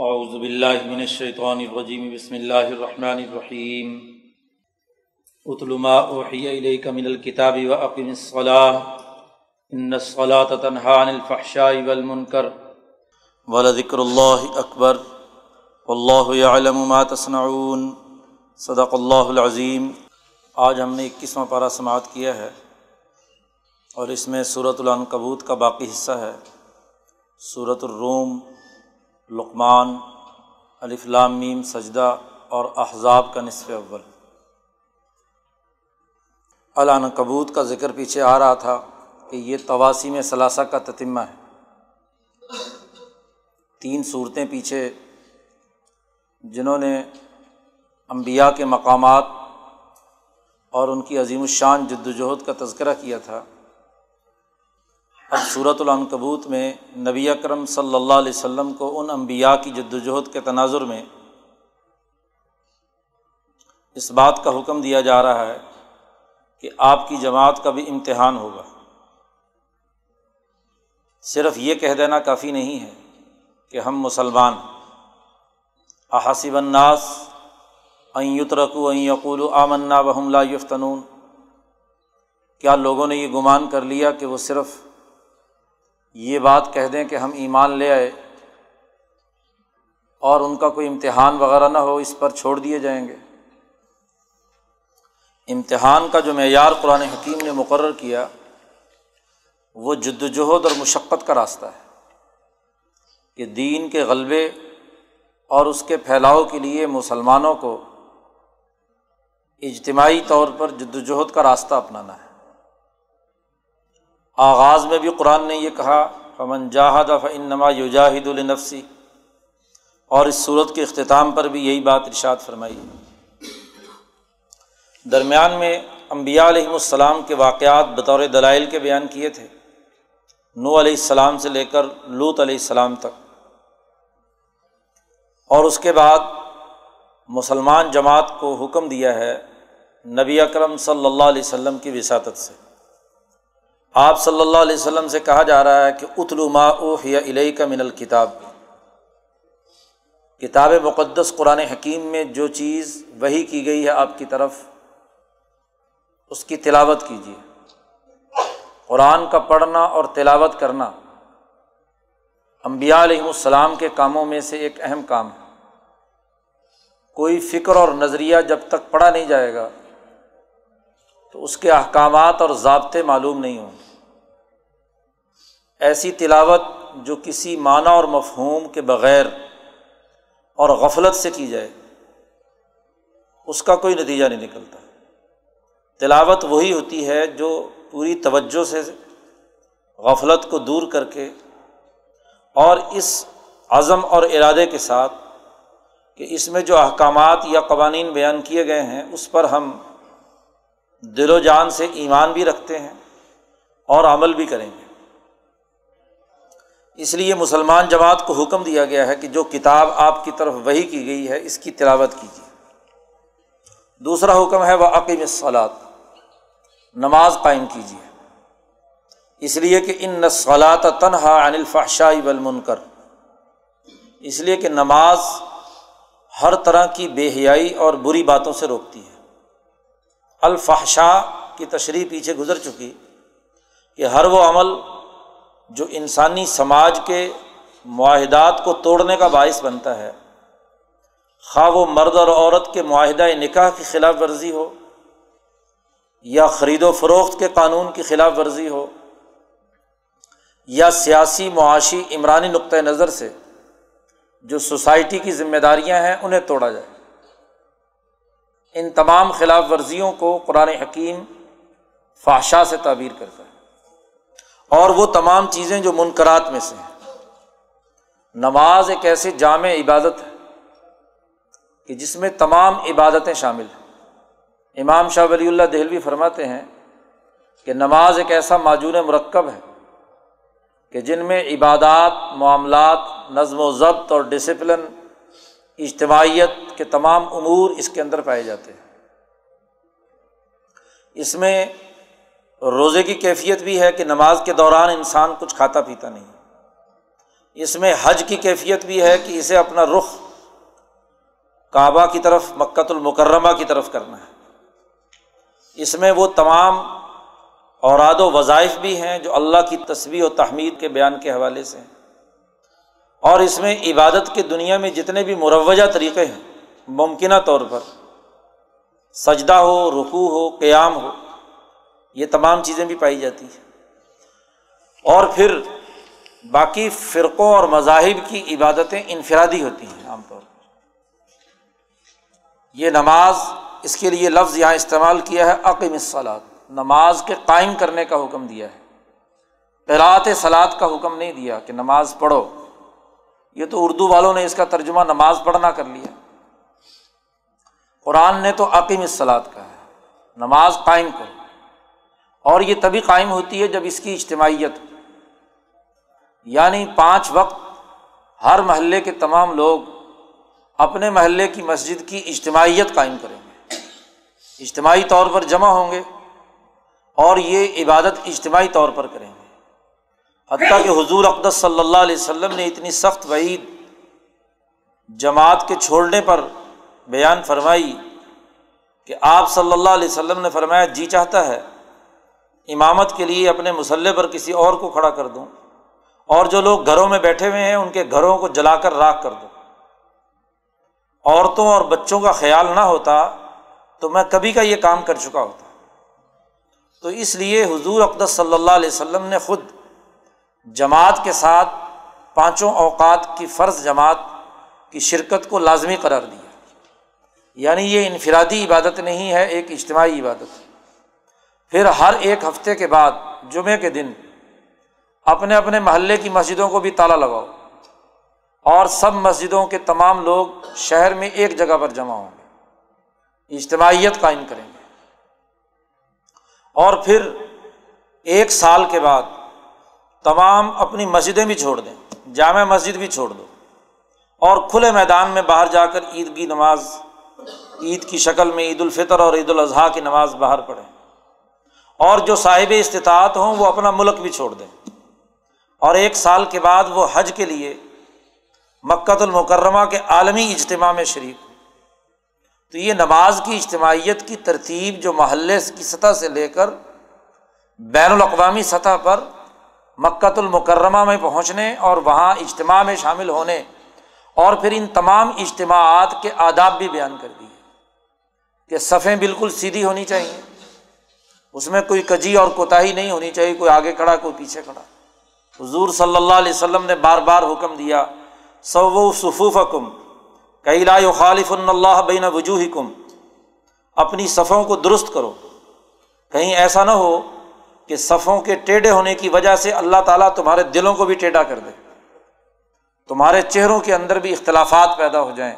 اعوذ باللہ من الشیطان الرجیم، بسم اللہ الرحمن الرحیم۔ اتل ما اوحی الیک من الكتاب واقم الصلاة۔ ان الصلاة تنہا عن الفحشاء والمنکر۔ ولذکر اللہ اکبر۔ واللہ یعلم ما تصنعون۔ صدق اللہ العظیم۔ آج ہم نے اکیسواں پارہ سماعت کیا ہے۔ اور اس میں صورت العنکبوت کا باقی حصہ ہے۔ صورت الروم۔ لقمان الفلام سجدہ اور احزاب کا نصف اول۔ علان کبوت کا ذکر پیچھے آ رہا تھا کہ یہ تواسی میں ثلاثہ کا تتمہ ہے۔ تین صورتیں پیچھے جنہوں نے امبیا کے مقامات اور ان کی عظیم الشان جد وجہد کا تذکرہ کیا تھا۔ صورت العنکبوت میں نبی اکرم صلی اللہ علیہ وسلم کو ان انبیاء کی جد وجہد کے تناظر میں اس بات کا حکم دیا جا رہا ہے کہ آپ کی جماعت کا بھی امتحان ہوگا۔ صرف یہ کہہ دینا کافی نہیں ہے کہ ہم مسلمان احاسب الناس این یترکو این یقول آمنا وحم لا یفتنون۔ کیا لوگوں نے یہ گمان کر لیا کہ وہ صرف یہ بات کہہ دیں کہ ہم ایمان لے آئے اور ان کا کوئی امتحان وغیرہ نہ ہو، اس پر چھوڑ دیے جائیں گے۔ امتحان کا جو معیار قرآن حکیم نے مقرر کیا، وہ جد وجہد اور مشقت کا راستہ ہے کہ دین کے غلبے اور اس کے پھیلاؤ کے لیے مسلمانوں کو اجتماعی طور پر جد وجہد کا راستہ اپنانا ہے۔ آغاز میں بھی قرآن نے یہ کہا، فمن جاہد فنما یوجاہد النفسی اور اس صورت کے اختتام پر بھی یہی بات ارشاد فرمائی۔ درمیان میں امبیا علیہم السلام کے واقعات بطور دلائل کے بیان کیے تھے۔ نو علیہ السلام سے لے کر لوت علیہ السلام تک۔ اور اس کے بعد مسلمان جماعت کو حکم دیا ہے نبی اکرم صلی اللہ علیہ وسلم کی وساطت سے۔ آپ صلی اللہ علیہ وسلم سے کہا جا رہا ہے کہ اتلو ما اوحیا علیہ کا من الکتاب۔ کتاب مقدس قرآن حکیم میں جو چیز وہی کی گئی ہے آپ کی طرف، اس کی تلاوت کیجیے قرآن کا پڑھنا اور تلاوت کرنا امبیا علیہم السلام کے کاموں میں سے ایک اہم کام ہے۔ کوئی فکر اور نظریہ جب تک پڑھا نہیں جائے گا تو اس کے احکامات اور ضابطے معلوم نہیں ہوں گے۔ ایسی تلاوت جو کسی معنی اور مفہوم کے بغیر اور غفلت سے کی جائے، اس کا کوئی نتیجہ نہیں نکلتا۔ تلاوت وہی ہوتی ہے جو پوری توجہ سے غفلت کو دور کر کے اور اس عزم اور ارادے کے ساتھ کہ اس میں جو احکامات یا قوانین بیان کیے گئے ہیں، اس پر ہم دل و جان سے ایمان بھی رکھتے ہیں اور عمل بھی کریں گے۔ اس لیے مسلمان جماعت کو حکم دیا گیا ہے کہ جو کتاب آپ کی طرف وہی کی گئی ہے، اس کی تلاوت کیجیے دوسرا حکم ہے وہ عقیم صلاحت نماز قائم کیجیے اس لیے کہ ان نسلات تنہا عن الفحشائی والمنکر اس لیے کہ نماز ہر طرح کی بے حیائی اور بری باتوں سے روکتی ہے۔ الفحشا کی تشریح پیچھے گزر چکی کہ ہر وہ عمل جو انسانی سماج کے معاہدات کو توڑنے کا باعث بنتا ہے، خواہ وہ مرد اور عورت کے معاہدۂ نکاح کی خلاف ورزی ہو یا خرید و فروخت کے قانون کی خلاف ورزی ہو یا سیاسی معاشی عمرانی نقطۂ نظر سے جو سوسائٹی کی ذمہ داریاں ہیں، انہیں توڑا جائے۔ ان تمام خلاف ورزیوں کو قرآن حکیم فاشا سے تعبیر کرتا ہے۔ اور وہ تمام چیزیں جو منقرات میں سے ہیں۔ نماز ایک ایسی جامع عبادت ہے کہ جس میں تمام عبادتیں شامل ہیں۔ امام شاہ ولی اللہ دہلوی فرماتے ہیں کہ نماز ایک ایسا معجون مرکب ہے کہ جن میں عبادات، معاملات، نظم و ضبط اور ڈسپلن، اجتماعیت کے تمام امور اس کے اندر پائے جاتے ہیں۔ اس میں روزے کی کیفیت بھی ہے کہ نماز کے دوران انسان کچھ کھاتا پیتا نہیں اس میں حج کی کیفیت بھی ہے کہ اسے اپنا رخ کعبہ کی طرف مکت المکرمہ کی طرف کرنا ہے۔ اس میں وہ تمام اوراد و وظائف بھی ہیں جو اللہ کی تصویر و تحمید کے بیان کے حوالے سے ہیں۔ اور اس میں عبادت کی دنیا میں جتنے بھی مروجہ طریقے ہیں، ممکنہ طور پر سجدہ ہو رکو ہو، قیام ہو یہ تمام چیزیں بھی پائی جاتی ہیں۔ اور پھر باقی فرقوں اور مذاہب کی عبادتیں انفرادی ہوتی ہیں عام طور پر۔ یہ نماز اس کے لیے لفظ یہاں استعمال کیا ہے عقیم الصلاط نماز کے قائم کرنے کا حکم دیا ہے۔ قرات سلاد کا حکم نہیں دیا کہ نماز پڑھو۔ یہ تو اردو والوں نے اس کا ترجمہ نماز پڑھنا کر لیا۔ قرآن نے تو عقیم الصلاط کا ہے۔ نماز قائم کرو۔ اور یہ تبھی قائم ہوتی ہے جب اس کی اجتماعیت ہو یعنی پانچ وقت ہر محلے کے تمام لوگ اپنے محلے کی مسجد کی اجتماعیت قائم کریں گے۔ اجتماعی طور پر جمع ہوں گے اور یہ عبادت اجتماعی طور پر کریں گے۔ حتیٰ کہ حضور اقدس صلی اللہ علیہ وسلم نے اتنی سخت وعید جماعت کے چھوڑنے پر بیان فرمائی کہ آپ صلی اللہ علیہ وسلم نے فرمایا جی چاہتا ہے امامت کے لیے اپنے مسلح پر کسی اور کو کھڑا کر دوں اور جو لوگ گھروں میں بیٹھے ہوئے ہیں ان کے گھروں کو جلا کر راکھ کر دوں۔ عورتوں اور بچوں کا خیال نہ ہوتا تو میں کبھی کا یہ کام کر چکا ہوتا۔ تو اس لیے حضور اقدس صلی اللہ علیہ وسلم نے خود جماعت کے ساتھ پانچوں اوقات کی فرض جماعت کی شرکت کو لازمی قرار دیا۔ یعنی یہ انفرادی عبادت نہیں ہے، ایک اجتماعی عبادت۔ ہے پھر ہر ایک ہفتے کے بعد جمعے کے دن اپنے اپنے محلے کی مسجدوں کو بھی تالا لگاؤ اور سب مسجدوں کے تمام لوگ شہر میں ایک جگہ پر جمع ہوں گے۔ اجتماعیت قائم کریں گے۔ اور پھر ایک سال کے بعد تمام اپنی مسجدیں بھی چھوڑ دیں، جامع مسجد بھی چھوڑ دو اور کھلے میدان میں باہر جا کر عید کی نماز، عید کی شکل میں عید الفطر اور عید الاضحیٰ کی نماز باہر پڑھیں۔ اور جو صاحب استطاعت ہوں وہ اپنا ملک بھی چھوڑ دیں۔ اور ایک سال کے بعد وہ حج کے لیے مکت المکرمہ کے عالمی اجتماع میں شریک ہو تو یہ نماز کی اجتماعیت کی ترتیب جو محلے کی سطح سے لے کر بین الاقوامی سطح پر مکت المکرمہ میں پہنچنے اور وہاں اجتماع میں شامل ہونے اور پھر ان تمام اجتماعات کے آداب بھی بیان کر دیے کہ صفیں بالکل سیدھی ہونی چاہیے۔ اس میں کوئی کجی اور کوتاہی نہیں ہونی چاہیے، کوئی آگے کھڑا، کوئی پیچھے کھڑا۔ حضور صلی اللہ علیہ وسلم نے بار بار حکم دیا سو صفوف کم کئی لا خالف اللہ بین وجوہ کم اپنی صفوں کو درست کرو۔ کہیں ایسا نہ ہو کہ صفوں کے ٹیڑھے ہونے کی وجہ سے اللہ تعالیٰ تمہارے دلوں کو بھی ٹیڑھا کر دے۔ تمہارے چہروں کے اندر بھی اختلافات پیدا ہو جائیں۔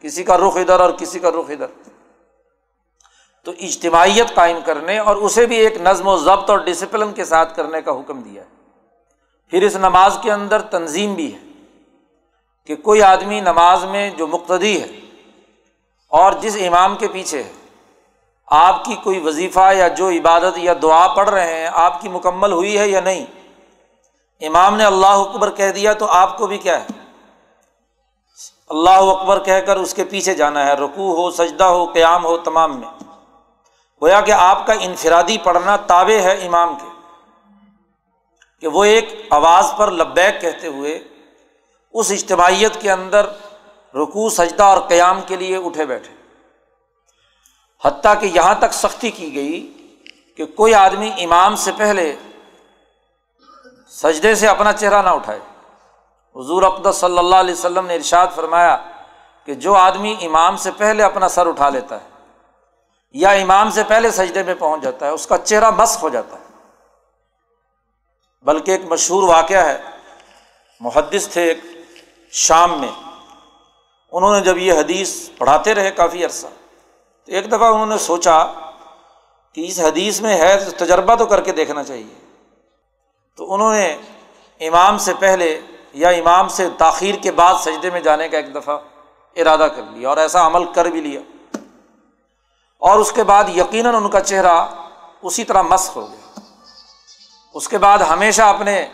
کسی کا رخ ادھر اور کسی کا رخ ادھر۔ تو اجتماعیت قائم کرنے اور اسے بھی ایک نظم و ضبط اور ڈسپلن کے ساتھ کرنے کا حکم دیا ہے۔ پھر اس نماز کے اندر تنظیم بھی ہے کہ کوئی آدمی نماز میں جو مقتدی ہے اور جس امام کے پیچھے ہے، آپ کی کوئی وظیفہ یا جو عبادت یا دعا پڑھ رہے ہیں، آپ کی مکمل ہوئی ہے یا نہیں؟ امام نے اللہ اکبر کہہ دیا تو آپ کو بھی کیا ہے؟ اللہ اکبر کہہ کر اس کے پیچھے جانا ہے۔ رکوع ہو، سجدہ ہو، قیام ہو تمام میں۔ گویا کہ آپ کا انفرادی پڑھنا تابع ہے امام کے، کہ وہ ایک آواز پر لبیک کہتے ہوئے اس اجتماعیت کے اندر رکوع، سجدہ اور قیام کے لیے اٹھے بیٹھے۔ حتیٰ کہ یہاں تک سختی کی گئی کہ کوئی آدمی امام سے پہلے سجدے سے اپنا چہرہ نہ اٹھائے۔ حضور اقدس صلی اللہ علیہ وسلم نے ارشاد فرمایا کہ جو آدمی امام سے پہلے اپنا سر اٹھا لیتا ہے یا امام سے پہلے سجدے میں پہنچ جاتا ہے، اس کا چہرہ مسق ہو جاتا ہے۔ بلکہ ایک مشہور واقعہ ہے۔ محدث تھے ایک شام میں۔ انہوں نے جب یہ حدیث پڑھاتے رہے کافی عرصہ، تو ایک دفعہ انہوں نے سوچا کہ اس حدیث میں ہے تجربہ تو کر کے دیکھنا چاہیے۔ تو انہوں نے امام سے پہلے یا امام سے تاخیر کے بعد سجدے میں جانے کا ایک دفعہ ارادہ کر لیا اور ایسا عمل کر بھی لیا۔ اور اس کے بعد یقیناً ان کا چہرہ اسی طرح مست ہو گیا۔ اس کے بعد ہمیشہ اپنے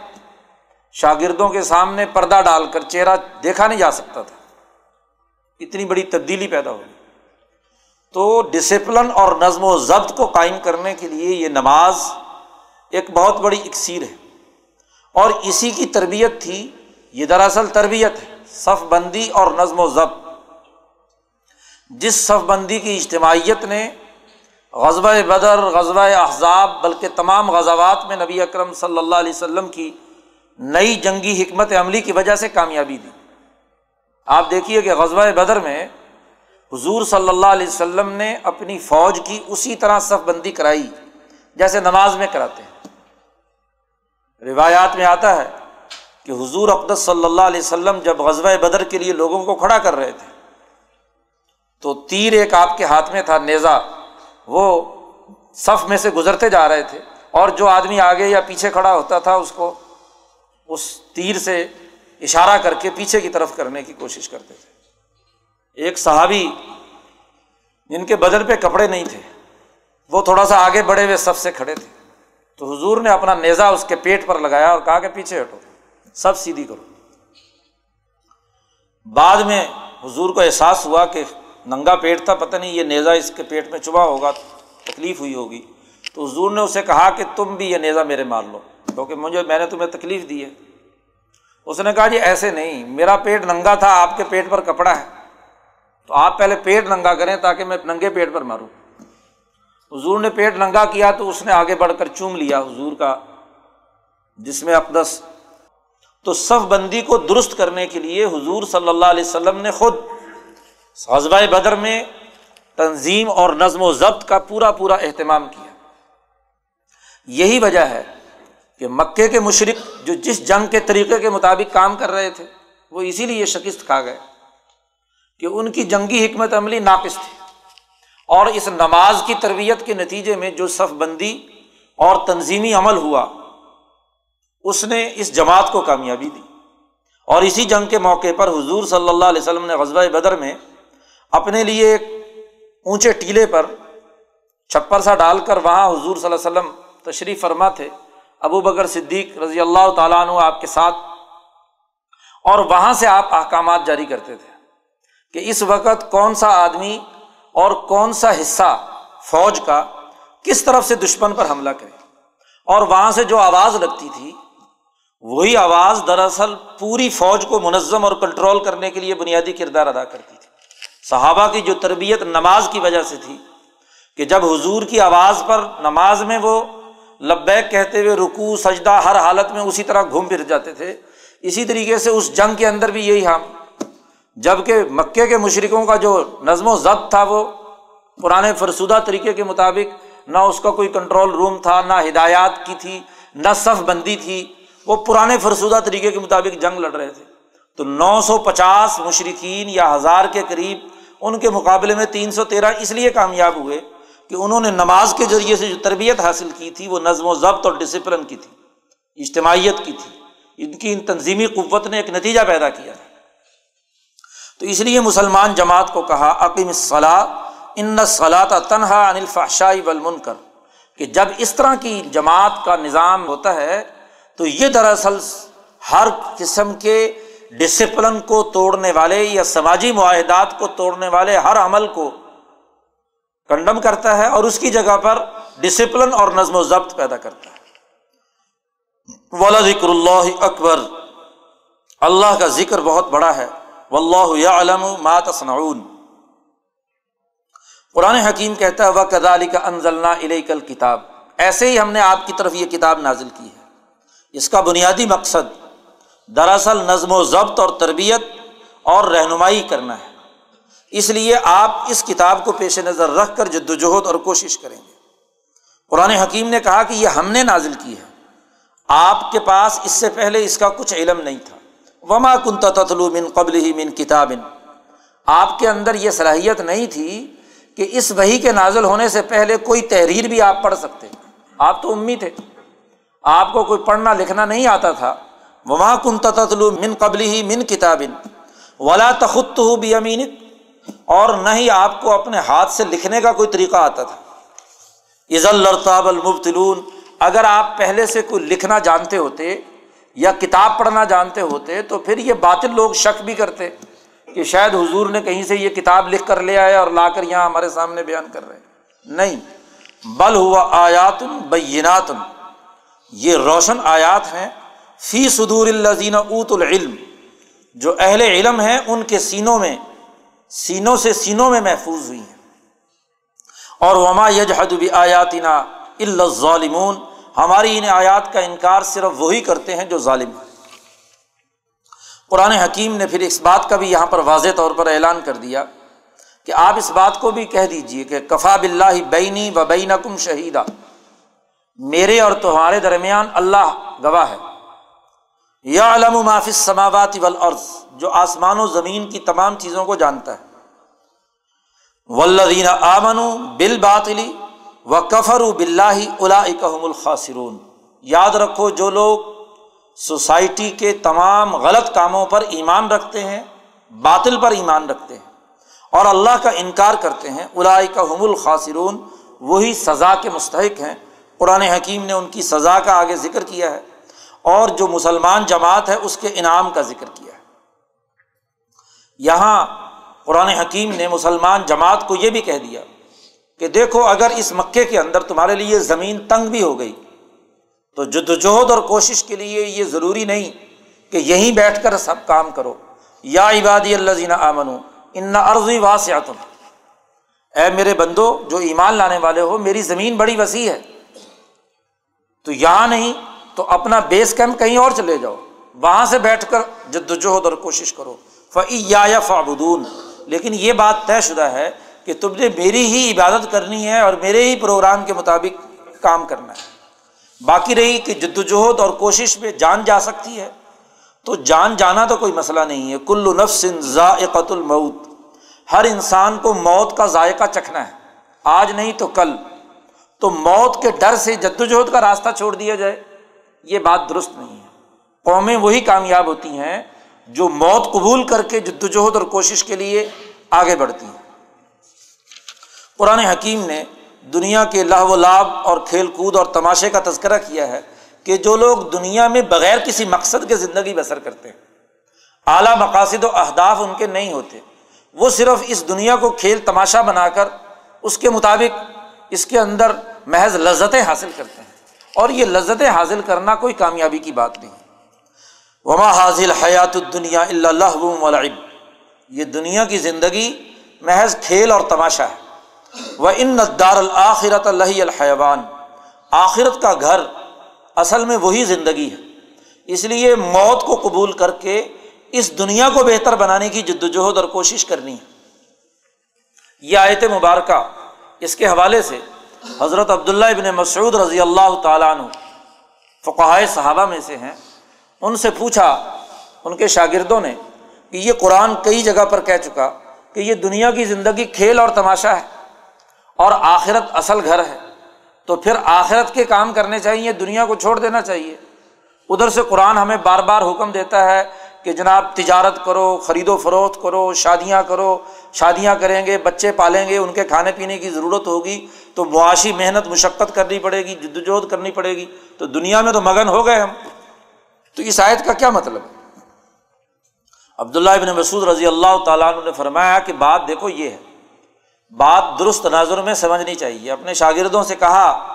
شاگردوں کے سامنے پردہ ڈال کر چہرہ دیکھا نہیں جا سکتا تھا۔ اتنی بڑی تبدیلی پیدا ہوئی تو ڈسپلن اور نظم و ضبط کو قائم کرنے کے لیے یہ نماز ایک بہت بڑی اکثیر ہے۔ اور اسی کی تربیت تھی، یہ دراصل تربیت ہے صف بندی اور نظم و ضبط۔ جس صف بندی کی اجتماعیت نے غزبۂ بدر غزبۂ احزاب، بلکہ تمام غزوات میں نبی اکرم صلی اللہ علیہ وسلم کی نئی جنگی حکمت عملی کی وجہ سے کامیابی دی۔ آپ دیکھیے کہ غزبۂ بدر میں حضور صلی اللہ علیہ وسلم نے اپنی فوج کی اسی طرح صف بندی کرائی، جیسے نماز میں کراتے ہیں۔ روایات میں آتا ہے کہ حضور اقدس صلی اللہ علیہ وسلم جب غزبۂ بدر کے لیے لوگوں کو کھڑا کر رہے تھے تو تیر ایک آپ کے ہاتھ میں تھا، نیزا۔ وہ صف میں سے گزرتے جا رہے تھے۔ اور جو آدمی آگے یا پیچھے کھڑا ہوتا تھا، اس کو اس تیر سے اشارہ کر کے پیچھے کی طرف کرنے کی کوشش کرتے تھے۔ ایک صحابی جن کے بدن پہ کپڑے نہیں تھے، وہ تھوڑا سا آگے بڑھے ہوئے سب سے کھڑے تھے۔ تو حضور نے اپنا نیزا اس کے پیٹ پر لگایا اور کہا کہ پیچھے ہٹو، سب سیدھی کرو۔ بعد میں حضور کو احساس ہوا کہ ننگا پیٹ تھا، پتہ نہیں یہ نیزا اس کے پیٹ میں چبھا ہوگا، تکلیف ہوئی ہوگی۔ تو حضور نے اسے کہا کہ تم بھی یہ نیزا میرے مار لو، کیونکہ مجھے، میں نے تمہیں تکلیف دی ہے۔ اس نے کہا جی ایسے نہیں، میرا پیٹ ننگا تھا، آپ کے پیٹ پر کپڑا ہے۔ تو آپ پہلے پیٹ ننگا کریں تاکہ میں ننگے پیٹ پر ماروں۔ حضور نے پیٹ ننگا کیا تو اس نے آگے بڑھ کر چوم لیا حضور کا، جس میں اقدس۔ تو صف بندی کو درست کرنے کے لیے حضور صلی اللہ علیہ وسلم نے خود حضبۂ بدر میں تنظیم اور نظم و ضبط کا پورا پورا اہتمام کیا۔ یہی وجہ ہے کہ مکے کے مشرق جو جس جنگ کے طریقے کے مطابق کام کر رہے تھے، وہ اسی لیے شکست کھا گئے کہ ان کی جنگی حکمت عملی ناقص تھی۔ اور اس نماز کی تربیت کے نتیجے میں جو صف بندی اور تنظیمی عمل ہوا، اس نے اس جماعت کو کامیابی دی۔ اور اسی جنگ کے موقع پر حضور صلی اللہ علیہ وسلم نے غزبۂ بدر میں اپنے لیے ایک اونچے ٹیلے پر چھپر سا ڈال کر وہاں حضور صلی اللہ علیہ وسلم تشریف فرما تھے۔ ابو بکر صدیق رضی اللہ تعالیٰ عنہ آپ کے ساتھ اور وہاں سے آپ احکامات جاری کرتے تھے کہ اس وقت کون سا آدمی اور کون سا حصہ فوج کا کس طرف سے دشمن پر حملہ کرے۔ اور وہاں سے جو آواز لگتی تھی، وہی آواز دراصل پوری فوج کو منظم اور کنٹرول کرنے کے لیے بنیادی کردار ادا کرتی۔ تھی صحابہ کی جو تربیت نماز کی وجہ سے تھی، کہ جب حضور کی آواز پر نماز میں وہ لبیک کہتے ہوئے رکو سجدہ ہر حالت میں اسی طرح گھوم پھر جاتے تھے۔ اسی طریقے سے اس جنگ کے اندر بھی یہی ہم جبکہ مکے کے مشرقوں کا جو نظم و ضبط تھا، وہ پرانے فرسودہ طریقے کے مطابق نہ اس کا کوئی کنٹرول روم تھا، نہ ہدایات کی تھی، نہ صف بندی تھی۔ وہ پرانے فرسودہ طریقے کے مطابق جنگ لڑ رہے تھے۔ تو نو سو پچاس مشرقین یا ہزار کے قریب ان کے مقابلے میں تین سو تیرہ اس لیے کامیاب ہوئے کہ انہوں نے نماز کے ذریعے سے جو تربیت حاصل کی تھی وہ نظم و ضبط اور ڈسپلن کی تھی، اجتماعیت کی تھی۔ ان کی ان تنظیمی قوت نے ایک نتیجہ پیدا کیا۔ تو اس لیے مسلمان جماعت کو کہا عقیم صلاح ان صلاح تنہا انل فاشائی ولمن کر کہ جب اس طرح کی جماعت کا نظام ہوتا ہے تو یہ دراصل ہر قسم کے ڈسپلن کو توڑنے والے یا سماجی معاہدات کو توڑنے والے ہر عمل کو کنڈم کرتا ہے اور اس کی جگہ پر ڈسپلن اور نظم و ضبط پیدا کرتا ہے۔ ولا ذکر اللہ اکبر۔ اللہ کا ذکر بہت بڑا ہے۔ و اللہ علم مات قرآن حکیم کہتا ہے وہ کدالی کا انزلنا کل کتاب ایسے ہی ہم نے آپ کی طرف یہ کتاب نازل کی ہے۔ اس کا بنیادی مقصد دراصل نظم و ضبط اور تربیت اور رہنمائی کرنا ہے۔ اس لیے آپ اس کتاب کو پیش نظر رکھ کر جد وجہد اور کوشش کریں گے۔ قرآن حکیم نے کہا کہ یہ ہم نے نازل کی ہے۔ آپ کے پاس اس سے پہلے اس کا کچھ علم نہیں تھا۔ وما کن تتلو من قبل ہی من کتاب آپ کے اندر یہ صلاحیت نہیں تھی کہ اس وہی کے نازل ہونے سے پہلے کوئی تحریر بھی آپ پڑھ سکتے۔ آپ تو امی تھے۔ آپ کو کوئی پڑھنا لکھنا نہیں آتا تھا۔ وما کن تتلو من قبل ہی من کتاب ولا تخت ہو بھی امین اور نہ ہی آپ کو اپنے ہاتھ سے لکھنے کا کوئی طریقہ آتا تھا. عز الرتاب المبتلون. اگر آپ پہلے سے کوئی لکھنا جانتے ہوتے یا کتاب پڑھنا جانتے ہوتے تو پھر یہ باطل لوگ شک بھی کرتے کہ شاید حضور نے کہیں سے یہ کتاب لکھ کر لے آئے اور لا کر یہاں ہمارے سامنے بیان کر رہے نہیں. بل ہوا آیات بینات یہ روشن آیات ہیں فی صدور الزین اوت العلم، جو اہل علم ہیں، ان کے سینوں میں، سینوں سے سینوں میں محفوظ ہوئی ہیں۔ اور وما یجحد بھی آیاتنا ظالمون ہماری ان آیات کا انکار صرف وہی کرتے ہیں جو ظالم ہیں۔ قرآن حکیم نے پھر اس بات کا بھی یہاں پر واضح طور پر اعلان کر دیا کہ آپ اس بات کو بھی کہہ دیجیے کہ کفا بلّہ بینی و بین کم شہیدہ میرے اور تمہارے درمیان اللہ گواہ ہے۔ یا علم و معافی سماوات ولعرض جو آسمان و زمین کی تمام چیزوں کو جانتا ہے۔ ولدین آمن بال باطلی و کفر و بلّہ الاکم الخاصرون یاد رکھو، جو لوگ سوسائٹی کے تمام غلط کاموں پر ایمان رکھتے ہیں، باطل پر ایمان رکھتے ہیں اور اللہ کا انکار کرتے ہیں الائی کا الخاصرون وہی سزا کے مستحق ہیں۔ قرآن حکیم نے ان کی سزا کا آگے ذکر کیا ہے۔ اور جو مسلمان جماعت ہے، اس کے انعام کا ذکر کیا ہے۔ یہاں قرآن حکیم نے مسلمان جماعت کو یہ بھی کہہ دیا کہ دیکھو، اگر اس مکے کے اندر تمہارے لیے زمین تنگ بھی ہو گئی، تو جدوجہد اور کوشش کے لیے یہ ضروری نہیں کہ یہیں بیٹھ کر سب کام کرو۔ یا عبادی اللہ زینہ آمن ان عرضی واسعت اے میرے بندو، جو ایمان لانے والے ہو، میری زمین بڑی وسیع ہے۔ تو یہاں نہیں تو اپنا بیس کیمپ کہیں اور چلے جاؤ۔ وہاں سے بیٹھ کر جد وجہد اور کوشش کرو۔ فعی یا فعبدون لیکن یہ بات طے شدہ ہے کہ تم نے میری ہی عبادت کرنی ہے اور میرے ہی پروگرام کے مطابق کام کرنا ہے۔ باقی رہی کہ جدوجہد اور کوشش میں جان جا سکتی ہے۔ تو جان جانا تو کوئی مسئلہ نہیں ہے۔ کل نفس ذائقۃ الموت۔ ہر انسان کو موت کا ذائقہ چکھنا ہے۔ آج نہیں تو کل۔ تو موت کے ڈر سے جدوجہد کا راستہ چھوڑ دیا جائے۔ یہ بات درست نہیں ہے۔ قومیں وہی کامیاب ہوتی ہیں جو موت قبول کر کے جدوجہد اور کوشش کے لیے آگے بڑھتی ہیں۔ قرآن حکیم نے دنیا کے لاہ و لاب اور کھیل کود اور تماشے کا تذکرہ کیا ہے کہ جو لوگ دنیا میں بغیر کسی مقصد کے زندگی بسر کرتے ہیں، اعلیٰ مقاصد و اہداف ان کے نہیں ہوتے۔ وہ صرف اس دنیا کو کھیل تماشا بنا کر اس کے مطابق اس کے اندر محض لذتیں حاصل کرتے ہیں۔ اور یہ لذتیں حاصل کرنا کوئی کامیابی کی بات نہیں۔ وما حاضل حیات الدنیا اللہ ولعب۔ یہ دنیا کی زندگی محض کھیل اور تماشا ہے۔ وہ ان دار الآخرت اللہ الحیوان آخرت کا گھر اصل میں وہی زندگی ہے۔ اس لیے موت کو قبول کر کے اس دنیا کو بہتر بنانے کی جد وجہد اور کوشش کرنی ہے۔ یہ آیت مبارکہ اس کے حوالے سے حضرت عبداللہ ابن مسعود رضی اللہ تعالیٰ عنہ فقائے صحابہ میں سے ہیں، ان سے پوچھا، ان کے شاگردوں نے، کہ یہ قرآن کئی جگہ پر کہہ چکا کہ یہ دنیا کی زندگی کھیل اور تماشا ہے اور آخرت اصل گھر ہے، تو پھر آخرت کے کام کرنے چاہیے، دنیا کو چھوڑ دینا چاہیے۔ ادھر سے قرآن ہمیں بار بار حکم دیتا ہے کہ جناب تجارت کرو، خرید و فروخت کرو، شادیاں کرو شادیاں کریں گے، بچے پالیں گے، ان کے کھانے پینے کی ضرورت ہوگی، تو معاشی محنت مشقت کرنی پڑے گی، جد وجہد کرنی پڑے گی، تو دنیا میں تو مگن ہو گئے ہم۔ تو اس آیت کا کیا مطلب؟ ہے عبداللہ ابن مسعود رضی اللہ تعالیٰ عنہ نے فرمایا کہ بات دیکھو یہ ہے۔ بات درست نظر میں سمجھنی چاہیے۔ اپنے شاگردوں سے کہا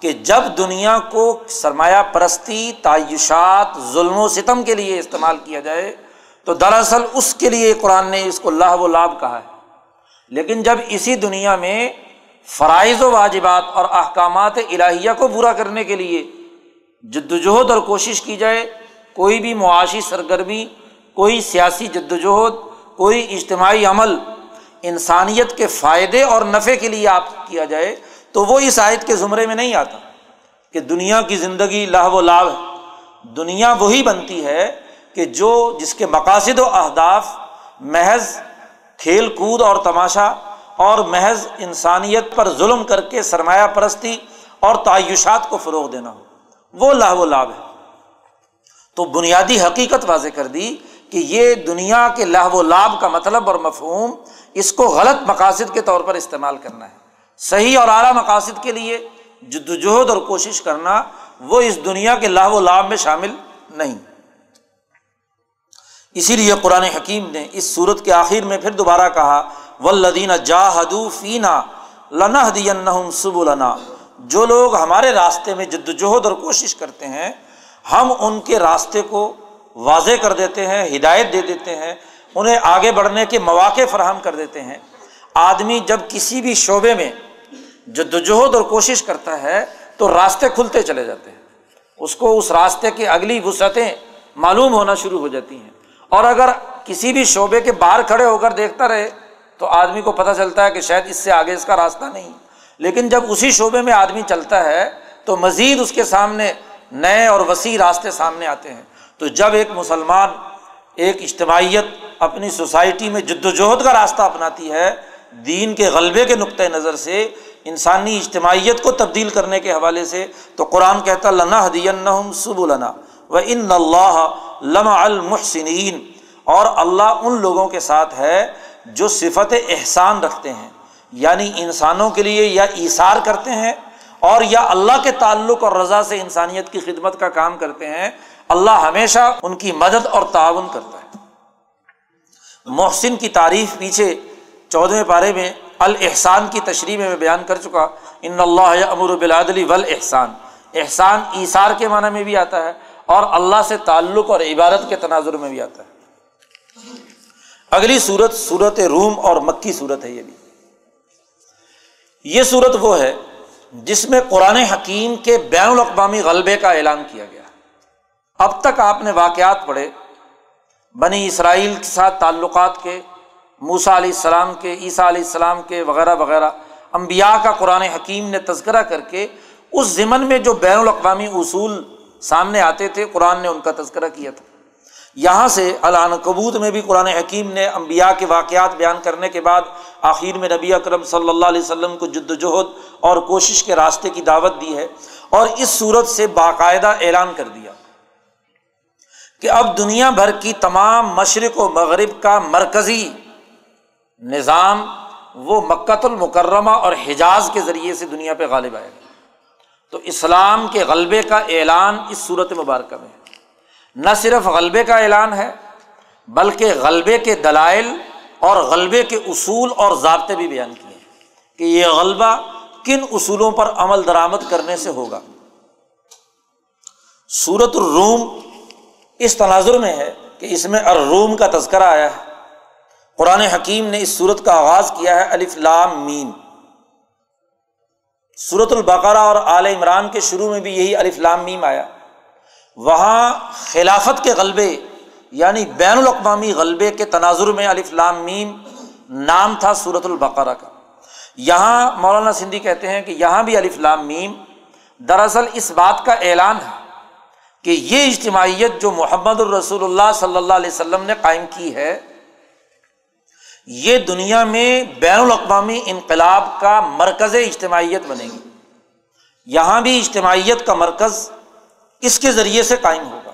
کہ جب دنیا کو سرمایہ پرستی، تعیشات، ظلم و ستم کے لیے استعمال کیا جائے تو دراصل اس کے لیے قرآن نے اس کو لاہ و لاب کہا ہے۔ لیکن جب اسی دنیا میں فرائض و واجبات اور احکامات الہیہ کو پورا کرنے کے لیے جد وجہد اور کوشش کی جائے، کوئی بھی معاشی سرگرمی، کوئی سیاسی جدوجہد، کوئی اجتماعی عمل انسانیت کے فائدے اور نفع کے لیے آپ کیا جائے تو وہ اس آیت کے زمرے میں نہیں آتا کہ دنیا کی زندگی لاہ و لاب ہے۔ دنیا وہی بنتی ہے کہ جو جس کے مقاصد و اہداف محض کھیل کود اور تماشا اور محض انسانیت پر ظلم کر کے سرمایہ پرستی اور تعیشات کو فروغ دینا ہو، وہ لاہ و لاب ہے۔ تو بنیادی حقیقت واضح کر دی کہ یہ دنیا کے لاہ و لاب کا مطلب اور مفہوم اس کو غلط مقاصد کے طور پر استعمال کرنا ہے۔ صحیح اور اعلیٰ مقاصد کے لیے جد وجہد اور کوشش کرنا وہ اس دنیا کے لاہ و لاب میں شامل نہیں۔ اسی لیے قرآن حکیم نے اس صورت کے آخر میں پھر دوبارہ کہا و لدین جاہدو فینا لنا دین سب النا جو لوگ ہمارے راستے میں جد وجہد اور کوشش کرتے ہیں، ہم ان کے راستے کو واضح کر دیتے ہیں، ہدایت دے دیتے ہیں، انہیں آگے بڑھنے کے مواقع فراہم کر دیتے ہیں۔ آدمی جب کسی بھی شعبے میں جد وجہد اور کوشش کرتا ہے، تو راستے کھلتے چلے جاتے ہیں۔ اس کو اس راستے کی اگلی وسعتیں معلوم ہونا شروع ہو جاتی ہیں۔ اور اگر کسی بھی شعبے کے باہر کھڑے ہو کر دیکھتا رہے، تو آدمی کو پتہ چلتا ہے کہ شاید اس سے آگے اس کا راستہ نہیں۔ لیکن جب اسی شعبے میں آدمی چلتا ہے، تو مزید اس کے سامنے نئے اور وسیع راستے سامنے آتے ہیں۔ تو جب ایک مسلمان ایک اجتماعیت اپنی سوسائٹی میں جد وجہد کا راستہ اپناتی ہے، دین کے غلبے کے نقطۂ نظر سے، انسانی اجتماعیت کو تبدیل کرنے کے حوالے سے، تو قرآن کہتا لنا حدین سب النا و ان اللہ لمع المحسنین۔ اور اللہ ان لوگوں کے ساتھ ہے جو صفت احسان رکھتے ہیں یعنی انسانوں کے لیے یا ایثار کرتے ہیں اور یا اللہ کے تعلق اور رضا سے انسانیت کی خدمت کا کام کرتے ہیں۔ اللہ ہمیشہ ان کی مدد اور تعاون کرتا ہے۔ محسن کی تعریف پیچھے چودھویں پارے میں الحسان کی تشریح میں میں بیان کر چکا۔ ان اللہ امر بلادلی ول احسان احسان ایثار کے معنی میں بھی آتا ہے۔ اور اللہ سے تعلق اور عبادت کے تناظر میں بھی آتا ہے۔ اگلی صورت صورت روم اور مکی صورت ہے یہ بھی۔ یہ صورت وہ ہے جس میں قرآن حکیم کے بین الاقوامی غلبے کا اعلان کیا گیا۔ اب تک آپ نے واقعات پڑھے۔ بنی اسرائیل کے ساتھ تعلقات کے موسا علیہ السلام کے، عیسیٰ علیہ السلام کے، وغیرہ وغیرہ۔ امبیا کا قرآن حکیم نے تذکرہ کر کے اس ضمن میں جو بین الاقوامی اصول سامنے آتے تھے، قرآن نے ان کا تذکرہ کیا تھا۔ یہاں سے علان کبوت میں بھی قرآن حکیم نے امبیا کے واقعات بیان کرنے کے بعد آخر میں نبی اکرم صلی اللہ علیہ وسلم کو جد وجہد اور کوشش کے راستے کی دعوت دی ہے اور اس صورت سے باقاعدہ اعلان کر دیا کہ اب دنیا بھر کی تمام مشرق و مغرب کا مرکزی نظام وہ مکت المکرمہ اور حجاز کے ذریعے سے دنیا پہ غالب آئے گا۔ تو اسلام کے غلبے کا اعلان اس صورت مبارکہ میں ہے۔ نہ صرف غلبے کا اعلان ہے، بلکہ غلبے کے دلائل اور غلبے کے اصول اور ضابطے بھی بیان کیے ہیں کہ یہ غلبہ کن اصولوں پر عمل درآمد کرنے سے ہوگا۔ سورت الروم اس تناظر میں ہے کہ اس میں الروم کا تذکرہ آیا ہے۔ قرآن حکیم نے اس صورت کا آغاز کیا ہے، الف لام مین صورت البقرہ اور اعلی عمران کے شروع میں بھی یہی الف لام میم آیا۔ وہاں خلافت کے غلبے یعنی بین الاقوامی غلبے کے تناظر میں الف لام میم نام تھا صورت البقرہ کا۔ یہاں مولانا سندھی کہتے ہیں کہ یہاں بھی الف لام میم دراصل اس بات کا اعلان ہے کہ یہ اجتماعیت جو محمد الرسول اللہ صلی اللہ علیہ وسلم نے قائم کی ہے یہ دنیا میں بین الاقوامی انقلاب کا مرکز اجتماعیت بنے گی۔ یہاں بھی اجتماعیت کا مرکز اس کے ذریعے سے قائم ہوگا۔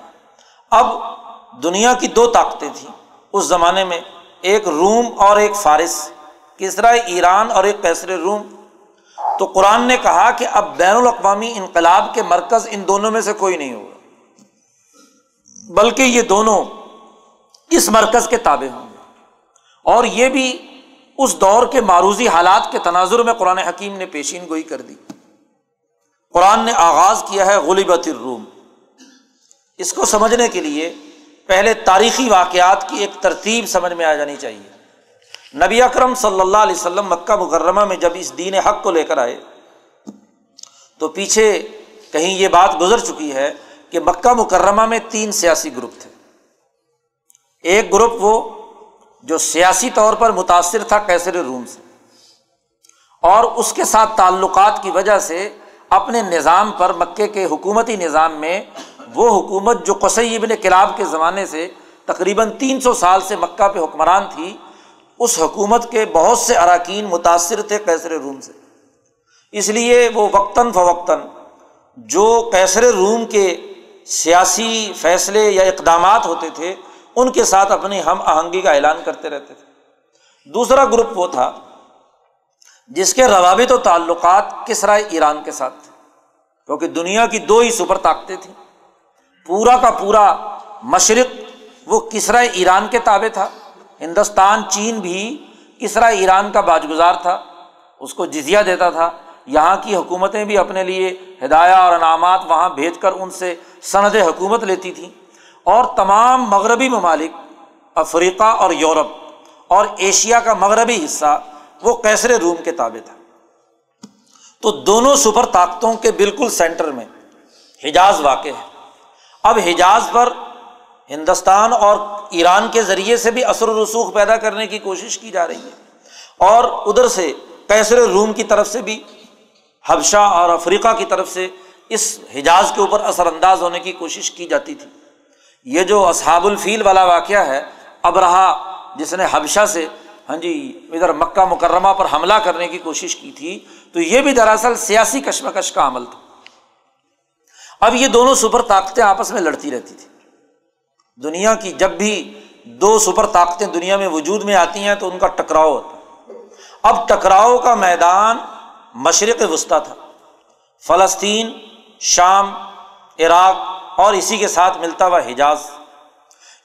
اب دنیا کی دو طاقتیں تھیں۔ اس زمانے میں ایک روم اور ایک فارس۔ کس طرح ایران اور ایک کیسر روم۔ تو قرآن نے کہا کہ اب بین الاقوامی انقلاب کے مرکز ان دونوں میں سے کوئی نہیں ہوگا۔ بلکہ یہ دونوں اس مرکز کے تابع ہوں۔ گے اور یہ بھی اس دور کے معروضی حالات کے تناظر میں قرآن حکیم نے پیشین گوئی کر دی۔ قرآن نے آغاز کیا ہے غلیبت الروم۔ اس کو سمجھنے کے لیے پہلے تاریخی واقعات کی ایک ترتیب سمجھ میں آ جانی چاہیے۔ نبی اکرم صلی اللہ علیہ وسلم مکہ مکرمہ میں جب اس دین حق کو لے کر آئے، تو پیچھے کہیں یہ بات گزر چکی ہے کہ مکہ مکرمہ میں تین سیاسی گروپ تھے۔ ایک گروپ وہ جو سیاسی طور پر متاثر تھا کیسر روم سے۔ اور اس کے ساتھ تعلقات کی وجہ سے اپنے نظام پر مکے کے حکومتی نظام میں وہ حکومت جو قصی ابن کلاب کے زمانے سے تقریباً تین سو سال سے مکہ پہ حکمران تھی، اس حکومت کے بہت سے اراکین متاثر تھے کیسر روم سے۔ اس لیے وہ وقتاً فوقتاً جو کیسر روم کے سیاسی فیصلے یا اقدامات ہوتے تھے ان کے ساتھ اپنی ہم آہنگی کا اعلان کرتے رہتے تھے۔ دوسرا گروپ وہ تھا جس کے روابط و تعلقات کس رائے ایران کے ساتھ تھے، کیونکہ دنیا کی دو ہی سپر طاقتیں تھیں۔ پورا کا پورا مشرق وہ کسرا ایران کے تابع تھا، ہندوستان، چین بھی کسرا ایران کا باج گزار تھا، اس کو جزیہ دیتا تھا۔ یہاں کی حکومتیں بھی اپنے لیے ہدایہ اور انعامات وہاں بھیج کر ان سے سند حکومت لیتی تھیں۔ اور تمام مغربی ممالک، افریقہ اور یورپ اور ایشیا کا مغربی حصہ، وہ کیسر روم کے تابع تھا۔ تو دونوں سپر طاقتوں کے بالکل سینٹر میں حجاز واقع ہے۔ اب حجاز پر ہندوستان اور ایران کے ذریعے سے بھی اثر و رسوخ پیدا کرنے کی کوشش کی جا رہی ہے۔ اور ادھر سے کیسر روم کی طرف سے بھی، حبشہ اور افریقہ کی طرف سے اس حجاز کے اوپر اثر انداز ہونے کی کوشش کی جاتی تھی۔ یہ جو اصحاب الفیل والا واقعہ ہے، اب رہا جس نے حبشہ سے ہاں جی ادھر مکہ مکرمہ پر حملہ کرنے کی کوشش کی تھی، تو یہ بھی دراصل سیاسی کشمکش کا عمل تھا۔ اب یہ دونوں سپر طاقتیں آپس میں لڑتی رہتی تھی دنیا کی جب بھی دو سپر طاقتیں دنیا میں وجود میں آتی ہیں، تو ان کا ٹکراؤ ہوتا ہے۔ اب ٹکراؤ کا میدان مشرق وسطی تھا۔ فلسطین، شام، عراق اور اسی کے ساتھ ملتا ہوا حجاز۔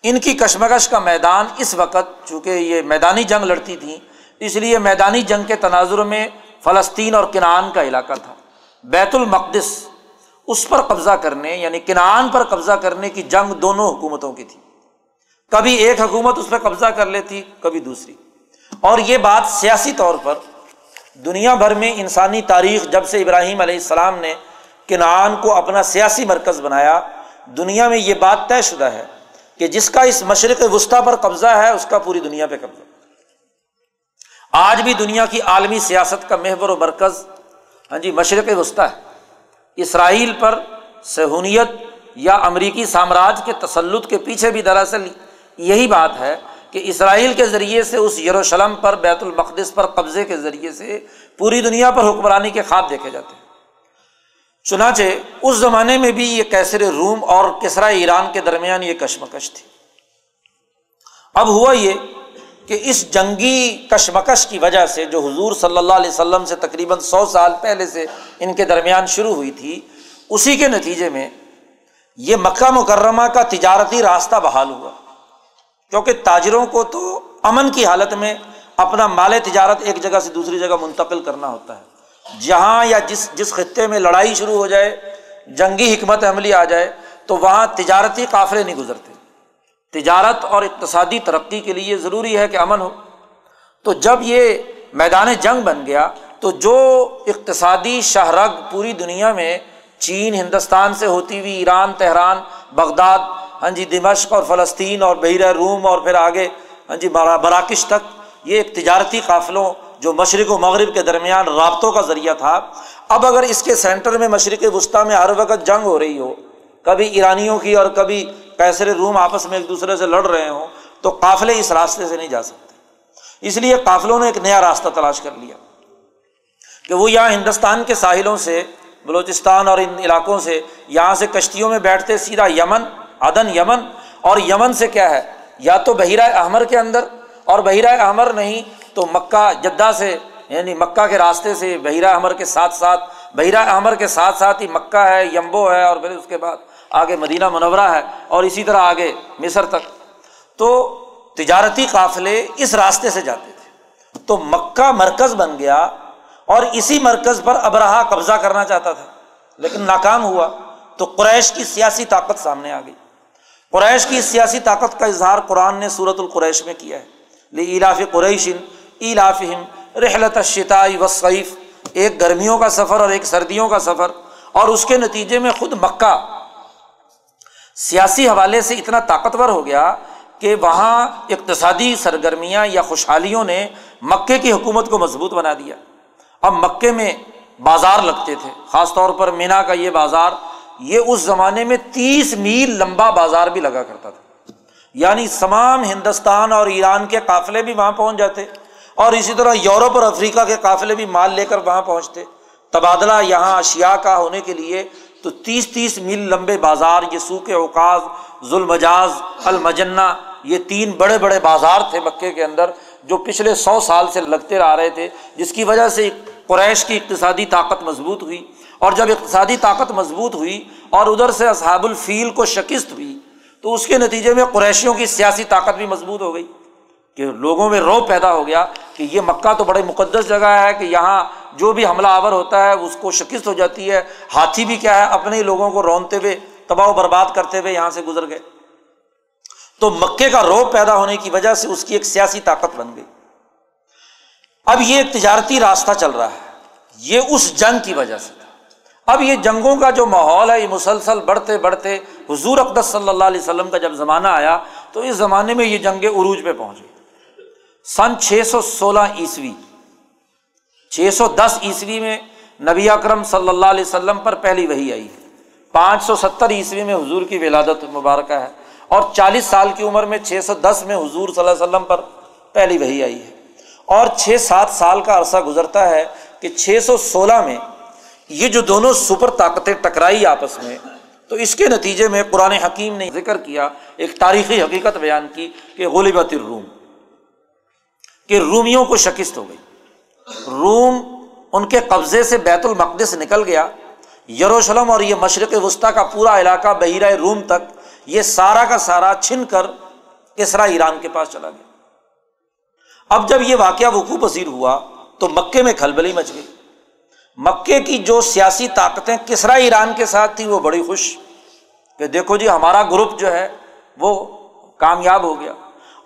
ان کی کشمکش کا میدان اس وقت، چونکہ یہ میدانی جنگ لڑتی تھیں اس لیے میدانی جنگ کے تناظر میں فلسطین اور کنعان کا علاقہ تھا۔ بیت المقدس اس پر قبضہ کرنے یعنی کنعان پر قبضہ کرنے کی جنگ دونوں حکومتوں کی تھی۔ کبھی ایک حکومت اس پہ قبضہ کر لیتی، کبھی دوسری۔ اور یہ بات سیاسی طور پر دنیا بھر میں انسانی تاریخ، جب سے ابراہیم علیہ السلام نے کنعان کو اپنا سیاسی مرکز بنایا دنیا میں یہ بات طے شدہ ہے کہ جس کا اس مشرق وسطی پر قبضہ ہے، اس کا پوری دنیا پہ قبضہ۔ آج بھی دنیا کی عالمی سیاست کا محور و مرکز ہاں جی مشرق وسطی ہے۔ اسرائیل پر سہونیت یا امریکی سامراج کے تسلط کے پیچھے بھی دراصل یہی بات ہے کہ اسرائیل کے ذریعے سے اس یروشلم پر، بیت المقدس پر قبضے کے ذریعے سے پوری دنیا پر حکمرانی کے خواب دیکھے جاتے ہیں۔ چنانچہ اس زمانے میں بھی یہ کیسر روم اور کسرا ایران کے درمیان یہ کشمکش تھی۔ اب ہوا یہ کہ اس جنگی کشمکش کی وجہ سے جو حضور صلی اللہ علیہ وسلم سے تقریباً سو سال پہلے سے ان کے درمیان شروع ہوئی تھی، اسی کے نتیجے میں یہ مکہ مکرمہ کا تجارتی راستہ بحال ہوا۔ کیونکہ تاجروں کو تو امن کی حالت میں اپنا مال تجارت ایک جگہ سے دوسری جگہ منتقل کرنا ہوتا ہے۔ جہاں یا جس جس خطے میں لڑائی شروع ہو جائے، جنگی حکمت عملی آ جائے، تو وہاں تجارتی قافلے نہیں گزرتے۔ تجارت اور اقتصادی ترقی کے لیے ضروری ہے کہ امن ہو۔ تو جب یہ میدان جنگ بن گیا، تو جو اقتصادی شہرگ پوری دنیا میں چین، ہندوستان سے ہوتی ہوئی، ایران، تہران، بغداد ہاں جی دمشق اور فلسطین اور بحیرہ روم اور پھر آگے ہاں جی براکش تک، یہ ایک تجارتی قافلوں جو مشرق و مغرب کے درمیان رابطوں کا ذریعہ تھا، اب اگر اس کے سینٹر میں مشرق وسطی میں ہر وقت جنگ ہو رہی ہو، کبھی ایرانیوں کی اور کبھی کیسر روم آپس میں ایک دوسرے سے لڑ رہے ہوں، تو قافلے اس راستے سے نہیں جا سکتے۔ اس لیے قافلوں نے ایک نیا راستہ تلاش کر لیا کہ وہ یہاں ہندوستان کے ساحلوں سے، بلوچستان اور ان علاقوں سے، یہاں سے کشتیوں میں بیٹھتے سیدھا یمن، عدن یمن، اور یمن سے کیا ہے؟ یا تو بحیرہ احمر کے اندر، اور بحیرہ احمر نہیں تو مکہ، جدہ سے یعنی مکہ کے راستے سے بحیرہ احمر کے ساتھ ساتھ، بحیرہ احمر کے ساتھ ساتھ ہی مکہ ہے، یمبو ہے، اور پھر اس کے بعد آگے مدینہ منورہ ہے، اور اسی طرح آگے مصر تک۔ تو تجارتی قافلے اس راستے سے جاتے تھے۔ تو مکہ مرکز بن گیا، اور اسی مرکز پر ابراہ قبضہ کرنا چاہتا تھا۔ لیکن ناکام ہوا، تو قریش کی سیاسی طاقت سامنے آ گئی۔ قریش کی سیاسی طاقت کا اظہار قرآن نے صورت القریش میں کیا ہے۔ لیلاف قریشن ایلافہم رحلت الشتائی وصیف ایک گرمیوں کا سفر اور ایک سردیوں کا سفر، اور اس کے نتیجے میں خود مکہ۔ سیاسی حوالے سے اتنا طاقتور ہو گیا کہ وہاں اقتصادی سرگرمیاں یا خوشحالیوں نے مکے کی حکومت کو مضبوط بنا دیا۔ اب مکے میں بازار لگتے تھے، خاص طور پر مینا کا یہ بازار، یہ اس زمانے میں تیس میل لمبا بازار بھی لگا کرتا تھا۔ یعنی تمام ہندوستان اور ایران کے قافلے بھی وہاں پہنچ جاتے۔ اور اسی طرح یورپ اور افریقہ کے قافلے بھی مال لے کر وہاں پہنچتے۔ تبادلہ یہاں اشیا کا ہونے کے لیے تو تیس تیس میل لمبے بازار، یہ سوکھ اوقاز ظلمجاز المجنا یہ تین بڑے بڑے بازار تھے مکے کے اندر جو پچھلے سو سال سے لگتے رہ رہے تھے، جس کی وجہ سے قریش کی اقتصادی طاقت مضبوط ہوئی۔ اور جب اقتصادی طاقت مضبوط ہوئی اور ادھر سے اصحاب الفیل کو شکست ہوئی تو اس کے نتیجے میں قریشیوں کی سیاسی طاقت بھی مضبوط ہو گئی۔ کہ لوگوں میں رو پیدا ہو گیا کہ یہ مکہ تو بڑے مقدس جگہ ہے کہ یہاں جو بھی حملہ آور ہوتا ہے اس کو شکست ہو جاتی ہے۔ ہاتھی بھی کیا ہے اپنے ہی لوگوں کو رونتے ہوئے، تباہ و برباد کرتے ہوئے یہاں سے گزر گئے۔ تو مکے کا روب پیدا ہونے کی وجہ سے اس کی ایک سیاسی طاقت بن گئی۔ اب یہ ایک تجارتی راستہ چل رہا ہے۔ یہ اس جنگ کی وجہ سے۔ اب یہ جنگوں کا جو ماحول ہے، یہ مسلسل بڑھتے بڑھتے حضور اقدس صلی اللہ علیہ وسلم کا جب زمانہ آیا تو اس زمانے میں یہ جنگیں عروج پہ پہنچ گئی۔ سن چھ سو سولہ عیسوی۔ چھ سو دس عیسوی میں نبی اکرم صلی اللہ علیہ وسلم پر پہلی وہی آئی۔ ہے پانچ سو ستر عیسوی میں حضور کی ولادت مبارکہ ہے۔ اور چالیس سال کی عمر میں چھ سو دس میں حضور صلی اللہ علیہ وسلم پر پہلی وہی آئی ہے۔ اور چھ سات سال کا عرصہ گزرتا ہے کہ چھ سو سولہ میں یہ جو دونوں سپر طاقتیں ٹکرائی آپس میں، تو اس کے نتیجے میں قرآن حکیم نے ذکر کیا، ایک تاریخی حقیقت بیان کی کہ غلبت الروم۔ کہ رومیوں کو شکست ہو گئی۔ روم ان کے قبضے سے بیت المقدس نکل گیا۔ یروشلم اور یہ مشرق وسطی کا پورا علاقہ بحیرہ روم تک یہ سارا کا سارا چھن کر کسرا ایران کے پاس چلا گیا۔ اب جب یہ واقعہ وقوع پذیر ہوا تو مکے میں کھلبلی مچ گئی۔ مکے کی جو سیاسی طاقتیں کسرا ایران کے ساتھ تھیں وہ بڑی خوش کہ دیکھو جی ہمارا گروپ جو ہے وہ کامیاب ہو گیا۔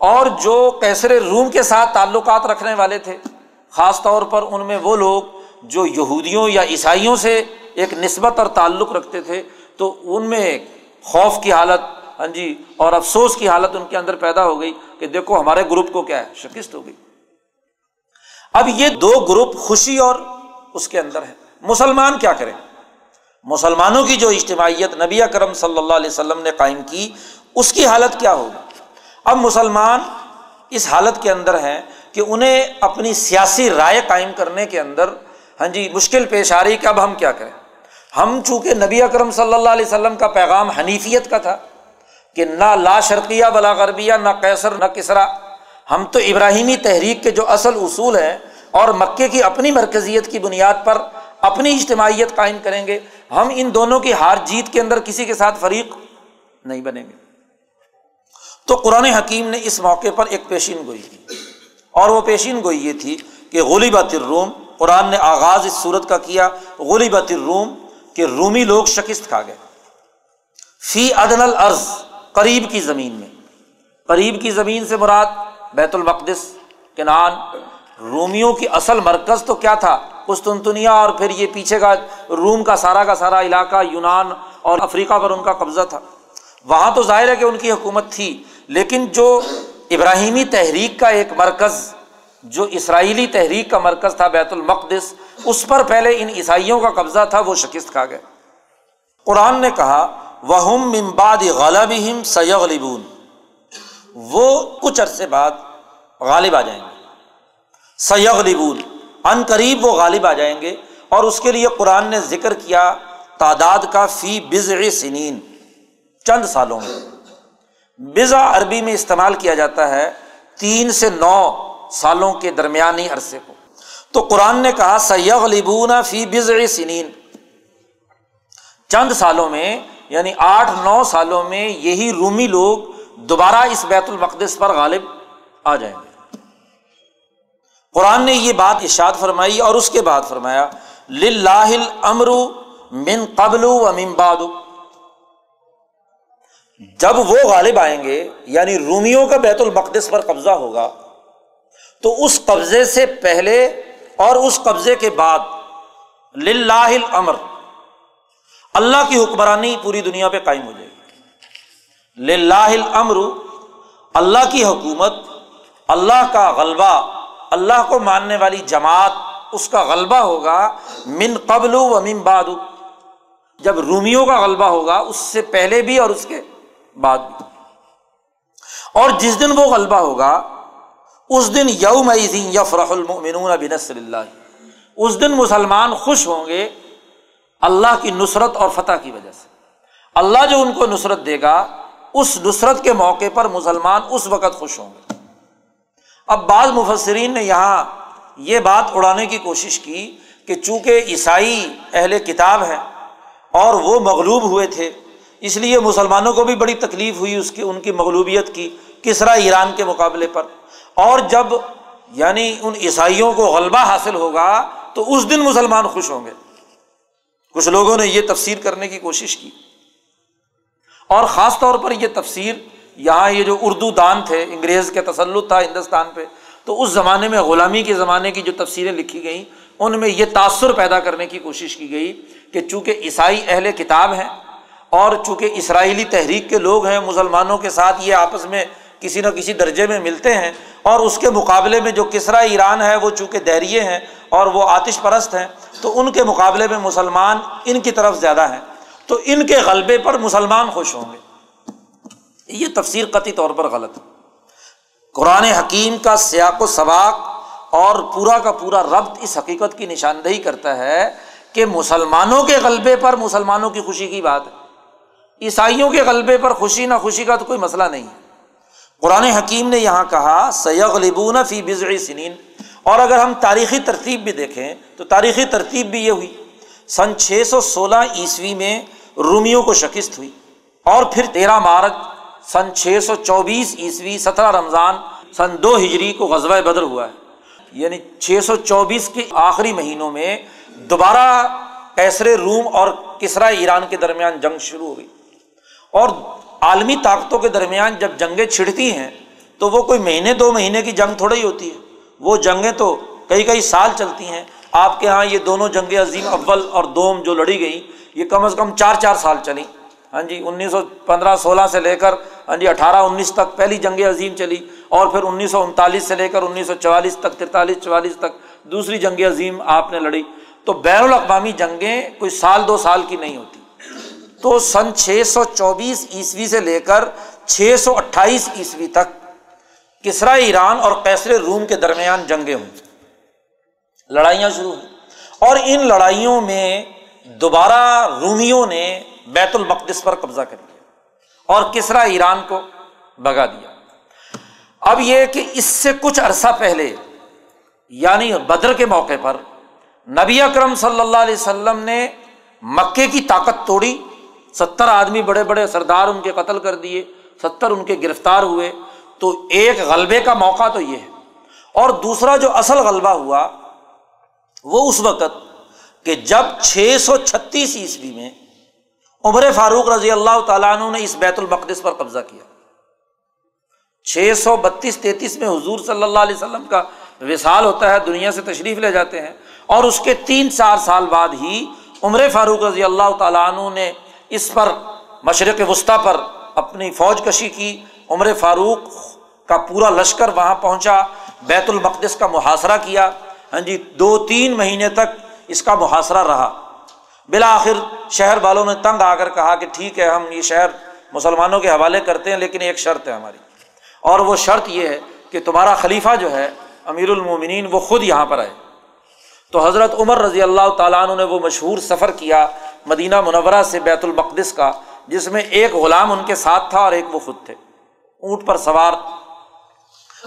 اور جو کیسر روم کے ساتھ تعلقات رکھنے والے تھے، خاص طور پر ان میں وہ لوگ جو یہودیوں یا عیسائیوں سے ایک نسبت اور تعلق رکھتے تھے، تو ان میں خوف کی حالت ہاں جی اور افسوس کی حالت ان کے اندر پیدا ہو گئی کہ دیکھو ہمارے گروپ کو کیا ہے، شکست ہو گئی۔ اب یہ دو گروپ خوشی اور اس کے اندر ہے مسلمان کیا کریں؟ مسلمانوں کی جو اجتماعیت نبی کرم صلی اللہ علیہ وسلم نے قائم کی، اس کی حالت کیا ہوگی؟ اب مسلمان اس حالت کے اندر ہیں کہ انہیں اپنی سیاسی رائے قائم کرنے کے اندر ہاں جی مشکل پیش آ رہی کہ اب ہم کیا کریں؟ ہم چونکہ نبی اکرم صلی اللہ علیہ وسلم کا پیغام حنیفیت کا تھا کہ نہ لا شرقیہ بلا غربیہ، نہ کیسر نہ کسرا، ہم تو ابراہیمی تحریک کے جو اصل اصول ہیں اور مکے کی اپنی مرکزیت کی بنیاد پر اپنی اجتماعیت قائم کریں گے، ہم ان دونوں کی ہار جیت کے اندر کسی کے ساتھ فریق نہیں بنیں گے۔ تو قرآن حکیم نے اس موقع پر ایک پیشین گوئی کی۔ اور وہ پیشین گوئی یہ تھی کہ غلی الروم، قرآن نے آغاز اس صورت کا کیا غلی الروم کہ رومی لوگ شکست کھا گئے۔ فی عدن العرض قریب کی زمین میں۔ قریب کی زمین سے مراد بیت المقدس کنان رومیوں کی اصل مرکز تو کیا تھا؟ قسطنطنیہ۔ اور پھر یہ پیچھے کا، روم کا سارا کا سارا علاقہ یونان اور افریقہ پر ان کا قبضہ تھا۔ وہاں تو ظاہر ہے کہ ان کی حکومت تھی۔ لیکن جو ابراہیمی تحریک کا ایک مرکز، جو اسرائیلی تحریک کا مرکز تھا بیت المقدس، اس پر پہلے ان عیسائیوں کا قبضہ تھا، وہ شکست کھا گئے۔ قرآن نے کہا وہ ممباد غالب سیغلبون وہ کچھ عرصے بعد غالب آ جائیں گے۔ سیغلبون ان قریب وہ غالب آ جائیں گے۔ اور اس کے لیے قرآن نے ذکر کیا، تعداد کا فی بز سنین، چند سالوں میں۔ بزا عربی میں استعمال کیا جاتا ہے تین سے نو سالوں کے درمیانی عرصے کو۔ تو قرآن نے کہا سیغ لبونا فی بز سنین چند سالوں میں یعنی آٹھ نو سالوں میں یہی رومی لوگ دوبارہ اس بیت المقدس پر غالب آ جائیں گے۔ قرآن نے یہ بات اشاد فرمائی اور اس کے بعد فرمایا لاہ امرو من قبل و بادو جب وہ غالب آئیں گے یعنی رومیوں کا بیت المقدس پر قبضہ ہوگا، تو اس قبضے سے پہلے اور اس قبضے کے بعد لاہ امر اللہ کی حکمرانی پوری دنیا پہ قائم ہو جائے گی۔ لاہ امر اللہ کی حکومت، اللہ کا غلبہ، اللہ کو ماننے والی جماعت، اس کا غلبہ ہوگا من قبل و من باد جب رومیوں کا غلبہ ہوگا، اس سے پہلے بھی اور اس کے بعد اور جس دن وہ غلبہ ہوگا، اس دن یوم یفرح المؤمنون بنصر اللہ۔ اس دن مسلمان خوش ہوں گے اللہ کی نصرت اور فتح کی وجہ سے۔ اللہ جو ان کو نصرت دے گا، اس نصرت کے موقع پر مسلمان اس وقت خوش ہوں گے۔ اب بعض مفسرین نے یہاں یہ بات اڑانے کی کوشش کی کہ چونکہ عیسائی اہل کتاب ہے اور وہ مغلوب ہوئے تھے اس لیے مسلمانوں کو بھی بڑی تکلیف ہوئی اس کی، ان کی مغلوبیت کی، کسرا ایران کے مقابلے پر۔ اور جب یعنی ان عیسائیوں کو غلبہ حاصل ہوگا تو اس دن مسلمان خوش ہوں گے۔ کچھ لوگوں نے یہ تفسیر کرنے کی کوشش کی۔ اور خاص طور پر یہ تفسیر، یہاں یہ جو اردو دان تھے، انگریز کے تسلط تھا ہندوستان پہ، تو اس زمانے میں غلامی کے زمانے کی جو تفسیریں لکھی گئیں، ان میں یہ تاثر پیدا کرنے کی کوشش کی گئی کہ چونکہ عیسائی اہل کتاب ہیں اور چونکہ اسرائیلی تحریک کے لوگ ہیں، مسلمانوں کے ساتھ یہ آپس میں کسی نہ کسی درجے میں ملتے ہیں اور اس کے مقابلے میں جو کسرا ایران ہے، وہ چونکہ دہریے ہیں اور وہ آتش پرست ہیں، تو ان کے مقابلے میں مسلمان ان کی طرف زیادہ ہیں۔ تو ان کے غلبے پر مسلمان خوش ہوں گے۔ یہ تفسیر قطعی طور پر غلط ہے۔ قرآن حکیم کا سیاق و سباق اور پورا کا پورا ربط اس حقیقت کی نشاندہی کرتا ہے کہ مسلمانوں کے غلبے پر مسلمانوں کی خوشی کی بات ہے۔ عیسائیوں کے غلبے پر خوشی نہ خوشی کا تو کوئی مسئلہ نہیں۔ قرآن حکیم نے یہاں کہا سیغ لبون فی بزعی سنین اور اگر ہم تاریخی ترتیب بھی دیکھیں، تو تاریخی ترتیب بھی یہ ہوئی۔ سن چھ سو سولہ عیسوی میں رومیوں کو شکست ہوئی۔ اور پھر تیرہ مارچ سن چھ سو چوبیس عیسوی سترہ رمضان سن دو ہجری کو غزوہ بدر ہوا ہے۔ یعنی چھ سو چوبیس کے آخری مہینوں میں دوبارہ کیسر روم اور کسرا ایران کے درمیان جنگ شروع ہو گئی اور عالمی طاقتوں کے درمیان جب جنگیں چھڑتی ہیں، تو وہ کوئی مہینے، دو مہینے کی جنگ تھوڑا ہی ہوتی ہے۔ وہ جنگیں تو کئی کئی سال چلتی ہیں۔ آپ کے یہاں یہ دونوں جنگ عظیم اول اور دوم جو لڑی گئی یہ کم از کم چار چار سال چلی ہاں جی انیس سو پندرہ، سولہ سے لے کر ہاں جی اٹھارہ، انیس تک پہلی جنگ عظیم چلی، اور پھر انیس سو انتالیس سے لے کر انیس سو چوالیس تک ترتالیس چوالیس تک دوسری جنگ عظیم آپ نے لڑی۔ تو بین الاقوامی جنگیں کوئی سال، دو سال کی نہیں ہوتی۔ تو سن چھ سو چوبیس عیسوی سے لے کر چھ سو اٹھائیس عیسوی تک کسرا ایران اور کیسر روم کے درمیان جنگیں ہوئی لڑائیاں شروع ہوئی اور ان لڑائیوں میں دوبارہ رومیوں نے بیت المقدس پر قبضہ کر لیا اور کسرا ایران کو بگا دیا۔ اب یہ کہ اس سے کچھ عرصہ پہلے یعنی بدر کے موقع پر، نبی اکرم صلی اللہ علیہ وسلم نے مکے کی طاقت توڑی۔ ستر آدمی بڑے بڑے سردار ان کے قتل کر دیے، ستر ان کے گرفتار ہوئے۔ تو ایک غلبے کا موقع تو یہ ہے۔ اور دوسرا جو اصل غلبہ ہوا، وہ اس وقت کہ جب چھ سو چھتیس عیسوی میں عمر فاروق رضی اللہ تعالیٰ عنہ نے اس بیت المقدس پر قبضہ کیا۔ چھ سو بتیس تینتیس میں حضور صلی اللہ علیہ وسلم کا وصال ہوتا ہے، دنیا سے تشریف لے جاتے ہیں۔ اور اس کے تین چار سال بعد ہی عمر فاروق رضی اللہ تعالیٰ عنہ نے اس پر مشرق وسطیٰ پر اپنی فوج کشی کی عمر فاروق کا پورا لشکر وہاں پہنچا، بیت المقدس کا محاصرہ کیا۔ ہاں جی دو تین مہینے تک اس کا محاصرہ رہا۔ بالآخر شہر والوں نے تنگ آ کر کہا کہ ٹھیک ہے، ہم یہ شہر مسلمانوں کے حوالے کرتے ہیں، لیکن ایک شرط ہے ہماری۔ اور وہ شرط یہ ہے کہ تمہارا خلیفہ جو ہے، امیر المومنین، وہ خود یہاں پر آئے۔ تو حضرت عمر رضی اللہ تعالیٰ عنہ نے وہ مشہور سفر کیا مدینہ منورہ سے بیت المقدس کا، جس میں ایک غلام ان کے ساتھ تھا اور ایک وہ خود تھے۔ اونٹ پر سوار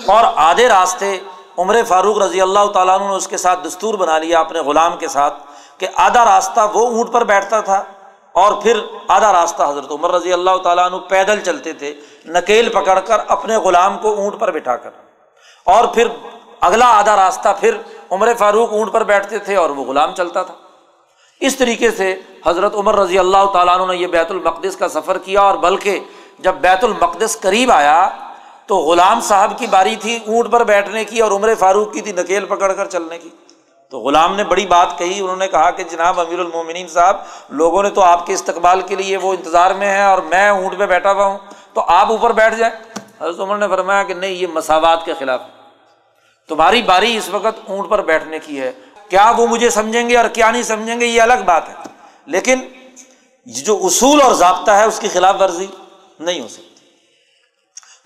اور آدھے راستے عمر فاروق رضی اللہ تعالیٰ عنہ نے اس کے ساتھ دستور بنا لیا اپنے غلام کے ساتھ کہ آدھا راستہ وہ اونٹ پر بیٹھتا تھا اور پھر آدھا راستہ حضرت عمر رضی اللہ تعالیٰ عنہ پیدل چلتے تھے نکیل پکڑ کر اپنے غلام کو اونٹ پر بٹھا کر۔ اور پھر اگلا آدھا راستہ پھر عمر فاروق اونٹ پر بیٹھتے تھے اور وہ غلام چلتا تھا۔ اس طریقے سے حضرت عمر رضی اللہ تعالیٰ عنہ نے یہ بیت المقدس کا سفر کیا اور بلکہ جب بیت المقدس قریب آیا تو غلام صاحب کی باری تھی اونٹ پر بیٹھنے کی اور عمر فاروق کی تھی نکیل پکڑ کر چلنے کی۔ تو غلام نے بڑی بات کہی، انہوں نے کہا کہ جناب امیر المومنین صاحب، لوگوں نے تو آپ کے استقبال کے لیے وہ انتظار میں ہے اور میں اونٹ پہ بیٹھا ہوا ہوں، تو آپ اوپر بیٹھ جائیں۔ حضرت عمر نے فرمایا کہ نہیں، یہ مساوات کے خلاف تمہاری باری اس وقت اونٹ پر بیٹھنے کی ہے۔ کیا وہ مجھے سمجھیں گے اور کیا نہیں سمجھیں گے یہ الگ بات ہے۔ لیکن جو اصول اور ضابطہ ہے اس کی خلاف ورزی نہیں ہو سکتی۔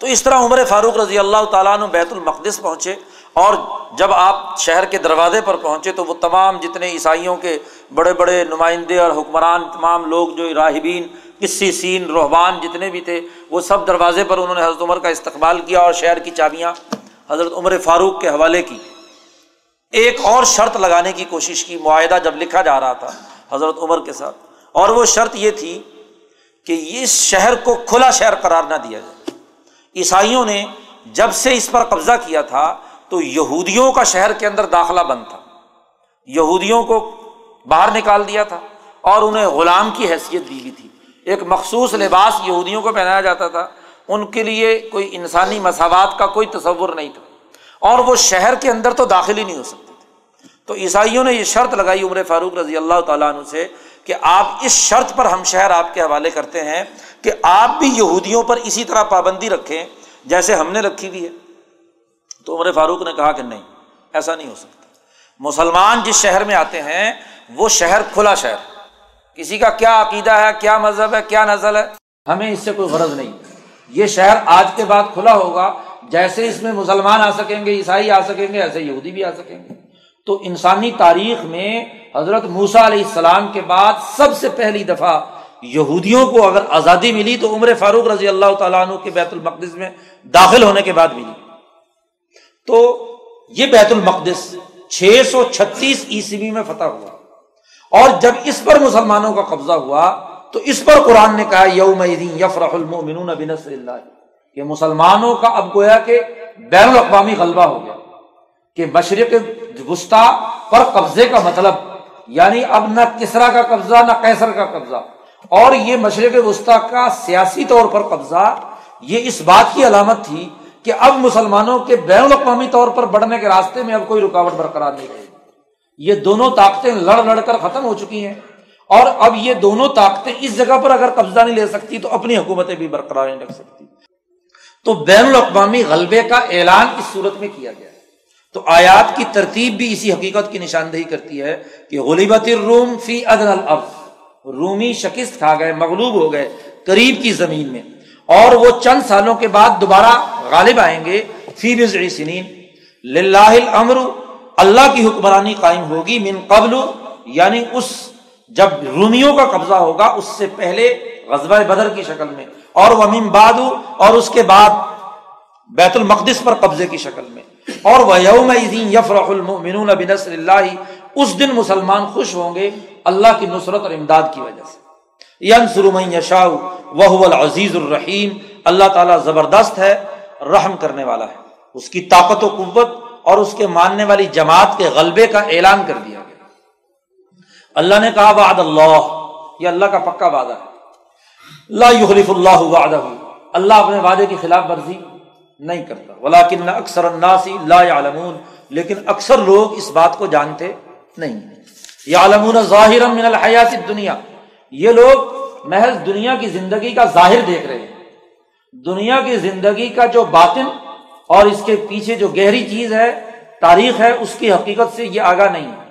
تو اس طرح عمر فاروق رضی اللہ تعالیٰ نے بیت المقدس پہنچے اور جب آپ شہر کے دروازے پر پہنچے تو وہ تمام جتنے عیسائیوں کے بڑے بڑے نمائندے اور حکمران، تمام لوگ جو راہبین کسی سین روحبان جتنے بھی تھے، وہ سب دروازے پر انہوں نے حضرت عمر کا استقبال کیا اور شہر کی چابیاں حضرت عمر فاروق کے حوالے کی ایک اور شرط لگانے کی کوشش کی، معاہدہ جب لکھا جا رہا تھا حضرت عمر کے ساتھ، اور وہ شرط یہ تھی کہ اس شہر کو کھلا شہر قرار نہ دیا جائے۔ عیسائیوں نے جب سے اس پر قبضہ کیا تھا، تو یہودیوں کا شہر کے اندر داخلہ بند تھا۔ یہودیوں کو باہر نکال دیا تھا، اور انہیں غلام کی حیثیت دی گئی تھی۔ ایک مخصوص لباس یہودیوں کو پہنایا جاتا تھا۔ ان کے لیے کوئی انسانی مساوات کا کوئی تصور نہیں تھا۔ اور وہ شہر کے اندر تو داخل ہی نہیں ہو سکتے تھے۔ تو عیسائیوں نے یہ شرط لگائی عمر فاروق رضی اللہ تعالیٰ عنہ سے کہ آپ اس شرط پر ہم شہر آپ کے حوالے کرتے ہیں کہ آپ بھی یہودیوں پر اسی طرح پابندی رکھیں جیسے ہم نے رکھی ہوئی ہے۔ تو عمر فاروق نے کہا کہ نہیں، ایسا نہیں ہو سکتا۔ مسلمان جس شہر میں آتے ہیں، وہ شہر کھلا شہر۔ کسی کا کیا عقیدہ ہے، کیا مذہب ہے، کیا نزل ہے، ہمیں اس سے کوئی غرض نہیں۔ یہ شہر آج کے بعد کھلا ہوگا، جیسے اس میں مسلمان آ سکیں گے، عیسائی آ سکیں گے، ایسے یہودی بھی آ سکیں گے۔ تو انسانی تاریخ میں حضرت موسا علیہ السلام کے بعد سب سے پہلی دفعہ یہودیوں کو اگر آزادی ملی تو عمر فاروق رضی اللہ تعالیٰ عنہ کے بیت المقدس میں داخل ہونے کے بعد ملی۔ تو یہ بیت المقدس چھ سو چھتیس عیسوی میں فتح ہوا۔ اور جب اس پر مسلمانوں کا قبضہ ہوا تو اس پر قرآن نے کہا، یوم یفرح المؤمنون بنصر اللہ. کہ مسلمانوں کا اب گویا کہ بین الاقوامی غلبہ ہو گیا. کہ مشرق وسطی پر قبضے کا مطلب. یعنی اب نہ کسرا کا قبضہ، نہ کیسر کا قبضہ. اور یہ مشرق وسطی کا سیاسی طور پر قبضہ، یہ اس بات کی علامت تھی کہ اب مسلمانوں کے بین الاقوامی طور پر بڑھنے کے راستے میں اب کوئی رکاوٹ برقرار نہیں رہے یہ دونوں طاقتیں لڑ لڑ کر ختم ہو چکی ہیں. اور اب یہ دونوں طاقتیں اس جگہ پر اگر قبضہ نہیں لے سکتی تو اپنی حکومتیں بھی برقرار نہیں رکھ سکتی۔ تو بین الاقوامی غلبے کا اعلان اس صورت میں کیا گیا۔ تو آیات کی ترتیب بھی اسی حقیقت کی نشاندہی کرتی ہے کہ غلیبت الروم فی ادن الارض۔ رومی شکست کھا گئے، مغلوب ہو گئے قریب کی زمین میں۔ اور وہ چند سالوں کے بعد دوبارہ غالب آئیں گے۔ فی بزع سنین۔ للہ الامر، اللہ کی حکمرانی قائم ہوگی من قبل یعنی اس جب رومیوں کا قبضہ ہوگا، اس سے پہلے غزبۂ بدر کی شکل میں، اور وہ بادو، اور اس کے بعد بیت المقدس پر قبضے کی شکل میں۔ اور وہ یوم یفرح المؤمنون بنصر اللہ۔ اس دن مسلمان خوش ہوں گے اللہ کی نصرت اور امداد کی وجہ سے۔ ینصر من یشاء وہ العزیز الرحیم۔ اللہ تعالیٰ زبردست ہے، رحم کرنے والا ہے۔ اس کی طاقت و قوت اور اس کے ماننے والی جماعت کے غلبے کا اعلان کر دیا۔ اللہ نے کہا وعد اللہ، یہ اللہ کا پکا وعدہ ہے۔ لا يخلف اللہ وعدہ۔ اللہ اپنے وعدے کی خلاف ورزی نہیں کرتا۔ ولیکن اکثر الناس لا يعلمون لیکن اکثر لوگ اس بات کو جانتے نہیں۔ یعلمون ظاہرا من الحیات الدنیا۔ یہ لوگ محض دنیا کی زندگی کا ظاہر دیکھ رہے ہیں۔ دنیا کی زندگی کا جو باطن اور اس کے پیچھے جو گہری چیز ہے، تاریخ ہے، اس کی حقیقت سے یہ آگاہ نہیں۔ ہے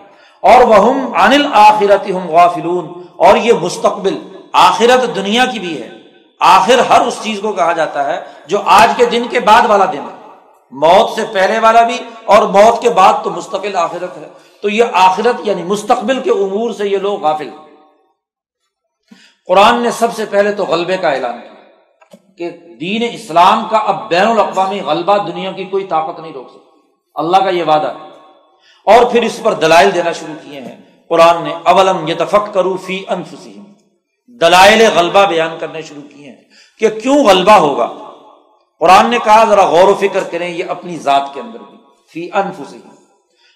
اور وہ انل آخرت ہم غافلون اور یہ مستقبل آخرت دنیا کی بھی ہے۔ آخر ہر اس چیز کو کہا جاتا ہے جو آج کے دن کے بعد والا دن ہے۔ موت سے پہلے والا بھی اور موت کے بعد تو مستقل آخرت ہے۔ تو یہ آخرت یعنی مستقبل کے امور سے یہ لوگ غافل قرآن نے سب سے پہلے تو غلبے کا اعلان کیا کہ دین اسلام کا اب بین الاقوامی غلبہ دنیا کی کوئی طاقت نہیں روک سکتی اللہ کا یہ وعدہ ہے۔ اور پھر اس پر دلائل دینا شروع کیے ہیں۔ قرآن نے اولم یتفق کرو فی انفسیم دلائل غلبہ بیان کرنے شروع کیے ہیں کہ کیوں غلبہ ہوگا۔ قرآن نے کہا، ذرا غور و فکر کریں، یہ اپنی ذات کے اندر بھی۔ فی انفسیم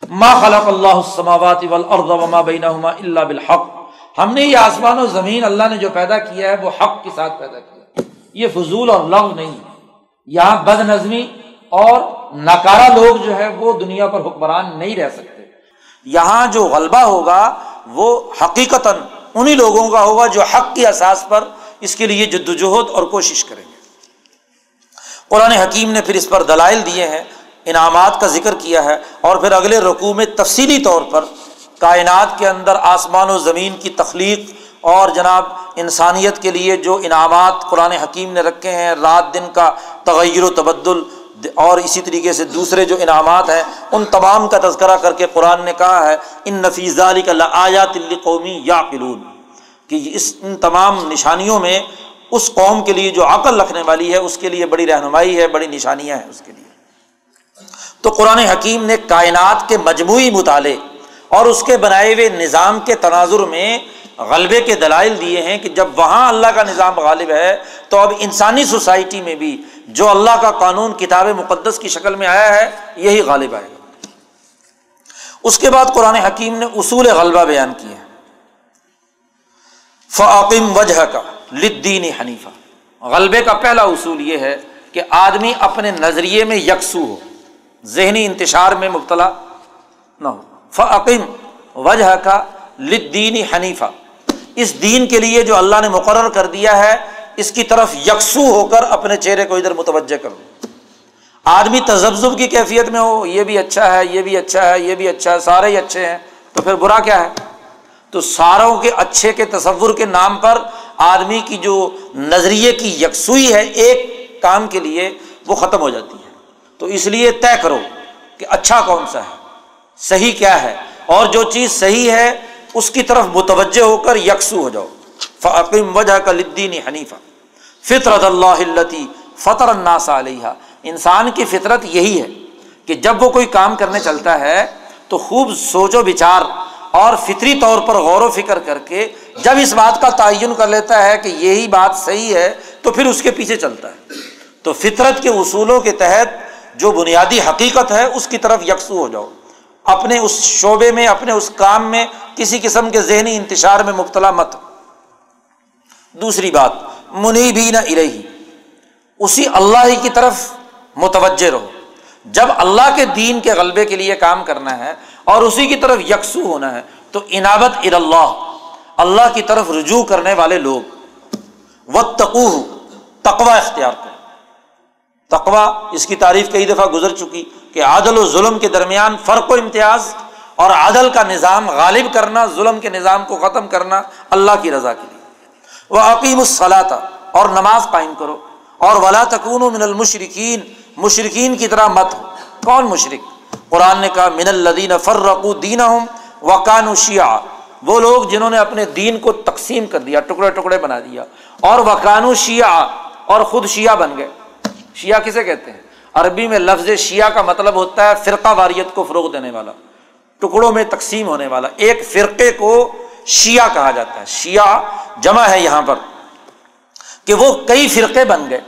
ما خلق اللہ السماوات والارض وما بینہما الا بالحق۔ ہم نے یہ آسمان و زمین اللہ نے جو پیدا کیا ہے، وہ حق کے ساتھ پیدا کیا۔ یہ فضول اور لغ نہیں ہے۔ یہاں بد نظمی اور ناکارہ لوگ جو ہے وہ دنیا پر حکمران نہیں رہ سکتے۔ یہاں جو غلبہ ہوگا، وہ حقیقت انہیں لوگوں کا ہوگا جو حق کی اساس پر اس کے لیے جد وجہد اور کوشش کریں گے۔ قرآن حکیم نے پھر اس پر دلائل دیے ہیں، انعامات کا ذکر کیا ہے اور پھر اگلے رقوع میں تفصیلی طور پر کائنات کے اندر آسمان و زمین کی تخلیق اور جناب انسانیت کے لیے جو انعامات قرآن حکیم نے رکھے ہیں، رات دن کا تغیر و تبدل اور اسی طریقے سے دوسرے جو انعامات ہیں، ان تمام کا تذکرہ کر کے قرآن نے کہا ہے ان نفیز علی کا آیات قومی یا قلون کہ اس ان تمام نشانیوں میں اس قوم کے لیے جو عقل رکھنے والی ہے، اس کے لیے بڑی رہنمائی ہے، بڑی نشانیاں ہیں اس کے لیے۔ تو قرآن حکیم نے کائنات کے مجموعی مطالعے اور اس کے بنائے ہوئے نظام کے تناظر میں غلبے کے دلائل دیے ہیں کہ جب وہاں اللہ کا نظام غالب ہے تو اب انسانی سوسائٹی میں بھی جو اللہ کا قانون کتاب مقدس کی شکل میں آیا ہے، یہی غالب آئے گا۔ اس کے بعد قرآن حکیم نے اصول غلبہ بیان کیے ہیں۔ فعقم وجہ کا لدین حنیفہ۔ غلبے کا پہلا اصول یہ ہے کہ آدمی اپنے نظریے میں یکسو ہو، ذہنی انتشار میں مبتلا نہ ہو۔ فعقم وجہ کا لدین حنیفہ۔ اس دین کے لیے جو اللہ نے مقرر کر دیا ہے، اس کی طرف یکسو ہو کر اپنے چہرے کو ادھر متوجہ کر دو آدمی تجزب کی کیفیت میں ہو، یہ بھی اچھا ہے، یہ بھی اچھا ہے، یہ بھی اچھا ہے، سارے ہی اچھے ہیں، تو پھر برا کیا ہے؟ تو ساروں کے اچھے کے تصور کے نام پر آدمی کی جو نظریے کی یکسوئی ہے ایک کام کے لیے وہ ختم ہو جاتی ہے۔ تو اس لیے طے کرو کہ اچھا کون سا ہے۔ صحیح کیا ہے؟ اور جو چیز صحیح ہے، اس کی طرف متوجہ ہو کر یکسو ہو جاؤ۔ فعقیم وجہ کا لدین حنیفہ فطرت اللہ فطر الناس علیہ انسان کی فطرت یہی ہے کہ جب وہ کوئی کام کرنے چلتا ہے، تو خوب سوچ و بچار اور فطری طور پر غور و فکر کر کے جب اس بات کا تعین کر لیتا ہے کہ یہی بات صحیح ہے، تو پھر اس کے پیچھے چلتا ہے۔ تو فطرت کے اصولوں کے تحت جو بنیادی حقیقت ہے، اس کی طرف یکسو ہو جاؤ۔ اپنے اس شعبے میں، اپنے اس کام میں کسی قسم کے ذہنی انتشار میں مبتلا مت دوسری بات منی بھی نہ اسی اللہ ہی کی طرف متوجہ رہو۔ جب اللہ کے دین کے غلبے کے لیے کام کرنا ہے اور اسی کی طرف یکسو ہونا ہے، تو انابت ار اللہ اللہ کی طرف رجوع کرنے والے لوگ۔ و تقو تقوا اختیار کرو۔ تقوا اس کی تعریف کئی دفعہ گزر چکی۔ کہ عادل و ظلم کے درمیان فرق و امتیاز اور عادل کا نظام غالب کرنا، ظلم کے نظام کو ختم کرنا اللہ کی رضا کے لیے۔ وہ عقیم الصلاطہ اور نماز قائم کرو۔ اور ولا تکون من المشرقین مشرقین کی طرح مت ہو۔ کون مشرق قرآن نے کہا، من الدین فرقو دین ہوں وقان شیعہ۔ وہ لوگ جنہوں نے اپنے دین کو تقسیم کر دیا، ٹکڑے ٹکڑے بنا دیا۔ اور وقان شیعہ اور خود شیعہ بن گئے۔ شیعہ کسے کہتے ہیں؟ عربی میں لفظ شیعہ کا مطلب ہوتا ہے فرقہ واریت کو فروغ دینے والا، ٹکڑوں میں تقسیم ہونے والا۔ ایک فرقے کو شیعہ کہا جاتا ہے۔ شیعہ جمع ہے یہاں پر کہ وہ کئی فرقے بن گئے۔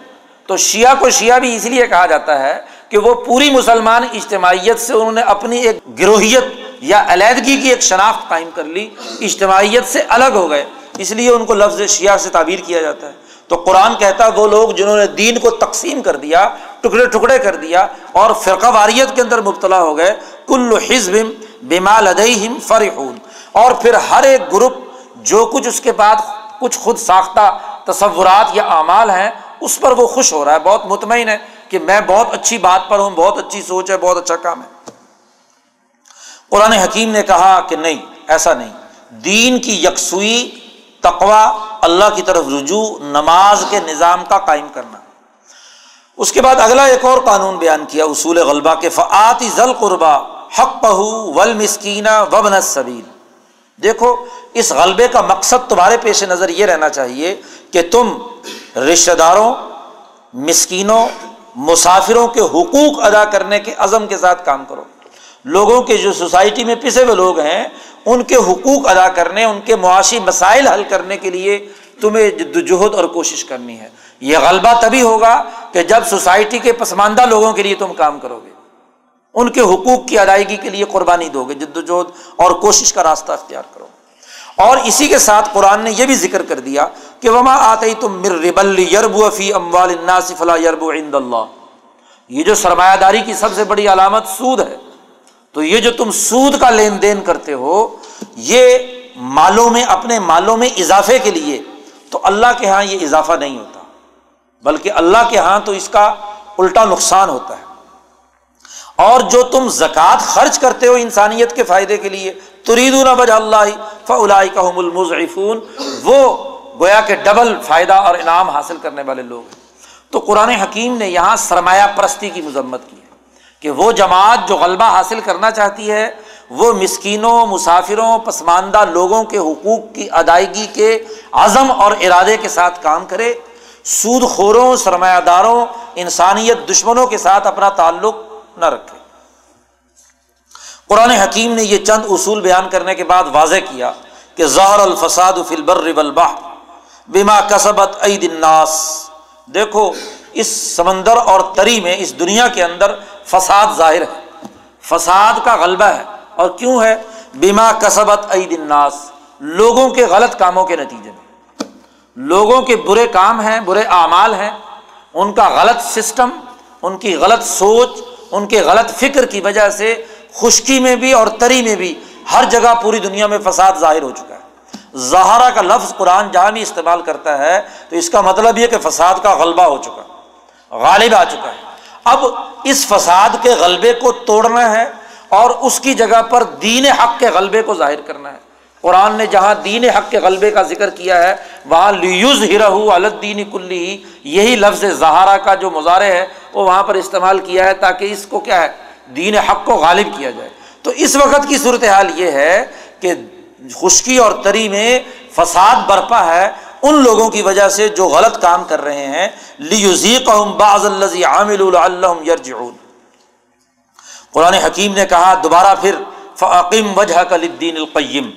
تو شیعہ کو شیعہ بھی اس لیے کہا جاتا ہے کہ وہ پوری مسلمان اجتماعیت سے انہوں نے اپنی ایک گروہیت یا علیحدگی کی ایک شناخت قائم کر لی، اجتماعیت سے الگ ہو گئے۔ اس لیے ان کو لفظ شیعہ سے تعبیر کیا جاتا ہے۔ تو قرآن کہتا ہے وہ لوگ جنہوں نے دین کو تقسیم کر دیا ٹکڑے ٹکڑے کر دیا اور فرقہ واریت کے اندر مبتلا ہو گئے۔ کل حزب بما لدیہم فرحون۔ اور پھر ہر ایک گروپ جو کچھ اس کے بعد کچھ خود ساختہ تصورات یا اعمال ہیں، اس پر وہ خوش ہو رہا ہے، بہت مطمئن ہے کہ میں بہت اچھی بات پر ہوں، بہت اچھی سوچ ہے، بہت اچھا کام ہے۔ قرآن حکیم نے کہا کہ نہیں، ایسا نہیں۔ دین کی یکسوئی تقوا اللہ کی طرف رجوع، نماز کے نظام کا قائم کرنا۔ اس کے بعد اگلا ایک اور قانون بیان کیا، اصول غلبہ کے فعتی ذل قربا حق پہو ول مسکینہ وبن صبیر دیکھو، اس غلبے کا مقصد تمہارے پیش نظر یہ رہنا چاہیے کہ تم رشتہ داروں، مسکینوں، مسافروں کے حقوق ادا کرنے کے عزم کے ساتھ کام کرو۔ لوگوں کے جو سوسائٹی میں پسے ہوئے لوگ ہیں، ان کے حقوق ادا کرنے، ان کے معاشی مسائل حل کرنے کے لیے تمہیں جد وجہد اور کوشش کرنی ہے۔ یہ غلبہ تبھی ہوگا کہ جب سوسائٹی کے پسماندہ لوگوں کے لیے تم کام کرو گے۔ ان کے حقوق کی ادائیگی کے لیے قربانی دو گے، جد وجہد اور کوشش کا راستہ اختیار کرو۔ اور اسی کے ساتھ قرآن نے یہ بھی ذکر کر دیا کہ وما آتے تم مر ربل یرب فی اموال فلا یرب عند اللہ یہ جو سرمایہ داری کی سب سے بڑی علامت سود ہے، تو یہ جو تم سود کا لین دین کرتے ہو، یہ مالوں میں، اپنے مالوں میں اضافے کے لیے، تو اللہ کے یہاں یہ اضافہ نہیں ہوتا۔ بلکہ اللہ کے یہاں تو اس کا الٹا نقصان ہوتا ہے۔ اور جو تم زکوٰۃ خرچ کرتے ہو انسانیت کے فائدے کے لیے ترید وجہ اللہ فلائی کا المضعفون۔ وہ گویا کہ ڈبل فائدہ اور انعام حاصل کرنے والے لوگ ہیں۔ تو قرآن حکیم نے یہاں سرمایہ پرستی کی مذمت کی ہے کہ وہ جماعت جو غلبہ حاصل کرنا چاہتی ہے، وہ مسکینوں، مسافروں، پسماندہ لوگوں کے حقوق کی ادائیگی کے عزم اور ارادے کے ساتھ کام کرے۔ سود خوروں سرمایہ داروں انسانیت دشمنوں کے ساتھ اپنا تعلق نہ رکھے۔ قرآن حکیم نے یہ چند اصول بیان کرنے کے بعد واضح کیا کہ ظہر الفساد فلبر البحر بما کسبت عید الناس۔ دیکھو، اس سمندر اور تری میں، اس دنیا کے اندر فساد ظاہر ہے۔ فساد کا غلبہ ہے۔ اور کیوں ہے؟ بیما کسبت عید الناس۔ لوگوں کے غلط کاموں کے نتیجے میں۔ لوگوں کے برے کام ہیں، برے اعمال ہیں، ان کا غلط سسٹم، ان کی غلط سوچ، ان کے غلط فکر کی وجہ سے خشکی میں بھی اور تری میں بھی ہر جگہ پوری دنیا میں فساد ظاہر ہو چکا ہے۔ زہرا کا لفظ قرآن جہاں بھی استعمال کرتا ہے تو اس کا مطلب یہ کہ فساد کا غلبہ ہو چکا غالب آ چکا ہے۔ اب اس فساد کے غلبے کو توڑنا ہے اور اس کی جگہ پر دین حق کے غلبے کو ظاہر کرنا ہے۔ قرآن نے جہاں دین حق کے غلبے کا ذکر کیا ہے، وہاں لیوز ہرہ الدین کلی یہی لفظ زہارا کا جو مظاہرے ہے، وہ وہاں پر استعمال کیا ہے تاکہ اس کو کیا ہے، دین حق کو غالب کیا جائے۔ تو اس وقت کی صورتحال یہ ہے کہ خشکی اور تری میں فساد برپا ہے ان لوگوں کی وجہ سے جو غلط کام کر رہے ہیں۔ باز عامل قرآن حکیم نے کہا، دوبارہ پھر فعقیم وجہ کا لدین القیم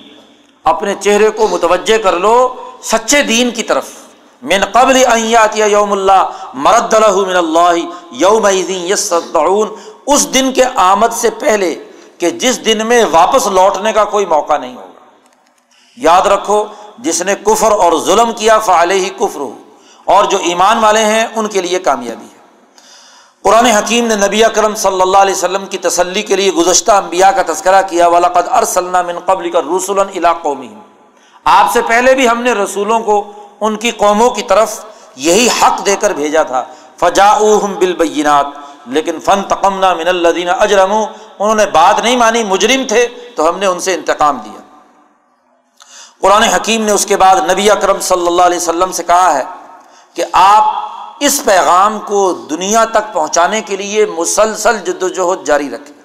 اپنے چہرے کو متوجہ کر لو سچے دین کی طرف۔ من قبل ایات یوم اللہ مرد من اللہ یوم یس اس دن کے آمد سے پہلے کہ جس دن میں واپس لوٹنے کا کوئی موقع نہیں ہوگا۔ یاد رکھو، جس نے کفر اور ظلم کیا فعال ہی کفر ہو اور جو ایمان والے ہیں، ان کے لیے کامیابی۔ ہے قرآن حکیم نے نبی اکرم صلی اللہ علیہ وسلم کی تسلی کے لیے گزشتہ انبیاء کا تذکرہ کیا ولاقد ارسلنا من قبل کا رسول قومی آپ سے پہلے بھی ہم نے رسولوں کو ان کی قوموں کی طرف یہی حق دے کر بھیجا تھا۔ فجا بالبینات لیکن فن تقمنا من الدین اجرم انہوں نے بات نہیں مانی مجرم تھے، تو ہم نے ان سے انتقام دیا۔ قرآن حکیم نے اس کے بعد نبی اکرم صلی اللہ علیہ وسلم سے کہا ہے کہ آپ اس پیغام کو دنیا تک پہنچانے کے لیے مسلسل جد و جہد جاری رکھیں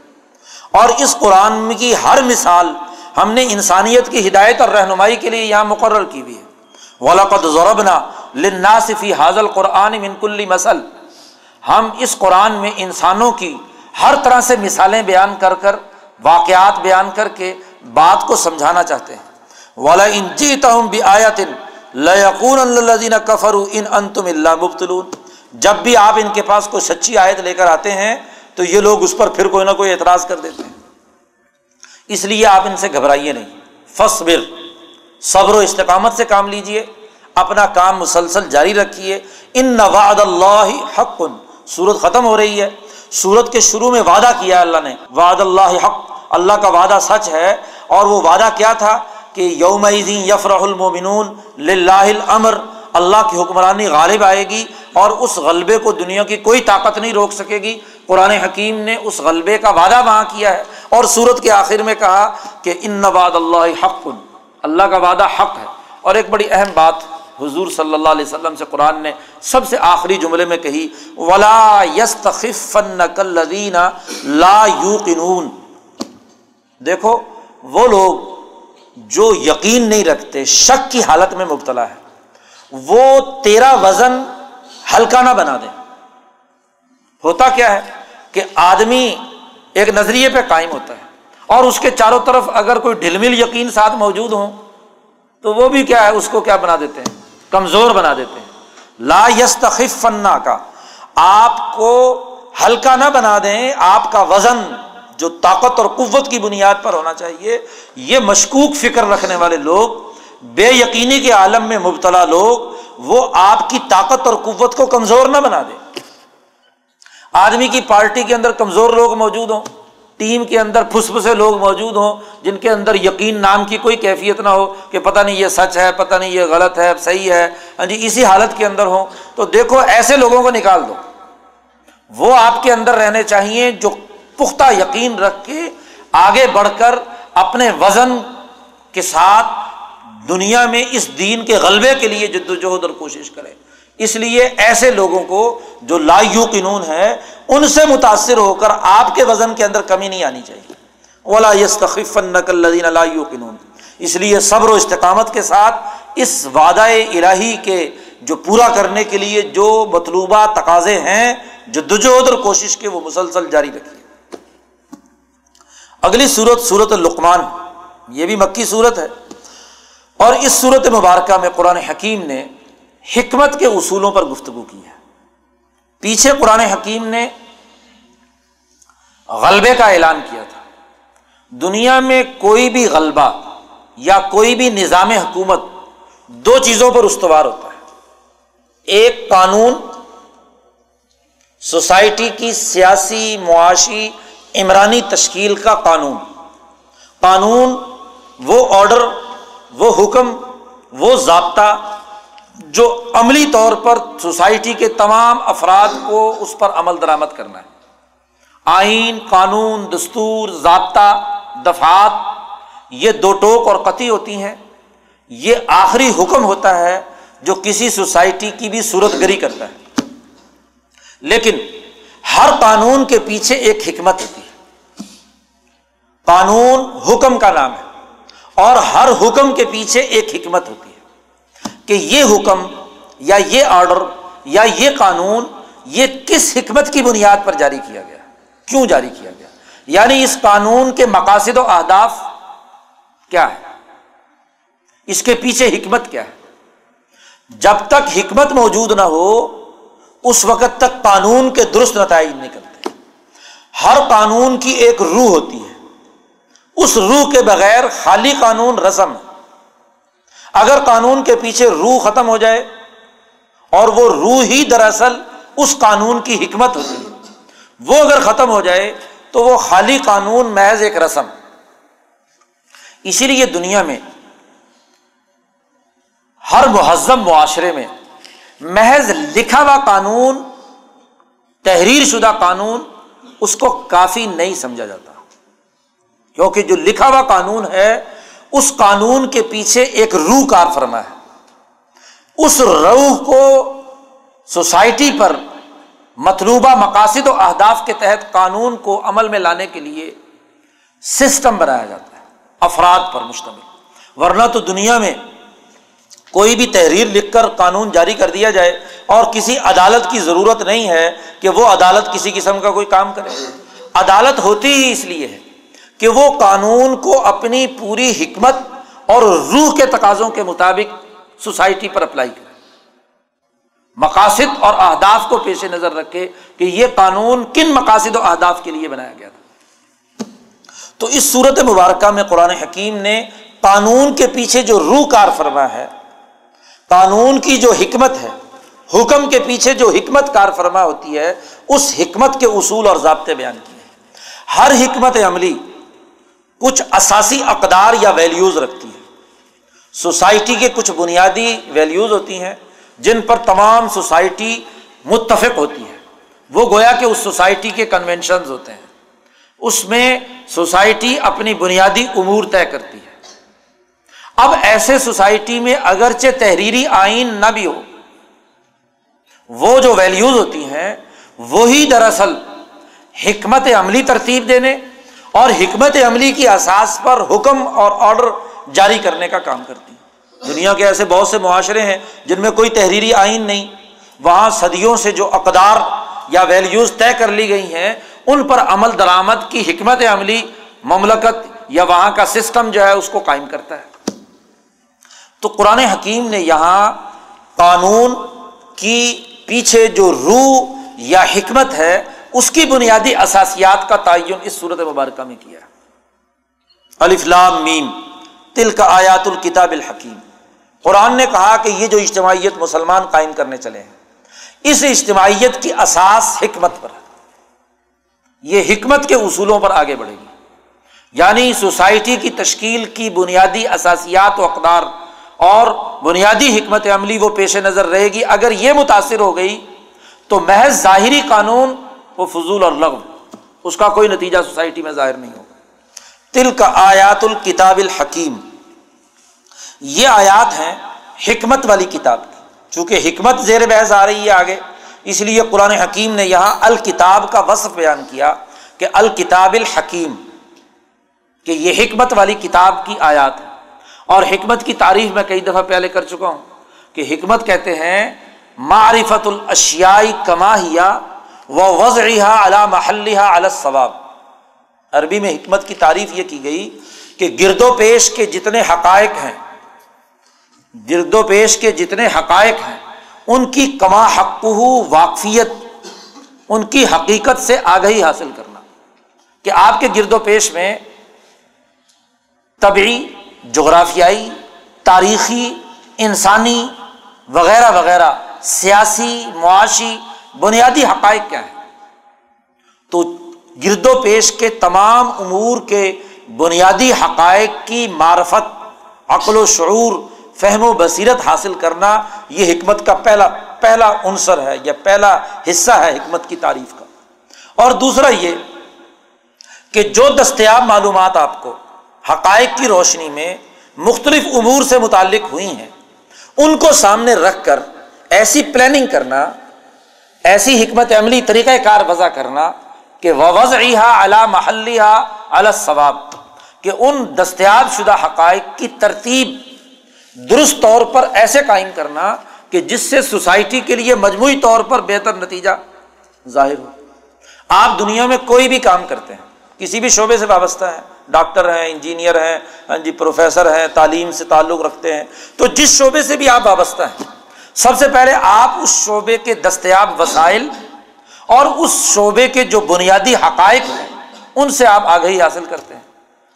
اور اس قرآن کی ہر مثال ہم نے انسانیت کی ہدایت اور رہنمائی کے لیے یہاں مقرر کی ہوئی ہے۔ ولاقت ضربنا لناسفی حاضل قرآن منکلی مسل ہم اس قرآن میں انسانوں کی ہر طرح سے مثالیں بیان کر کر، واقعات بیان کر کے بات کو سمجھانا چاہتے ہیں۔ والا ان جیتا ہوں بھی آیاتن لقون اللہ کفر ان ان تم اللہ مبتلون۔ جب بھی آپ ان کے پاس کوئی سچی آیت لے کر آتے ہیں، تو یہ لوگ اس پر پھر کوئی نہ کوئی اعتراض کر دیتے ہیں۔ اس لیے آپ ان سے گھبرائیے نہیں۔ فصبر صبر و استقامت سے کام لیجیے اپنا کام مسلسل جاری رکھیے۔ ان نواد اللہ حق۔ سورت ختم ہو رہی ہے۔ سورت کے شروع میں وعدہ کیا اللہ نے۔ وعد اللہ حق۔ اللہ کا وعدہ سچ ہے۔ اور وہ وعدہ کیا تھا؟ کہ یوم یفرح المومنون لاہ الامر، اللہ کی حکمرانی غالب آئے گی اور اس غلبے کو دنیا کی کوئی طاقت نہیں روک سکے گی۔ قرآن حکیم نے اس غلبے کا وعدہ وہاں کیا ہے اور صورت کے آخر میں کہا کہ ان نواد اللہ حق، اللہ کا وعدہ حق ہے۔ اور ایک بڑی اہم بات حضور صلی اللہ علیہ وسلم سے قرآن نے سب سے آخری جملے میں کہی، ولا یس لا یو دیکھو، وہ لوگ جو یقین نہیں رکھتے، شک کی حالت میں مبتلا ہے، وہ تیرا وزن ہلکا نہ بنا دے۔ ہوتا کیا ہے کہ آدمی ایک نظریے پہ قائم ہوتا ہے اور اس کے چاروں طرف اگر کوئی ڈھل مل یقین ساتھ موجود ہوں، تو وہ بھی کیا ہے، اس کو کیا بنا دیتے ہیں؟ کمزور بنا دیتے ہیں۔ لا یستخف فنا کا آپ کو ہلکا نہ بنا دیں، آپ کا وزن جو طاقت اور قوت کی بنیاد پر ہونا چاہیے، یہ مشکوک فکر رکھنے والے لوگ، بے یقینی کے عالم میں مبتلا لوگ، وہ آپ کی طاقت اور قوت کو کمزور نہ بنا دیں۔ آدمی کی پارٹی کے اندر کمزور لوگ موجود ہوں، ٹیم کے اندر پھس پھسے لوگ موجود ہوں، جن کے اندر یقین نام کی کوئی کیفیت نہ ہو کہ پتہ نہیں یہ سچ ہے، پتہ نہیں یہ غلط ہے، صحیح ہے ہاں جی اسی حالت کے اندر ہوں۔ تو دیکھو، ایسے لوگوں کو نکال دو۔ وہ آپ کے اندر رہنے چاہیے جو پختہ یقین رکھ کے آگے بڑھ کر اپنے وزن کے ساتھ دنیا میں اس دین کے غلبے کے لیے جد و جہد اور کوشش کرے اس لیے ایسے لوگوں کو جو لا یوقنون ہے ان سے متاثر ہو کر آپ کے وزن کے اندر کمی نہیں آنی چاہیے۔ اولا یس نقل لا یو قنون اس لیے صبر و استقامت کے ساتھ اس وعدہ الہی کے جو پورا کرنے کے لیے جو مطلوبہ تقاضے ہیں جو دجود اور کوشش کے وہ مسلسل جاری رکھیے۔ اگلی صورت صورت القمان یہ بھی مکی صورت ہے۔ اور اس صورت مبارکہ میں قرآن حکیم نے حکمت کے اصولوں پر گفتگو کی ہے۔ پیچھے قرآن حکیم نے غلبے کا اعلان کیا تھا۔ دنیا میں کوئی بھی غلبہ یا کوئی بھی نظام حکومت دو چیزوں پر استوار ہوتا ہے۔ ایک قانون، سوسائٹی کی سیاسی، معاشی عمرانی تشکیل کا قانون۔ قانون، وہ آڈر وہ حکم، وہ ضابطہ جو عملی طور پر سوسائٹی کے تمام افراد کو اس پر عمل درآمد کرنا ہے۔ آئین، قانون، دستور، ضابطہ دفات یہ دو ٹوک اور قطعی ہوتی ہیں۔ یہ آخری حکم ہوتا ہے جو کسی سوسائٹی کی بھی صورت گری کرتا ہے۔ لیکن ہر قانون کے پیچھے ایک حکمت ہوتی ہے۔ قانون حکم کا نام ہے اور ہر حکم کے پیچھے ایک حکمت ہوتی ہے کہ یہ حکم یا یہ آرڈر یا یہ قانون یہ کس حکمت کی بنیاد پر جاری کیا گیا کیوں جاری کیا گیا یعنی اس قانون کے مقاصد و اہداف کیا ہے اس کے پیچھے حکمت کیا ہے جب تک حکمت موجود نہ ہو اس وقت تک قانون کے درست نتائج نکلتے ہر قانون کی ایک روح ہوتی ہے اس روح کے بغیر خالی قانون رسم اگر قانون کے پیچھے روح ختم ہو جائے اور وہ روح ہی دراصل اس قانون کی حکمت ہوتی ہے۔ وہ اگر ختم ہو جائے تو وہ خالی قانون محض ایک رسم۔ اسی لیے دنیا میں ہر مہذب معاشرے میں محض لکھا ہوا قانون، تحریر شدہ قانون اس کو کافی نہیں سمجھا جاتا۔ کیونکہ جو لکھا ہوا قانون ہے، اس قانون کے پیچھے ایک روح کار فرما ہے۔ اس روح کو سوسائٹی پر مطلوبہ مقاصد و اہداف کے تحت قانون کو عمل میں لانے کے لیے سسٹم بنایا جاتا ہے، افراد پر مشتمل۔ ورنہ تو دنیا میں کوئی بھی تحریر لکھ کر قانون جاری کر دیا جائے اور کسی عدالت کی ضرورت نہیں ہے کہ وہ عدالت کسی قسم کا کوئی کام کرے۔ عدالت ہوتی ہی اس لیے ہے۔ کہ وہ قانون کو اپنی پوری حکمت اور روح کے تقاضوں کے مطابق سوسائٹی پر اپلائی کرے۔ مقاصد اور اہداف کو پیش نظر رکھے کہ یہ قانون کن مقاصد و اہداف کے لیے بنایا گیا تھا۔ تو اس صورت مبارکہ میں قرآن حکیم نے قانون کے پیچھے جو روح کار فرما ہے، قانون کی جو حکمت ہے، حکم کے پیچھے جو حکمت کار فرما ہوتی ہے، اس حکمت کے اصول اور ضابطے بیان کیے۔ ہر حکمت عملی کچھ اساسی اقدار یا ویلیوز رکھتی ہے سوسائٹی کے کچھ بنیادی ویلیوز ہوتی ہیں جن پر تمام سوسائٹی متفق ہوتی ہے وہ گویا کہ اس سوسائٹی کے کنونشنز ہوتے ہیں۔ اس میں سوسائٹی اپنی بنیادی امور طے کرتی ہے۔ اب ایسے سوسائٹی میں اگرچہ تحریری آئین نہ بھی ہو، وہ جو ویلیوز ہوتی ہیں، وہی دراصل حکمت عملی ترتیب دینے اور حکمت عملی کی اساس پر حکم اور آرڈر جاری کرنے کا کام کرتی دنیا کے ایسے بہت سے معاشرے ہیں جن میں کوئی تحریری آئین نہیں۔ وہاں صدیوں سے جو اقدار یا ویلیوز طے کر لی گئی ہیں، ان پر عمل درآمد کی حکمت عملی مملکت یا وہاں کا سسٹم جو ہے، اس کو قائم کرتا ہے۔ تو قرآن حکیم نے یہاں قانون کی پیچھے جو روح یا حکمت ہے اس کی بنیادی اثاسیات کا تعین اس صورت مبارکہ میں کیا الفلام میم تل کا آیات الکتاب الحکیم۔ قرآن نے کہا کہ یہ جو اجتماعیت مسلمان قائم کرنے چلے ہیں، اس اجتماعیت کی اساس حکمت پر یہ حکمت کے اصولوں پر آگے بڑھے گی۔ یعنی سوسائٹی کی تشکیل کی بنیادی اثاسیات و اقدار اور بنیادی حکمت عملی وہ پیش نظر رہے گی۔ اگر یہ متاثر ہو گئی تو محض ظاہری قانون وہ فضول اور لغو، اس کا کوئی نتیجہ سوسائٹی میں ظاہر نہیں ہوگا۔ تل کا آیات الکتاب الحکیم۔ یہ آیات ہیں حکمت والی کتاب کی۔ چونکہ حکمت زیر بحث آ رہی ہے آگے، اس لیے قرآن حکیم نے یہاں الکتاب کا وصف بیان کیا کہ الکتاب الحکیم، کہ یہ حکمت والی کتاب کی آیات ہے اور حکمت کی تعریف میں کئی دفعہ پہلے کر چکا ہوں کہ حکمت کہتے ہیں معرفت الاشیائی کما ہیا وہ وض رہا علا محلہ ثواب عربی میں حکمت کی تعریف یہ کی گئی کہ گرد و پیش کے جتنے حقائق ہیں، گرد و پیش کے جتنے حقائق ہیں، ان کی کما حق واقفیت، ان کی حقیقت سے آگہی حاصل کرنا۔ کہ آپ کے گرد و پیش میں طبعی، جغرافیائی، تاریخی، انسانی، وغیرہ وغیرہ، سیاسی، معاشی بنیادی حقائق کیا ہے تو گرد و پیش کے تمام امور کے بنیادی حقائق کی معرفت، عقل و شعور، فہم و بصیرت حاصل کرنا یہ حکمت کا پہلا پہلا عنصر ہے یا پہلا حصہ ہے حکمت کی تعریف کا۔ اور دوسرا یہ کہ جو دستیاب معلومات آپ کو حقائق کی روشنی میں مختلف امور سے متعلق ہوئی ہیں، ان کو سامنے رکھ کر ایسی پلاننگ کرنا ایسی حکمت عملی طریقۂ کار وضع کرنا کہ وض علا محلیہ علی ثواب کہ ان دستیاب شدہ حقائق کی ترتیب درست طور پر ایسے قائم کرنا کہ جس سے سوسائٹی کے لیے مجموعی طور پر بہتر نتیجہ ظاہر ہو۔ آپ دنیا میں کوئی بھی کام کرتے ہیں، کسی بھی شعبے سے وابستہ ہیں، ڈاکٹر ہیں، انجینئر ہیں ہاں جی پروفیسر ہیں، تعلیم سے تعلق رکھتے ہیں، تو جس شعبے سے بھی آپ وابستہ ہیں سب سے پہلے آپ اس شعبے کے دستیاب وسائل اور اس شعبے کے جو بنیادی حقائق ہیں، ان سے آپ آگہی حاصل کرتے ہیں۔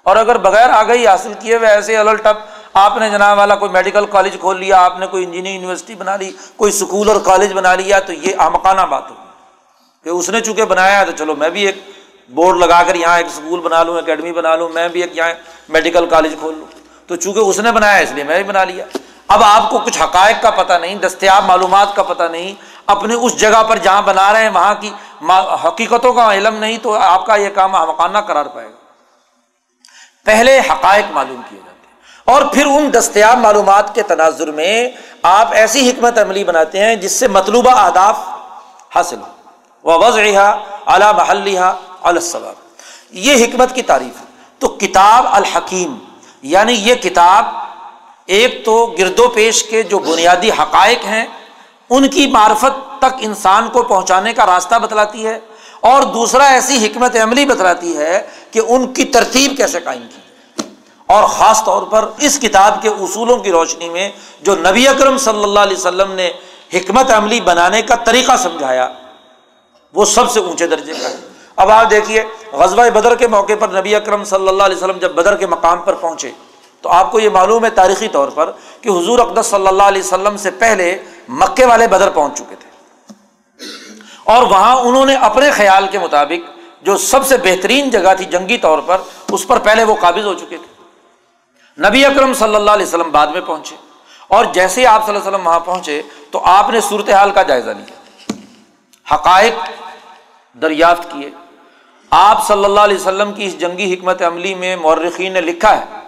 اور اگر بغیر آگہی حاصل کیے ہوئے ایسے الٹپ آپ نے جناب والا کوئی میڈیکل کالج کھول لیا، آپ نے کوئی انجینئرنگ یونیورسٹی بنا لی، کوئی اسکول اور کالج بنا لیا، تو یہ احمقانہ بات ہوگی۔ کہ اس نے چونکہ بنایا ہے تو چلو میں بھی ایک بورڈ لگا کر یہاں ایک اسکول بنا لوں، اکیڈمی بنا لوں، میں بھی ایک یہاں میڈیکل کالج کھول لوں۔ تو چونکہ اس نے بنایا اس لیے میں بھی بنا لیا۔ اب آپ کو کچھ حقائق کا پتہ نہیں، دستیاب معلومات کا پتہ نہیں، اپنے اس جگہ پر جہاں بنا رہے ہیں، وہاں کی حقیقتوں کا علم نہیں، تو آپ کا یہ کام مکانہ قرار پائے گا۔ پہلے حقائق معلوم کیے جاتے ہیں۔ اور پھر ان دستیاب معلومات کے تناظر میں آپ ایسی حکمت عملی بناتے ہیں جس سے مطلوبہ اہداف حاصل ہو وہ وض رہا اعلیٰ محلیہ الصواب۔ یہ حکمت کی تعریف ہے۔ تو کتاب الحکیم یعنی یہ کتاب ایک تو گرد و پیش کے جو بنیادی حقائق ہیں، ان کی معرفت تک انسان کو پہنچانے کا راستہ بتلاتی ہے، اور دوسرا ایسی حکمت عملی بتلاتی ہے کہ ان کی ترتیب کیسے قائم کی اور خاص طور پر اس کتاب کے اصولوں کی روشنی میں جو نبی اکرم صلی اللہ علیہ وسلم نے حکمت عملی بنانے کا طریقہ سمجھایا، وہ سب سے اونچے درجے کا ہے۔ اب آپ دیکھیے، غزوہ بدر کے موقع پر نبی اکرم صلی اللہ علیہ وسلم جب بدر کے مقام پر پہنچے تو آپ کو یہ معلوم ہے تاریخی طور پر کہ حضور اقدس صلی اللہ علیہ وسلم سے پہلے مکے والے بدر پہنچ چکے تھے۔ اور وہاں انہوں نے اپنے خیال کے مطابق جو سب سے بہترین جگہ تھی جنگی طور پر، اس پر پہلے وہ قابض ہو چکے تھے۔ نبی اکرم صلی اللہ علیہ وسلم بعد میں پہنچے۔ اور جیسے ہی آپ صلی اللہ علیہ وسلم وہاں پہنچے تو آپ نے صورتحال کا جائزہ لیا۔ حقائق دریافت کیے۔ آپ صلی اللہ علیہ وسلم کی اس جنگی حکمت عملی میں مورخین نے لکھا ہے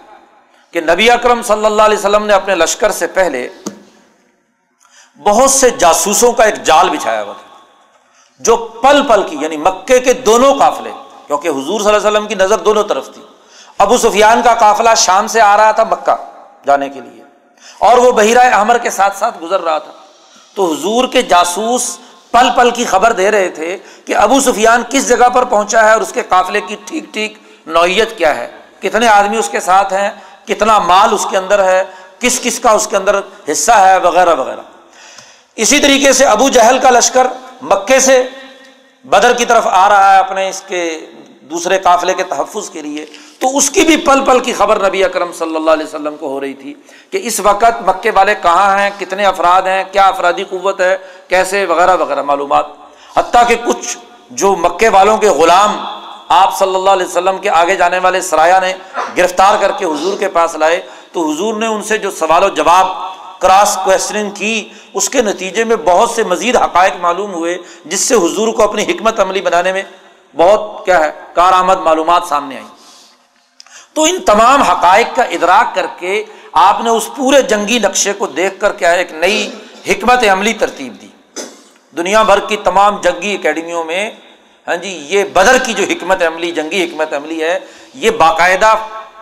کہ نبی اکرم صلی اللہ علیہ وسلم نے اپنے لشکر سے پہلے بہت سے جاسوسوں کا ایک جال بچھایا ہوا تھا، جو پل پل کی یعنی مکے کے دونوں قافلے، کیونکہ حضور صلی اللہ علیہ وسلم کی نظر دونوں طرف تھی۔ ابو سفیان کا قافلہ شام سے آ رہا تھا مکہ جانے کے لیے، اور وہ بحیرہ احمر کے ساتھ ساتھ گزر رہا تھا۔ تو حضور کے جاسوس پل پل کی خبر دے رہے تھے کہ ابو سفیان کس جگہ پر پہنچا ہے اور اس کے قافلے کی ٹھیک ٹھیک نوعیت کیا ہے۔ کتنے آدمی اس کے ساتھ ہیں کتنا مال اس کے اندر ہے، کس کس کا اس کے اندر حصہ ہے وغیرہ وغیرہ۔ اسی طریقے سے ابو جہل کا لشکر مکے سے بدر کی طرف آ رہا ہے اپنے اس کے دوسرے قافلے کے تحفظ کے لیے۔ تو اس کی بھی پل پل کی خبر نبی اکرم صلی اللہ علیہ وسلم کو ہو رہی تھی کہ اس وقت مکے والے کہاں ہیں، کتنے افراد ہیں، کیا افرادی قوت ہے، کیسے، وغیرہ وغیرہ معلومات۔ حتیٰ کہ کچھ جو مکے والوں کے غلام آپ صلی اللہ علیہ وسلم کے آگے جانے والے سرایہ نے گرفتار کر کے حضور کے پاس لائے تو حضور نے ان سے جو سوال و جواب کراس کوشچننگ کی، اس کے نتیجے میں بہت سے مزید حقائق معلوم ہوئے، جس سے حضور کو اپنی حکمت عملی بنانے میں بہت کیا ہے، کارآمد معلومات سامنے آئیں۔ تو ان تمام حقائق کا ادراک کر کے آپ نے اس پورے جنگی نقشے کو دیکھ کر کیا ہے، ایک نئی حکمت عملی ترتیب دی۔ دنیا بھر کی تمام جنگی اکیڈمیوں میں ہاں جی یہ بدر کی جو حکمت عملی، جنگی حکمت عملی ہے، یہ باقاعدہ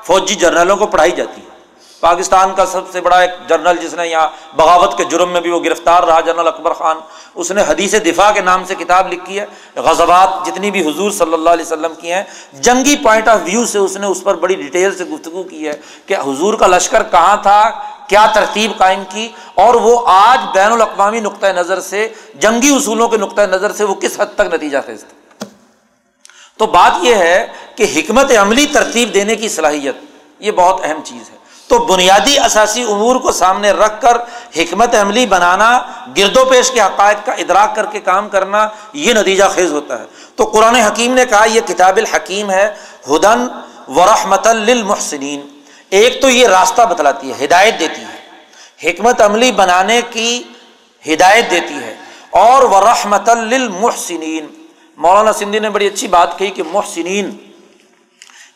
فوجی جرنلوں کو پڑھائی جاتی ہے۔ پاکستان کا سب سے بڑا ایک جنرل جس نے یہاں بغاوت کے جرم میں بھی وہ گرفتار رہا، جنرل اکبر خان، اس نے حدیث دفاع کے نام سے کتاب لکھی ہے۔ غزبات جتنی بھی حضور صلی اللہ علیہ وسلم کی ہیں، جنگی پوائنٹ آف ویو سے اس نے اس پر بڑی ڈیٹیل سے گفتگو کی ہے کہ حضور کا لشکر کہاں تھا، کیا ترتیب قائم کی، اور وہ آج بین الاقوامی نقطۂ نظر سے، جنگی اصولوں کے نقطۂ نظر سے وہ کس حد تک نتیجہ خیز تھا۔ تو بات یہ ہے کہ حکمت عملی ترتیب دینے کی صلاحیت، یہ بہت اہم چیز ہے۔ تو بنیادی اثاثی امور کو سامنے رکھ کر حکمت عملی بنانا گرد و پیش کے حقائق کا ادراک کر کے کام کرنا، یہ نتیجہ خیز ہوتا ہے۔ تو قرآن حکیم نے کہا، یہ کتاب الحکیم ہے، ہدن و رحمت للمحسنین۔ ایک تو یہ راستہ بتلاتی ہے، ہدایت دیتی ہے۔ حکمت عملی بنانے کی ہدایت دیتی ہے۔ اور وہ رحمت للمحسنین۔ مولانا سندھی نے بڑی اچھی بات کہی کہ محسنین،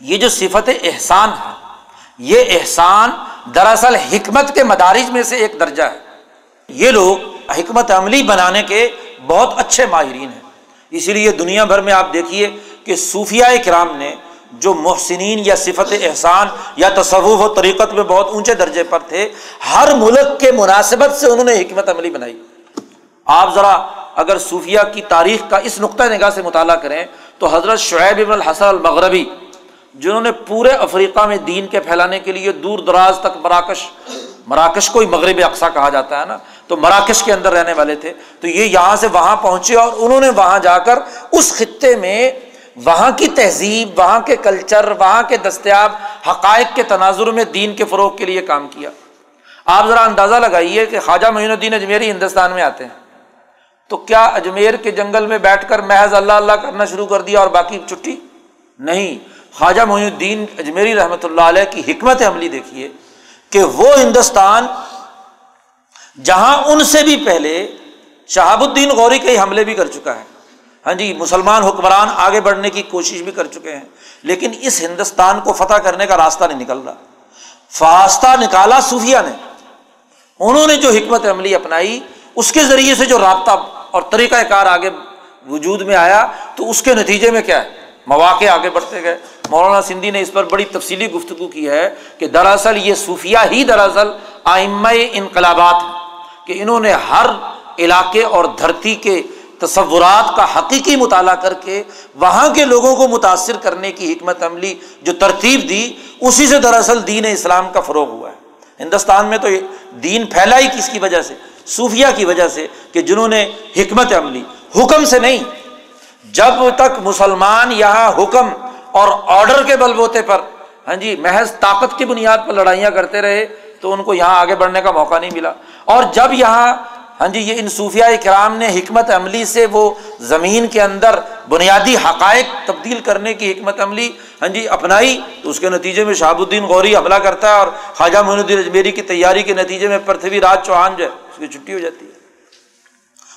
یہ جو صفت احسان ہے، یہ احسان دراصل حکمت کے مدارج میں سے ایک درجہ ہے۔ یہ لوگ حکمت عملی بنانے کے بہت اچھے ماہرین ہیں۔ اسی لیے دنیا بھر میں آپ دیکھیے کہ صوفیہ کرام نے جو محسنین یا صفت احسان یا تصوف و طریقت میں بہت اونچے درجے پر تھے، ہر ملک کے مناسبت سے انہوں نے حکمت عملی بنائی۔ آپ ذرا اگر صوفیہ کی تاریخ کا اس نقطۂ نگاہ سے مطالعہ کریں تو حضرت شعیب ابن الحسن المغربی، جنہوں نے پورے افریقہ میں دین کے پھیلانے کے لیے دور دراز تک مراکش مراکش کو ہی مغرب اقسا کہا جاتا ہے نا، تو مراکش کے اندر رہنے والے تھے، تو یہ یہاں سے وہاں پہنچے اور انہوں نے وہاں جا کر اس خطے میں وہاں کی تہذیب، وہاں کے کلچر، وہاں کے دستیاب حقائق کے تناظر میں دین کے فروغ کے لیے کام کیا۔ آپ ذرا اندازہ لگائیے کہ خواجہ معین الدین اجمیری ہندوستان میں آتے ہیں۔ تو کیا اجمیر کے جنگل میں بیٹھ کر محض اللہ اللہ کرنا شروع کر دیا اور باقی چھٹی؟ نہیں۔ خواجہ معین الدین اجمیری رحمۃ اللہ علیہ کی حکمت عملی دیکھیے کہ وہ ہندوستان جہاں ان سے بھی پہلے شہاب الدین غوری کے حملے بھی کر چکا ہے۔ ہاں جی مسلمان حکمران آگے بڑھنے کی کوشش بھی کر چکے ہیں، لیکن اس ہندوستان کو فتح کرنے کا راستہ نہیں نکل رہا۔ فاستہ نکالا صوفیہ نے۔ انہوں نے جو حکمت عملی اپنائی، اس کے ذریعے سے جو رابطہ اور طریقہ کار آگے وجود میں آیا، تو اس کے نتیجے میں کیا ہے؟ مواقع آگے بڑھتے گئے۔ مولانا سندھی نے اس پر بڑی تفصیلی گفتگو کی ہے کہ دراصل یہ صوفیہ ہی دراصل آئمہ انقلابات ہیں کہ انہوں نے ہر علاقے اور دھرتی کے تصورات کا حقیقی مطالعہ کر کے وہاں کے لوگوں کو متاثر کرنے کی حکمت عملی جو ترتیب دی، اسی سے دراصل دین اسلام کا فروغ ہوا ہے۔ ہندوستان میں تو دین پھیلا ہی کس کی وجہ سے؟ صوفیہ کی وجہ سے کہ جنہوں نے حکمت عملی، حکم سے نہیں، جب تک مسلمان یہاں حکم اور آرڈر کے بل بوتے پر ہاں جی محض طاقت کی بنیاد پر لڑائیاں کرتے رہے، تو ان کو یہاں آگے بڑھنے کا موقع نہیں ملا۔ اور جب یہاں ہاں جی یہ ان صوفیہ کرام نے حکمت عملی سے وہ زمین کے اندر بنیادی حقائق تبدیل کرنے کی حکمت عملی ہاں جی اپنائی، تو اس کے نتیجے میں شہاب الدین غوری حملہ کرتا ہے اور خواجہ معین الدین اجمیری کی تیاری کے نتیجے میں پرتھوی راج چوہان جو ہے اس کی چھٹی ہو جاتی ہے۔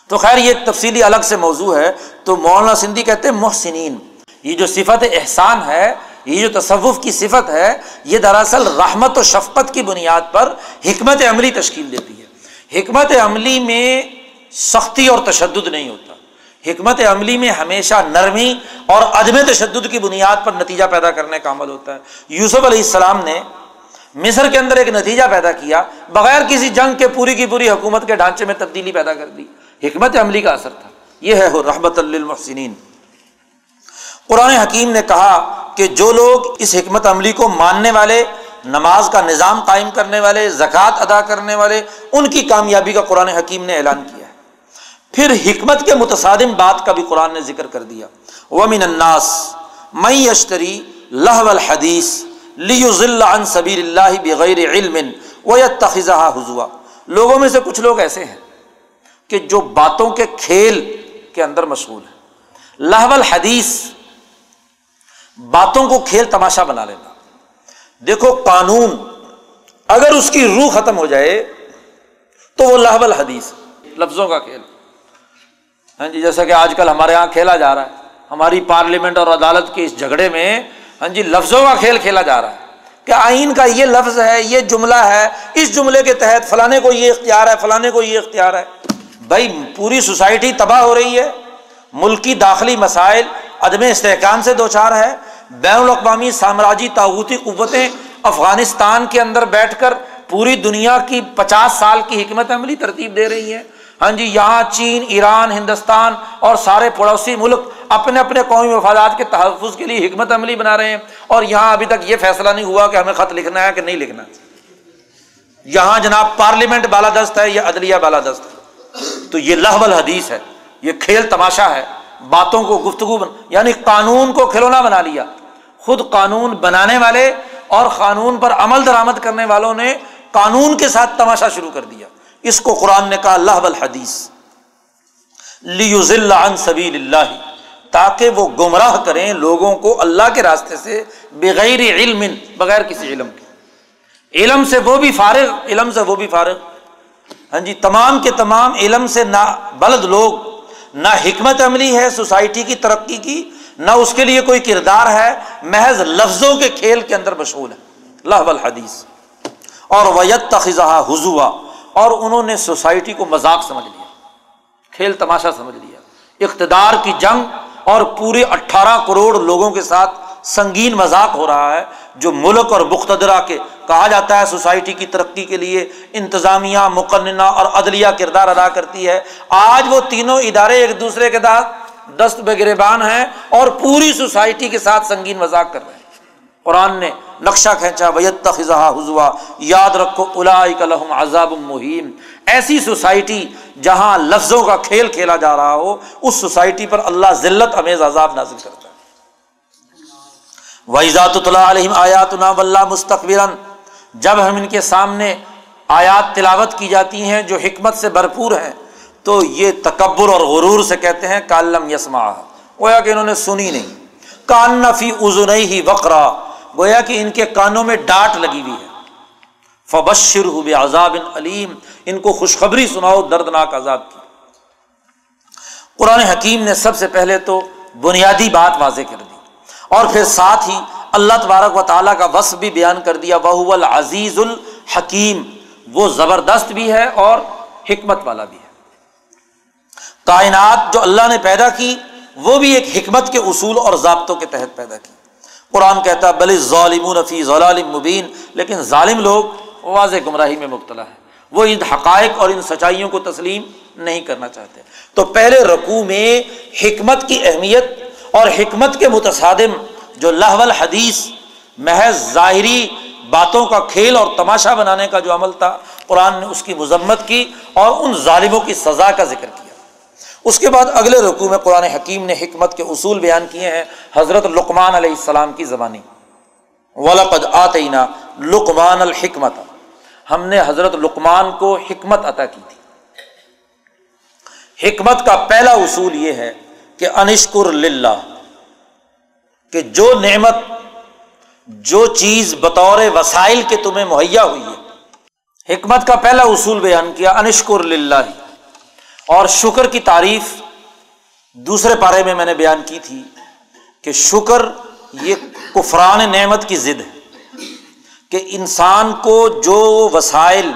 تو خیر یہ ایک تفصیلی الگ سے موضوع ہے۔ تو مولانا سندھی کہتے ہیں محسنین۔ یہ جو صفت احسان ہے، یہ جو تصوف کی صفت ہے، یہ دراصل رحمت و شفقت کی بنیاد پر حکمت عملی تشکیل دیتی ہے۔ حکمت عملی میں سختی اور تشدد نہیں ہوتا۔ حکمت عملی میں ہمیشہ نرمی اور عدم تشدد کی بنیاد پر نتیجہ پیدا کرنے کا عمل ہوتا ہے۔ یوسف علیہ السلام نے مصر کے اندر ایک نتیجہ پیدا کیا، بغیر کسی جنگ کے پوری کی پوری حکومت کے ڈھانچے میں تبدیلی پیدا کر دی۔ حکمت عملی کا اثر تھا۔ یہ ہے رحمت للمحسنین۔ قرآن حکیم نے کہا کہ جو لوگ اس حکمت عملی کو ماننے والے، نماز کا نظام قائم کرنے والے، زکوٰۃ ادا کرنے والے، ان کی کامیابی کا قرآن حکیم نے اعلان کیا ہے۔ پھر حکمت کے متصادم بات کا بھی قرآن نے ذکر کر دیا۔ ومن الناس مئی اشتری لہ الحدیث عن سبیر اللہ بغیر علم و تخذہ حضوا لوگوں میں سے کچھ لوگ ایسے ہیں کہ جو باتوں کے کھیل کے اندر مشغول ہیں۔ لہو الحدیث، باتوں کو کھیل تماشا بنا لینا۔ دیکھو قانون، اگر اس کی روح ختم ہو جائے تو وہ لہب الحدیث لفظوں کا کھیل۔ ہاں جی جیسا کہ آج کل ہمارے یہاں کھیلا جا رہا ہے۔ ہماری پارلیمنٹ اور عدالت کے اس جھگڑے میں ہاں جی لفظوں کا کھیل کھیلا جا رہا ہے کہ آئین کا یہ لفظ ہے، یہ جملہ ہے، اس جملے کے تحت فلانے کو یہ اختیار ہے، فلانے کو یہ اختیار ہے۔ بھائی، پوری سوسائٹی تباہ ہو رہی ہے، ملکی داخلی مسائل، عدم استحکام سے دو چار ہے بین الاقوامی سامراجی تعوتی قوتیں افغانستان کے اندر بیٹھ کر پوری دنیا کی پچاس سال کی حکمت عملی ترتیب دے رہی ہیں۔ ہاں جی یہاں چین، ایران، ہندوستان اور سارے پڑوسی ملک اپنے اپنے قومی مفادات کے تحفظ کے لیے حکمت عملی بنا رہے ہیں اور یہاں ابھی تک یہ فیصلہ نہیں ہوا کہ ہمیں خط لکھنا ہے کہ نہیں لکھنا۔ یہاں جناب پارلیمنٹ بالادست ہے یا عدلیہ بالادست ہے۔ تو یہ لہب الحدیث ہے، یہ کھیل تماشا ہے، باتوں کو گفتگو بن یعنی قانون کو کھلونا بنا لیا۔ خود قانون بنانے والے اور قانون پر عمل درآمد کرنے والوں نے قانون کے ساتھ تماشا شروع کر دیا۔ اس کو قرآن نے کہا اللہ الحدیث عن سبیل اللہ تاکہ وہ گمراہ کریں لوگوں کو اللہ کے راستے سے بغیر علم، بغیر کسی علم کے۔ علم سے وہ بھی فارغ، علم سے وہ بھی فارغ۔ ہاں جی تمام کے تمام علم سے نہ بلد لوگ نہ حکمت عملی ہے سوسائٹی کی، ترقی کی نہ اس کے لیے کوئی کردار ہے، محض لفظوں کے کھیل کے اندر مشغول ہے۔ لہ الحدیث۔ اور ویت تخذہ حضوا اور انہوں نے سوسائٹی کو مذاق سمجھ لیا، کھیل تماشا سمجھ لیا۔ اقتدار کی جنگ اور پورے اٹھارہ کروڑ لوگوں کے ساتھ سنگین مذاق ہو رہا ہے، جو ملک اور مقتدرہ کے کہا جاتا ہے سوسائٹی کی ترقی کے لیے انتظامیہ، مقننہ اور عدلیہ کردار ادا کرتی ہے۔ آج وہ تینوں ادارے ایک دوسرے کے ساتھ دست بگربان ہیں اور پوری سوسائٹی کے ساتھ سنگین مذاق کر رہے ہیں۔ قرآن نے نقشہ کھینچا ویت خزا حضوا یاد رکھو الحم عذاب مہیم ایسی سوسائٹی جہاں لفظوں کا کھیل کھیلا جا رہا ہو، اس سوسائٹی پر اللہ ذلت، امیز، عذاب نازل کرتا ہے۔ وحیزات علیہم آیات اللہ مستقبر جب ہم ان کے سامنے آیات تلاوت کی جاتی ہیں جو حکمت سے بھرپور ہیں، تو یہ تکبر اور غرور سے کہتے ہیں کالم یسما گویا کہ انہوں نے سنی نہیں۔ کان نفی ازن ہی وقرا۔ گویا کہ ان کے کانوں میں ڈانٹ لگی ہوئی ہے۔ فبشر ہو عذاب علیم ان کو خوشخبری سناؤ، دردناک عذاب کی۔ قرآن حکیم نے سب سے پہلے تو بنیادی بات واضح کر دی۔ اور پھر ساتھ ہی اللہ تبارک و تعالیٰ کا وصف بھی بیان کر دیا۔ وہ العزیز الحکیم وہ زبردست بھی ہے اور حکمت والا بھی ہے۔ کائنات جو اللہ نے پیدا کی، وہ بھی ایک حکمت کے اصول اور ضابطوں کے تحت پیدا کی۔ قرآن کہتا ہے بل ظالم فی ظالم مبین، لیکن ظالم لوگ واضح گمراہی میں مبتلا ہے وہ ان حقائق اور ان سچائیوں کو تسلیم نہیں کرنا چاہتے۔ تو پہلے رقو میں حکمت کی اہمیت اور حکمت کے متصادم، جو لہول حدیث محض ظاہری باتوں کا کھیل اور تماشا بنانے کا جو عمل تھا، قرآن نے اس کی مذمت کی اور ان ظالموں کی سزا کا ذکر کیا۔ اس کے بعد اگلے رقوع میں قرآن حکیم نے حکمت کے اصول بیان کیے ہیں حضرت لقمان علیہ السلام کی زبانی۔ ولقد آتینا لقمان الحکمت ہم نے حضرت لقمان کو حکمت عطا کی تھی۔ حکمت کا پہلا اصول یہ ہے کہ انشکر للہ، کہ جو نعمت، جو چیز بطور وسائل کے تمہیں مہیا ہوئی ہے۔ حکمت کا پہلا اصول بیان کیا، انشکر للہ۔ اور شکر کی تعریف دوسرے پارے میں میں نے بیان کی تھی کہ شکر یہ کفران نعمت کی ضد ہے کہ انسان کو جو وسائل،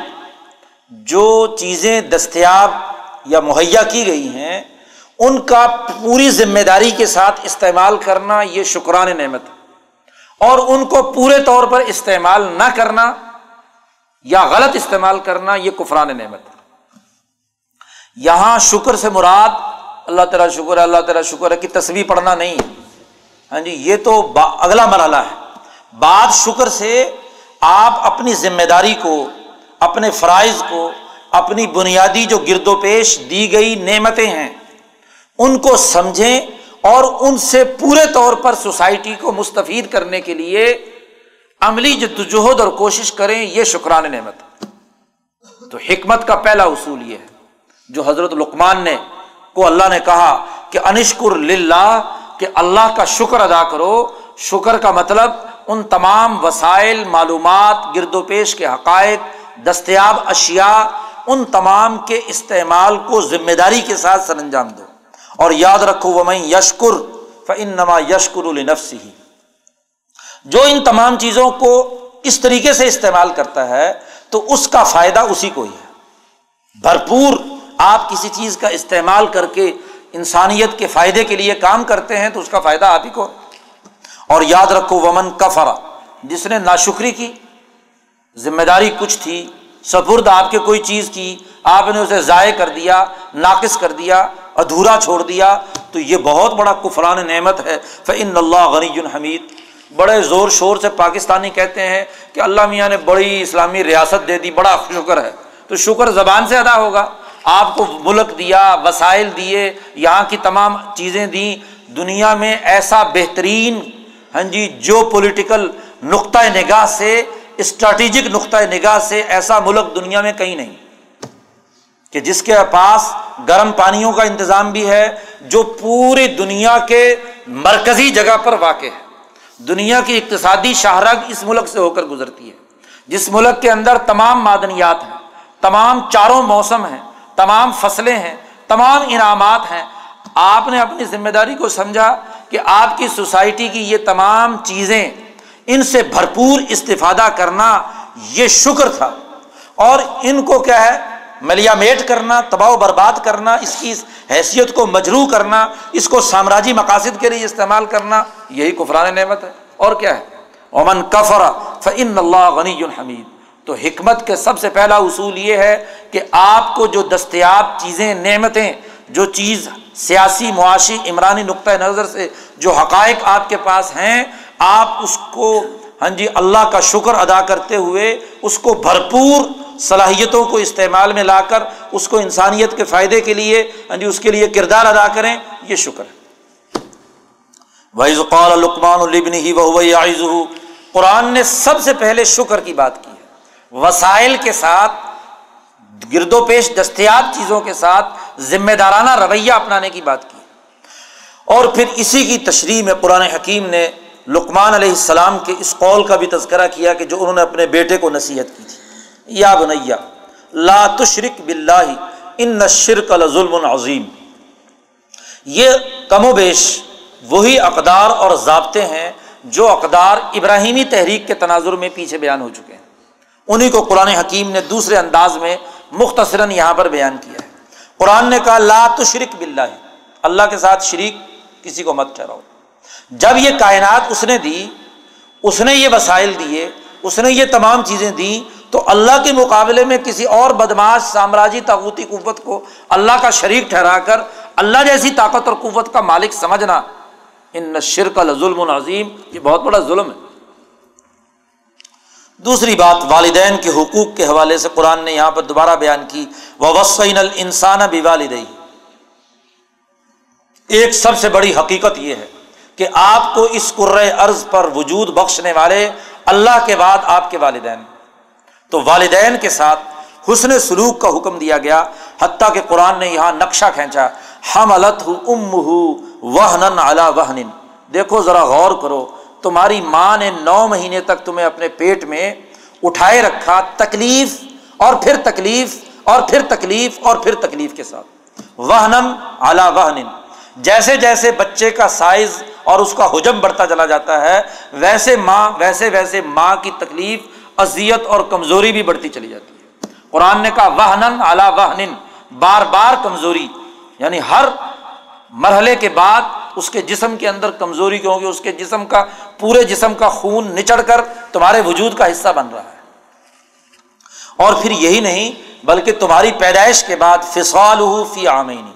جو چیزیں دستیاب یا مہیا کی گئی ہیں، ان کا پوری ذمہ داری کے ساتھ استعمال کرنا یہ شکران نعمت ہے۔ اور ان کو پورے طور پر استعمال نہ کرنا یا غلط استعمال کرنا یہ کفران نعمت ہے۔ یہاں شکر سے مراد اللہ تعالیٰ شکر ہے، اللہ تعالیٰ شکر ہے کہ تصویر پڑھنا نہیں۔ ہے ہاں جی یہ تو اگلا مرحلہ ہے۔ بات شکر سے آپ اپنی ذمہ داری کو، اپنے فرائض کو، اپنی بنیادی جو گرد و پیش دی گئی نعمتیں ہیں، ان کو سمجھیں اور ان سے پورے طور پر سوسائٹی کو مستفید کرنے کے لیے عملی جدوجہد اور کوشش کریں، یہ شکران نعمت۔ تو حکمت کا پہلا اصول یہ ہے۔ جو حضرت لقمان نے کو اللہ نے کہا کہ انشکر للہ، کہ اللہ کا شکر ادا کرو۔ شکر کا مطلب ان تمام وسائل، معلومات، گرد و پیش کے حقائق، دستیاب اشیاء، ان تمام کے استعمال کو ذمہ داری کے ساتھ سر انجام دو۔ اور یاد رکھو وہ میں یشکر فن نما یشکر النفس ہی جو ان تمام چیزوں کو اس طریقے سے استعمال کرتا ہے، تو اس کا فائدہ اسی کو ہی ہے۔ بھرپور آپ کسی چیز کا استعمال کر کے انسانیت کے فائدے کے لیے کام کرتے ہیں تو اس کا فائدہ آپ ہی کو اور یاد رکھو، ومن کفرا جس نے ناشکری کی، ذمہ داری کچھ تھی، سپرد آپ کے کوئی چیز کی، آپ نے اسے ضائع کر دیا، ناقص کر دیا، ادھورا چھوڑ دیا، تو یہ بہت بڑا کفران نعمت ہے۔ فعن اللہ غنی حمید بڑے زور شور سے پاکستانی کہتے ہیں کہ اللہ میاں نے بڑی اسلامی ریاست دے دی، بڑا شکر ہے۔ تو شکر زبان سے ادا ہوگا۔ آپ کو ملک دیا، وسائل دیے، یہاں کی تمام چیزیں دیں، دنیا میں ایسا بہترین ہاں جی جو پولیٹیکل نقطۂ نگاہ سے اسٹریٹجک نقطۂ نگاہ سے ایسا ملک دنیا میں کہیں نہیں۔ کہ جس کے پاس گرم پانیوں کا انتظام بھی ہے، جو پوری دنیا کے مرکزی جگہ پر واقع ہے۔ دنیا کی اقتصادی شاہراہ اس ملک سے ہو کر گزرتی ہے۔ جس ملک کے اندر تمام معدنیات ہیں، تمام چاروں موسم ہیں تمام فصلیں ہیں، تمام انعامات ہیں۔ آپ نے اپنی ذمہ داری کو سمجھا کہ آپ کی سوسائٹی کی یہ تمام چیزیں ان سے بھرپور استفادہ کرنا یہ شکر تھا۔ اور ان کو کیا ہے ملیا میٹ کرنا، تباہ و برباد کرنا، اس کی حیثیت کو مجروح کرنا، اس کو سامراجی مقاصد کے لیے استعمال کرنا، یہی کفران نعمت ہے۔ اور کیا ہے؟ امن کفر فن اللہ غنی الحمید تو حکمت کے سب سے پہلا اصول یہ ہے کہ آپ کو جو دستیاب چیزیں، نعمتیں، جو چیز سیاسی معاشی عمرانی نقطۂ نظر سے جو حقائق آپ کے پاس ہیں، آپ اس کو ہاں جی اللہ کا شکر ادا کرتے ہوئے اس کو بھرپور صلاحیتوں کو استعمال میں لا کر اس کو انسانیت کے فائدے کے لیے ہاں جی اس کے لیے کردار ادا کریں، یہ شکر ہے۔ قال لقمان البن ہی وہ قرآن نے سب سے پہلے شکر کی بات کی۔ وسائل کے ساتھ، گرد و پیش دستیاب چیزوں کے ساتھ ذمہ دارانہ رویہ اپنانے کی بات کی۔ اور پھر اسی کی تشریح میں قرآن حکیم نے لقمان علیہ السلام کے اس قول کا بھی تذکرہ کیا کہ جو انہوں نے اپنے بیٹے کو نصیحت کی تھی۔ یا بنیا لا تشرک بلّہ ان شرک الظلم عظیم۔ یہ کم و بیش وہی اقدار اور ضابطے ہیں جو اقدار ابراہیمی تحریک کے تناظر میں پیچھے بیان ہو چکے ہیں۔ انہیں کو قرآن حکیم نے دوسرے انداز میں مختصراً یہاں پر بیان کیا ہے۔ قرآن نے کہا، لا تشرک بلّہ اللہ کے ساتھ شریک کسی کو مت ٹھہراؤ۔ جب یہ کائنات اس نے دی، اس نے یہ وسائل دیے، اس نے یہ تمام چیزیں دیں، تو اللہ کے مقابلے میں کسی اور بدماش سامراجی تاغوتی قوت کو اللہ کا شریک ٹھہرا کر، اللہ جیسی طاقت اور قوت کا مالک سمجھنا، ان نشر کا ظلم العظیم یہ بہت بڑا ظلم ہے۔ دوسری بات، والدین کے حقوق کے حوالے سے قرآن نے یہاں پر دوبارہ بیان کی وہ وسعین السان بھی والدئی ایک سب سے بڑی حقیقت یہ ہے کہ آپ کو اس ارض پر وجود بخشنے والے اللہ کے بعد آپ کے والدین۔ تو والدین کے ساتھ حسن سلوک کا حکم دیا گیا، حتیٰ کہ قرآن نے یہاں نقشہ کھینچا ہم الت ام وہن الا وہن دیکھو ذرا غور کرو تمہاری ماں نے نو مہینے تک تمہیں اپنے پیٹ میں اٹھائے رکھا تکلیف اور پھر تکلیف اور پھر تکلیف اور پھر تکلیف کے ساتھ۔ وہنم اعلیٰ وہن جیسے جیسے بچے کا سائز اور اس کا حجم بڑھتا چلا جاتا ہے، ویسے ماں، ویسے ویسے ماں کی تکلیف، اذیت اور کمزوری بھی بڑھتی چلی جاتی ہے۔ قرآن نے کہا واہن اعلیٰ واہن بار بار کمزوری یعنی ہر مرحلے کے بعد اس کے جسم کے اندر کمزوری کیوں کہ اس کے جسم کا، پورے جسم کا خون نچڑ کر تمہارے وجود کا حصہ بن رہا ہے۔ اور پھر یہی نہیں، بلکہ تمہاری پیدائش کے بعد فسال ہو فی آمینی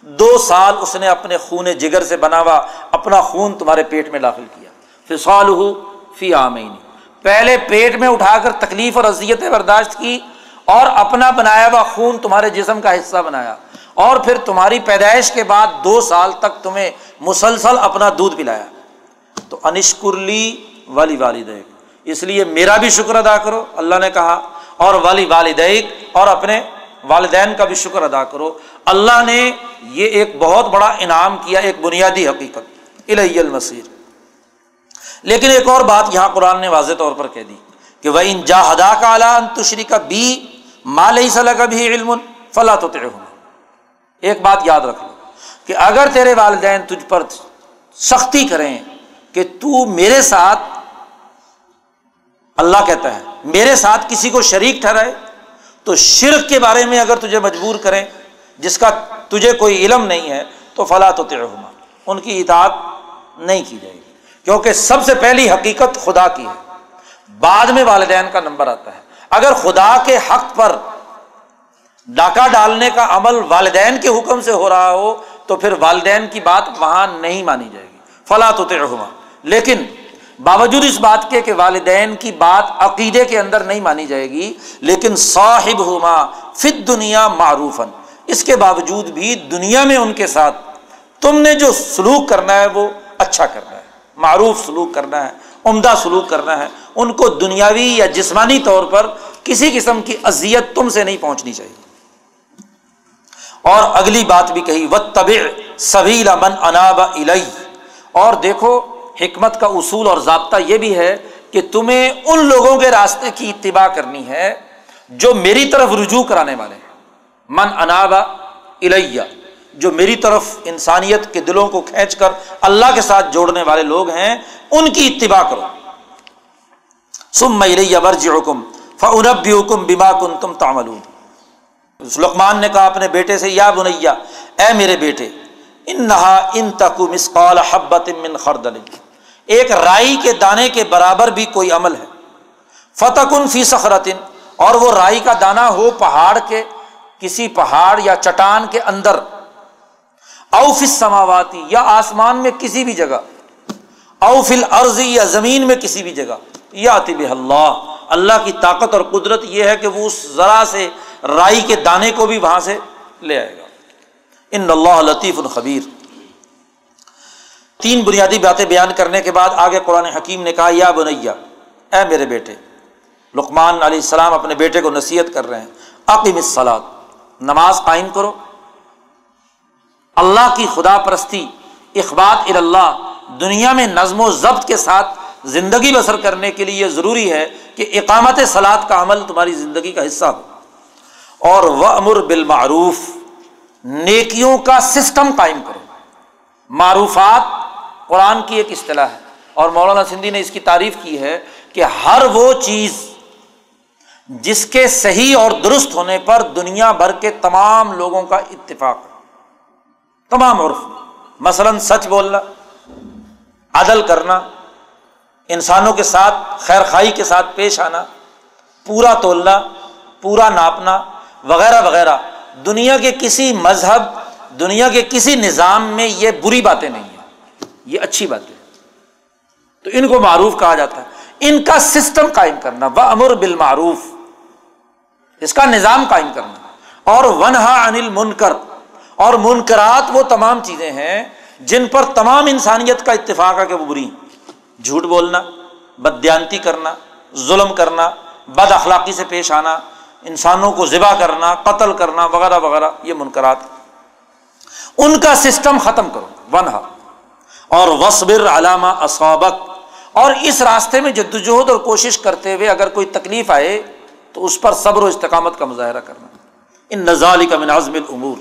دو سال اس نے اپنے خون جگر سے بنا ہوا اپنا خون تمہارے پیٹ میں داخل کیا۔ فسال ہو فی آمینی پہلے پیٹ میں اٹھا کر تکلیف اور اذیتیں برداشت کی اور اپنا بنایا ہوا خون تمہارے جسم کا حصہ بنایا۔ اور پھر تمہاری پیدائش کے بعد دو سال تک تمہیں مسلسل اپنا دودھ پلایا۔ تو انشکرلی والی والد اس لیے میرا بھی شکر ادا کرو، اللہ نے کہا، اور والی والدیک اور اپنے والدین کا بھی شکر ادا کرو۔ اللہ نے یہ ایک بہت بڑا انعام کیا، ایک بنیادی حقیقت۔ الہ المسیر لیکن ایک اور بات یہاں قرآن نے واضح طور پر کہہ دی کہ وہ ان جاہدا کا اعلیٰ تشری کا بی مال صلاح کا بھی علم فلاں تو ایک بات یاد رکھ لو کہ اگر تیرے والدین تجھ پر سختی کریں کہ تو میرے ساتھ اللہ کہتا ہے، میرے ساتھ کسی کو شریک ٹھہرائے، تو شرک کے بارے میں اگر تجھے مجبور کریں، جس کا تجھے کوئی علم نہیں ہے، تو فلاں تو ان کی اطاعت نہیں کی جائے گی۔ کیونکہ سب سے پہلی حقیقت خدا کی ہے۔ بعد میں والدین کا نمبر آتا ہے۔ اگر خدا کے حق پر ڈاکہ ڈالنے کا عمل والدین کے حکم سے ہو رہا ہو، تو پھر والدین کی بات وہاں نہیں مانی جائے گی۔ فلاں تو لیکن باوجود اس بات کے کہ والدین کی بات عقیدے کے اندر نہیں مانی جائے گی، لیکن صاحب ہما فت دنیا معروف اس کے باوجود بھی دنیا میں ان کے ساتھ تم نے جو سلوک کرنا ہے وہ اچھا کرنا ہے۔ معروف سلوک کرنا ہے، عمدہ سلوک کرنا ہے۔ ان کو دنیاوی یا جسمانی طور پر کسی قسم کی اذیت تم سے نہیں پہنچنی چاہیے۔ اور اگلی بات بھی کہی و طب سبھی من اناب الئی اور دیکھو، حکمت کا اصول اور ضابطہ یہ بھی ہے کہ تمہیں ان لوگوں کے راستے کی اتباع کرنی ہے جو میری طرف رجوع کرانے والے ہیں۔ من انابا الیہ جو میری طرف انسانیت کے دلوں کو کھینچ کر اللہ کے ساتھ جوڑنے والے لوگ ہیں، ان کی اتباع کرو۔ سم میلیہ ورج حکم فنب بھی حکم بیما کن تم تامل لقمان نے کہا اپنے بیٹے سے، یا بنیا، اے میرے بیٹے ان نہا ان تکو مسقال حبت من خردل۔ ایک رائی کے دانے کے برابر بھی کوئی عمل ہے۔ فتح کن فی سخرتن اور وہ رائی کا دانا ہو پہاڑ کے، کسی پہاڑ یا چٹان کے اندر۔ اوفل سماواتی یا آسمان میں کسی بھی جگہ۔ اوفل عرضی یا زمین میں کسی بھی جگہ۔ یا طب اللہ۔ اللہ کی طاقت اور قدرت یہ ہے کہ وہ اس ذرا سے رائی کے دانے کو بھی وہاں سے لے آئے گا۔ ان اللہ لطیف الخبیر تین بنیادی باتیں بیان کرنے کے بعد آگے قرآن حکیم نے کہا، یا بنیا اے میرے بیٹے، لقمان علیہ السلام اپنے بیٹے کو نصیحت کر رہے ہیں عقیم الصلاط نماز قائم کرو۔ اللہ کی خدا پرستی، اخبات اللہ دنیا میں نظم و ضبط کے ساتھ زندگی بسر کرنے کے لیے یہ ضروری ہے کہ اقامت سلاد کا عمل تمہاری زندگی کا حصہ ہو۔ اور وہ امر بالمعروف، نیکیوں کا سسٹم قائم کرو۔ معروفات قرآن کی ایک اصطلاح ہے۔ اور مولانا سندھی نے اس کی تعریف کی ہے کہ ہر وہ چیز جس کے صحیح اور درست ہونے پر دنیا بھر کے تمام لوگوں کا اتفاق تمام عرف۔ مثلاً سچ بولنا، عدل کرنا، انسانوں کے ساتھ خیر خائی کے ساتھ پیش آنا، پورا تولنا، پورا ناپنا وغیرہ وغیرہ۔ دنیا کے کسی مذہب، دنیا کے کسی نظام میں یہ بری باتیں نہیں ہیں۔ یہ اچھی باتیں تو ان کو معروف کہا جاتا ہے۔ ان کا سسٹم قائم کرنا و امر بالمعروف۔ اس کا نظام قائم کرنا۔ اور ونہا انل منکر اور منکرات وہ تمام چیزیں ہیں جن پر تمام انسانیت کا اتفاق ہے کہ وہ بری جھوٹ بولنا بدیانتی کرنا، ظلم کرنا، بد اخلاقی سے پیش آنا انسانوں کو ذبح کرنا، قتل کرنا، وغیرہ وغیرہ، یہ منقرات ان کا سسٹم ختم کرو، ونہا۔ اور وصبر علامہ اسابق اور اس راستے میں جدوجہد اور کوشش کرتے ہوئے اگر کوئی تکلیف آئے، تو اس پر صبر و استقامت کا مظاہرہ کرنا۔ ان نظال کا مناظم العمور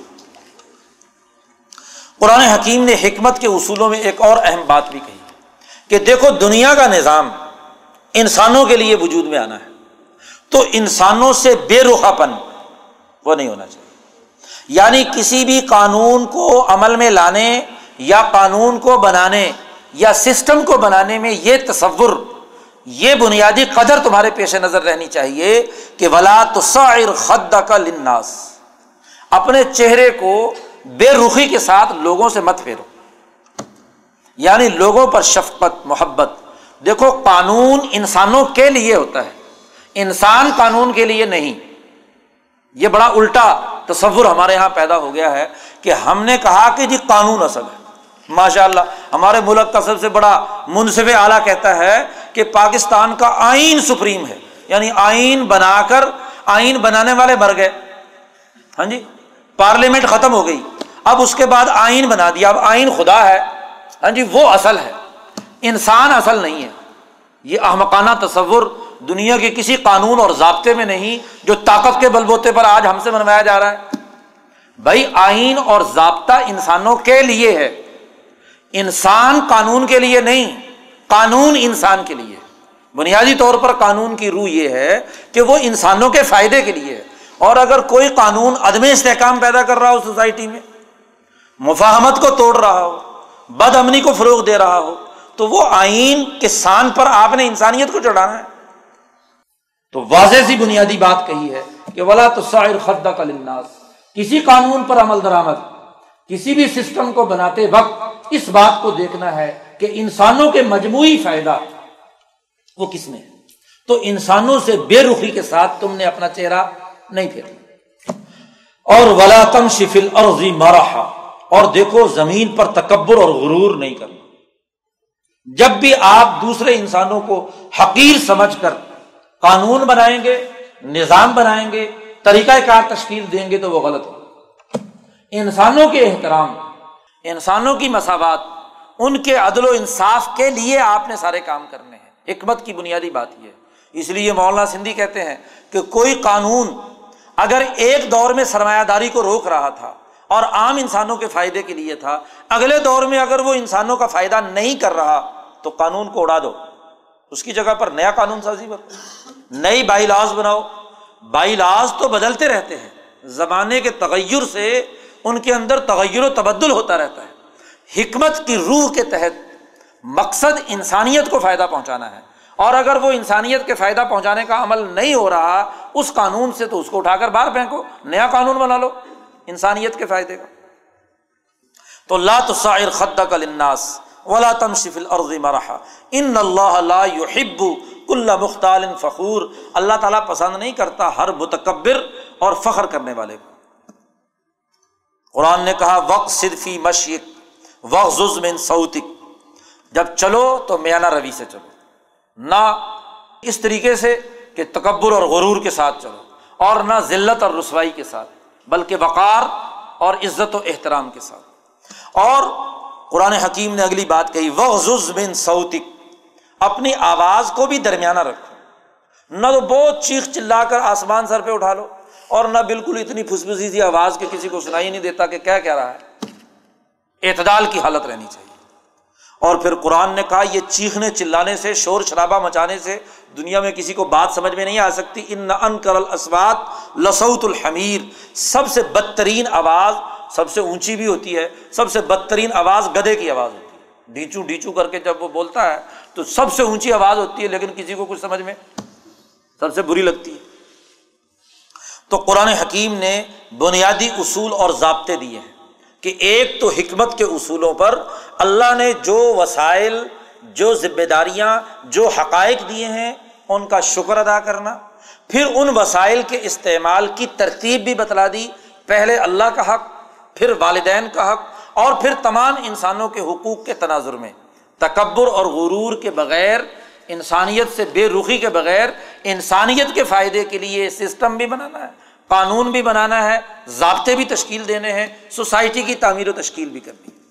قرآن حکیم نے حکمت کے اصولوں میں ایک اور اہم بات بھی کہی کہ دیکھو دنیا کا نظام انسانوں کے لیے وجود میں آنا ہے۔ تو انسانوں سے بے رخا پن وہ نہیں ہونا چاہیے۔ یعنی کسی بھی قانون کو عمل میں لانے یا قانون کو بنانے یا سسٹم کو بنانے میں یہ تصور، یہ بنیادی قدر تمہارے پیش نظر رہنی چاہیے کہ ولا تو خد کا لناس اپنے چہرے کو بے رخی کے ساتھ لوگوں سے مت پھیرو۔ یعنی لوگوں پر شفقت، محبت۔ دیکھو قانون انسانوں کے لیے ہوتا ہے۔ انسان قانون کے لیے نہیں۔ یہ بڑا الٹا تصور ہمارے یہاں پیدا ہو گیا ہے کہ ہم نے کہا کہ جی قانون اصل ہے۔ ماشاء اللہ ہمارے ملک کا سب سے بڑا منصف اعلیٰ کہتا ہے کہ پاکستان کا آئین سپریم ہے۔ یعنی آئین بنا کر آئین بنانے والے مر گئے۔ ہاں جی پارلیمنٹ ختم ہو گئی۔ اب اس کے بعد آئین بنا دیا۔ اب آئین خدا ہے۔ ہاں جی وہ اصل ہے۔ انسان اصل نہیں ہے۔ یہ احمقانہ تصور دنیا کے کسی قانون اور ضابطے میں نہیں جو طاقت کے بل بوتے پر آج ہم سے منوایا جا رہا ہے۔ بھائی، آئین اور ضابطہ انسانوں کے لیے ہے۔ انسان قانون کے لیے نہیں، قانون انسان کے لیے۔ بنیادی طور پر قانون کی روح یہ ہے کہ وہ انسانوں کے فائدے کے لیے ہے۔ اور اگر کوئی قانون عدم استحکام پیدا کر رہا ہو سوسائٹی میں، مفاہمت کو توڑ رہا ہو بد امنی کو فروغ دے رہا ہو، تو وہ آئین کے سان پر آپ نے انسانیت کو چڑھانا ہے۔ تو واضح سی بنیادی بات کہی ہے کہ ولا تو سائر خدا کا لناس کسی قانون پر عمل درآمد، کسی بھی سسٹم کو بناتے وقت اس بات کو دیکھنا ہے کہ انسانوں کے مجموعی فائدہ وہ کس میں ہے تو انسانوں سے بے رخی کے ساتھ تم نے اپنا چہرہ نہیں پھیرنا۔ اور ولا تم شفل اور مارا اور دیکھو زمین پر تکبر اور غرور نہیں کرنا۔ جب بھی آپ دوسرے انسانوں کو حقیر سمجھ کر قانون بنائیں گے، نظام بنائیں گے، طریقہ کار تشکیل دیں گے تو وہ غلط ہو۔ انسانوں کے احترام، انسانوں کی مساوات، ان کے عدل و انصاف کے لیے آپ نے سارے کام کرنے ہیں۔ حکمت کی بنیادی بات یہ ہے۔ اس لیے مولانا سندھی کہتے ہیں کہ کوئی قانون اگر ایک دور میں سرمایہ داری کو روک رہا تھا اور عام انسانوں کے فائدے کے لیے تھا، اگلے دور میں اگر وہ انسانوں کا فائدہ نہیں کر رہا تو قانون کو اڑا دو۔ اس کی جگہ پر نیا قانون سازی بناؤ نئی بائی لاز بناؤ۔ بائی لاز تو بدلتے رہتے ہیں۔ زمانے کے تغیر سے ان کے اندر تغیر و تبدل ہوتا رہتا ہے۔ حکمت کی روح کے تحت مقصد انسانیت کو فائدہ پہنچانا ہے۔ اور اگر وہ انسانیت کے فائدہ پہنچانے کا عمل نہیں ہو رہا، اس قانون سے تو اس کو اٹھا کر باہر پھینکو۔ نیا قانون بنا لو انسانیت کے فائدے کا۔ تو لا تصائر خدا کا لناس ولا تم شفل عرض مرحا۔ ان اللہ لا يحب کل مختال فخور۔ اللہ تعالیٰ پسند نہیں کرتا ہر متکبر اور فخر کرنے والے کو۔ قرآن نے کہا وقت صرفی مشق وقت من سعودک جب چلو تو میانہ روی سے چلو۔ نہ اس طریقے سے کہ تکبر اور غرور کے ساتھ چلو، اور نہ ذلت اور رسوائی کے ساتھ، بلکہ وقار اور عزت و احترام کے ساتھ۔ اور قرآن حکیم نے اگلی بات کہی بن سعودک اپنی آواز کو بھی درمیانہ رکھو۔ نہ تو بہت چیخ چلا کر آسمان سر پہ اٹھا لو اور نہ بالکل اتنی پھسپسی سی آواز کے کسی کو سنائی نہیں دیتا کہ کیا کہہ رہا ہے۔ اعتدال کی حالت رہنی چاہیے۔ اور پھر قرآن نے کہا، یہ چیخنے چلانے سے، شور شرابہ مچانے سے دنیا میں کسی کو بات سمجھ میں نہیں آ سکتی۔ ان نہ ان کرل اسبات لسعت الحمیر۔ سب سے بدترین آواز سب سے اونچی بھی ہوتی ہے، سب سے بدترین آواز گدے کی آواز ہوتی ہے۔ ڈھیچو ڈھیچو کر کے جب وہ بولتا ہے تو سب سے اونچی آواز ہوتی ہے، لیکن کسی کو کچھ سمجھ میں سب سے بری لگتی ہے۔ تو قرآن حکیم نے بنیادی اصول اور ضابطے دیے ہیں کہ ایک تو حکمت کے اصولوں پر اللہ نے جو وسائل، جو ذمہ داریاں، جو حقائق دیے ہیں، ان کا شکر ادا کرنا۔ پھر ان وسائل کے استعمال کی ترتیب بھی بتلا دی۔ پہلے اللہ کا حق، پھر والدین کا حق، اور پھر تمام انسانوں کے حقوق کے تناظر میں۔ تکبر اور غرور کے بغیر، انسانیت سے بے رخی کے بغیر انسانیت کے فائدے کے لیے سسٹم بھی بنانا ہے، قانون بھی بنانا ہے، ضابطے بھی تشکیل دینے ہیں، سوسائٹی کی تعمیر و تشکیل بھی کرنی ہے۔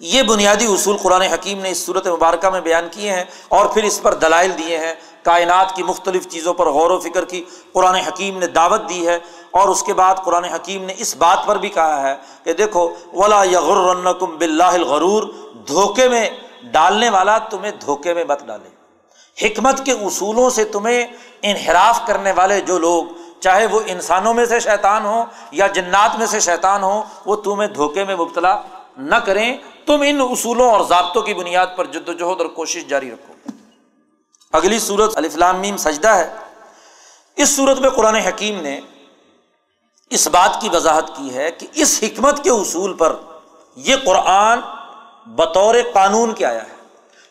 یہ بنیادی اصول قرآن حکیم نے اس صورت مبارکہ میں بیان کیے ہیں اور پھر اس پر دلائل دیے ہیں۔ کائنات کی مختلف چیزوں پر غور و فکر کی قرآن حکیم نے دعوت دی ہے۔ اور اس کے بعد قرآن حکیم نے اس بات پر بھی کہا ہے کہ دیکھو، ولا یغرکم بلّہ الغرور، دھوکے میں ڈالنے والا تمہیں دھوکے میں مت ڈالے۔ حکمت کے اصولوں سے تمہیں انحراف کرنے والے جو لوگ، چاہے وہ انسانوں میں سے شیطان ہو یا جنات میں سے شیطان ہو وہ تمہیں دھوکے میں مبتلا نہ کریں۔ تم ان اصولوں اور ضابطوں کی بنیاد پر جد و جہد اور کوشش جاری رکھو۔ اگلی صورت الفلام سجدہ ہے۔ اس صورت میں قرآن حکیم نے اس بات کی وضاحت کی ہے کہ اس حکمت کے اصول پر یہ قرآن بطور قانون کے آیا ہے۔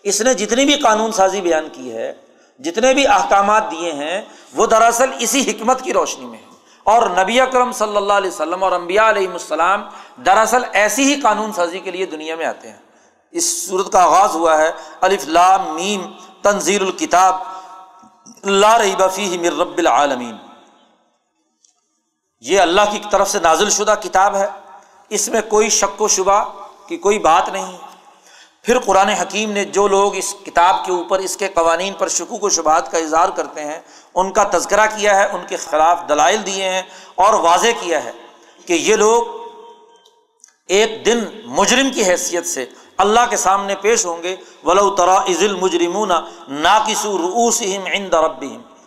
اس نے جتنی بھی قانون سازی بیان کی ہے، جتنے بھی احکامات دیے ہیں، وہ دراصل اسی حکمت کی روشنی میں ہے اور نبی اکرم صلی اللہ علیہ وسلم اور امبیا علیہ السلام دراصل ایسی ہی قانون سازی کے لیے دنیا میں آتے ہیں۔ اس صورت کا آغاز ہوا ہے، الف لام میم تنظیر الکتاب، لا رہی بفی مر رب العالمین۔ یہ اللہ کی طرف سے نازل شدہ کتاب ہے۔ اس میں کوئی شک و شبہ کی کوئی بات نہیں۔ پھر قرآن حکیم نے جو لوگ اس کتاب کے اوپر، اس کے قوانین پر شکوک و شبہات کا اظہار کرتے ہیں، ان کا تذکرہ کیا ہے، ان کے خلاف دلائل دیے ہیں اور واضح کیا ہے کہ یہ لوگ ایک دن مجرم کی حیثیت سے اللہ کے سامنے پیش ہوں گے۔ ولو ترا عزل مجرمون نا کسو روس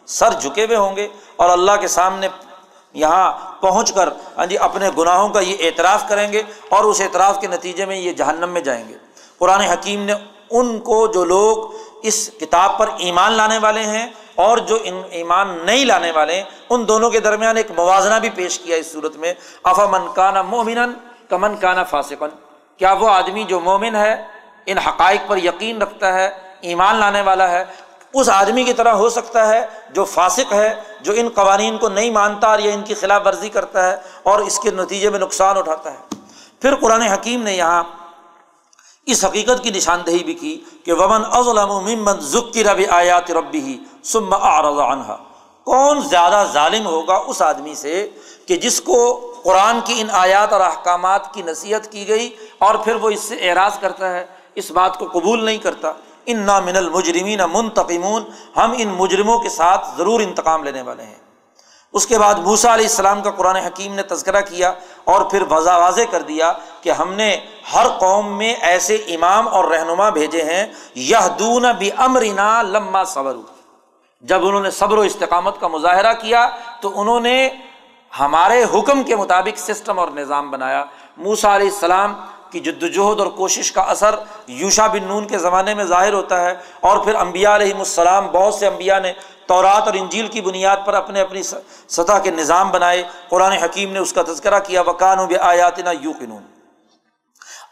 سر جھکے ہوئے ہوں گے اور اللہ کے سامنے یہاں پہنچ کر ہاں جی اپنے گناہوں کا یہ اعتراف کریں گے اور اس اعتراف کے نتیجے میں یہ جہنم میں جائیں گے۔ قرآن حکیم نے ان کو جو لوگ اس کتاب پر ایمان لانے والے ہیں اور جو ان ایمان نہیں لانے والے ہیں، ان دونوں کے درمیان ایک موازنہ بھی پیش کیا اس صورت میں۔ افا من کانا مومن کمن کانا فاسقن۔ کیا وہ آدمی جو مومن ہے، ان حقائق پر یقین رکھتا ہے، ایمان لانے والا ہے اس آدمی کی طرح ہو سکتا ہے جو فاسق ہے، جو ان قوانین کو نہیں مانتا اور یا ان کی خلاف ورزی کرتا ہے اور اس کے نتیجے میں نقصان اٹھاتا ہے۔ پھر قرآن حکیم نے یہاں اس حقیقت کی نشاندہی بھی کی کہ ومن ازلم ذکی رب آیات ربی ہی سم عنہا کون زیادہ ظالم ہوگا اس آدمی سے کہ جس کو قرآن کی ان آیات اور احکامات کی نصیحت کی گئی اور پھر وہ اس سے اعراض کرتا ہے، اس بات کو قبول نہیں کرتا۔ ان نا من المجرمین منتقمون، ہم ان مجرموں کے ساتھ ضرور انتقام لینے والے ہیں۔ اس کے بعد موسا علیہ السلام کا قرآن حکیم نے تذکرہ کیا اور پھر وضا واضح کر دیا کہ ہم نے ہر قوم میں ایسے امام اور رہنما بھیجے ہیں یہ دون بھی امرینا لمبا صبر جب انہوں نے صبر و استقامت کا مظاہرہ کیا تو انہوں نے ہمارے حکم کے مطابق سسٹم اور نظام بنایا۔ موسا علیہ السلام کی جد وجہد اور کوشش کا اثر یوشا بن نون کے زمانے میں ظاہر ہوتا ہے اور پھر امبیا علیہم السلام، بہت سے امبیا نے تورات اور انجیل کی بنیاد پر اپنے اپنی سطح کے نظام بنائے۔ قرآن حکیم نے اس کا تذکرہ کیا وکان و آیات نا یو قنون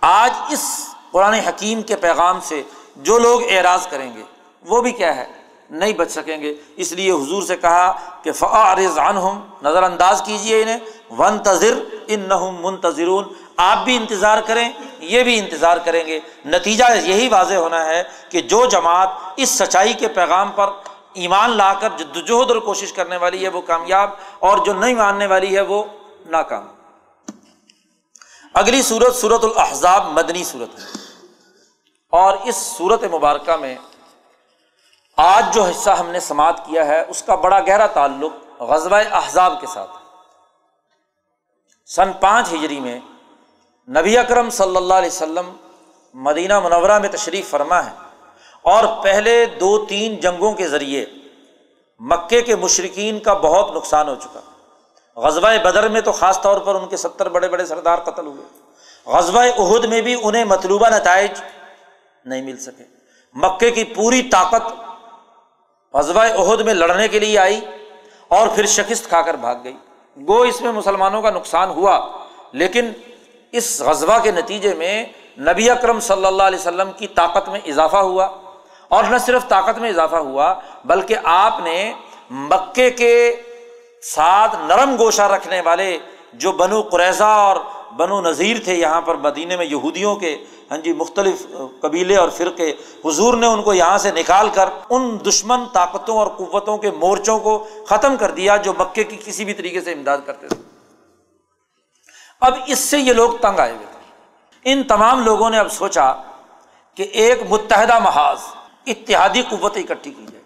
آج اس قرآن حکیم کے پیغام سے جو لوگ اعراض کریں گے، وہ بھی کیا ہے؟ نہیں بچ سکیں گے۔ اس لیے حضور سے کہا کہ فعارض عنہم نظر انداز کیجیے انہیں۔ ون تذر ان نہ منتظرون۔ آپ بھی انتظار کریں، یہ بھی انتظار کریں گے۔ نتیجہ یہی واضح ہونا ہے کہ جو جماعت اس سچائی کے پیغام پر ایمان لا کر جدوجہد اور کوشش کرنے والی ہے، وہ کامیاب اور جو نہیں ماننے والی ہے، وہ ناکام۔ اگلی صورت صورت الحضاب مدنی صورت ہے۔ اور اس صورت مبارکہ میں آج جو حصہ ہم نے سماعت کیا ہے، اس کا بڑا گہرا تعلق غزبۂ احزاب کے ساتھ سن پانچ ہجری میں نبی اکرم صلی اللہ علیہ وسلم مدینہ منورہ میں تشریف فرما ہے اور پہلے دو تین جنگوں کے ذریعے مکے کے مشرقین کا بہت نقصان ہو چکا۔ غزبۂ بدر میں تو خاص طور پر ان کے ستر بڑے بڑے سردار قتل ہوئے۔ غزبۂ عہد میں بھی انہیں مطلوبہ نتائج نہیں مل سکے۔ مکے کی پوری طاقت غزبۂ عہد میں لڑنے کے لیے آئی اور پھر شکست کھا کر بھاگ گئی۔ گو اس میں مسلمانوں کا نقصان ہوا، لیکن اس غزبہ کے نتیجے میں نبی اکرم صلی اللہ علیہ وسلم کی طاقت میں اضافہ ہوا اور نہ صرف طاقت میں اضافہ ہوا بلکہ آپ نے مکے کے ساتھ نرم گوشہ رکھنے والے جو بنو قریضہ اور بنو نذیر تھے یہاں پر مدینے میں یہودیوں کے ہاں جی مختلف قبیلے اور فرقے، حضور نے ان کو یہاں سے نکال کر ان دشمن طاقتوں اور قوتوں کے مورچوں کو ختم کر دیا جو مکے کی کسی بھی طریقے سے امداد کرتے تھے۔ اب اس سے یہ لوگ تنگ آئے ہوئے تھے۔ ان تمام لوگوں نے اب سوچا کہ ایک متحدہ محاذ اتحادی قوت اکٹھی کی جائے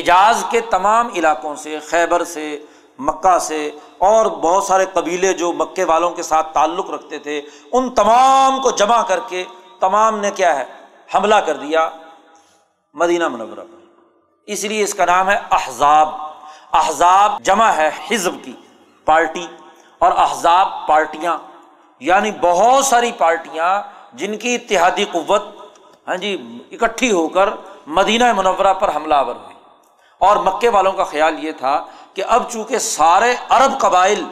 حجاز کے تمام علاقوں سے، خیبر سے، مکہ سے اور بہت سارے قبیلے جو مکے والوں کے ساتھ تعلق رکھتے تھے، ان تمام کو جمع کر کے تمام نے کیا ہے، حملہ کر دیا مدینہ منورہ پر۔ اس لیے اس کا نام ہے احزاب۔ احزاب جمع ہے حزب کی پارٹی۔ اور احزاب پارٹیاں یعنی بہت ساری پارٹیاں جن کی اتحادی قوت ہاں جی اکٹھی ہو کر مدینہ منورہ پر حملہ آور ہوئی۔ اور مکے والوں کا خیال یہ تھا کہ اب چونکہ سارے عرب قبائل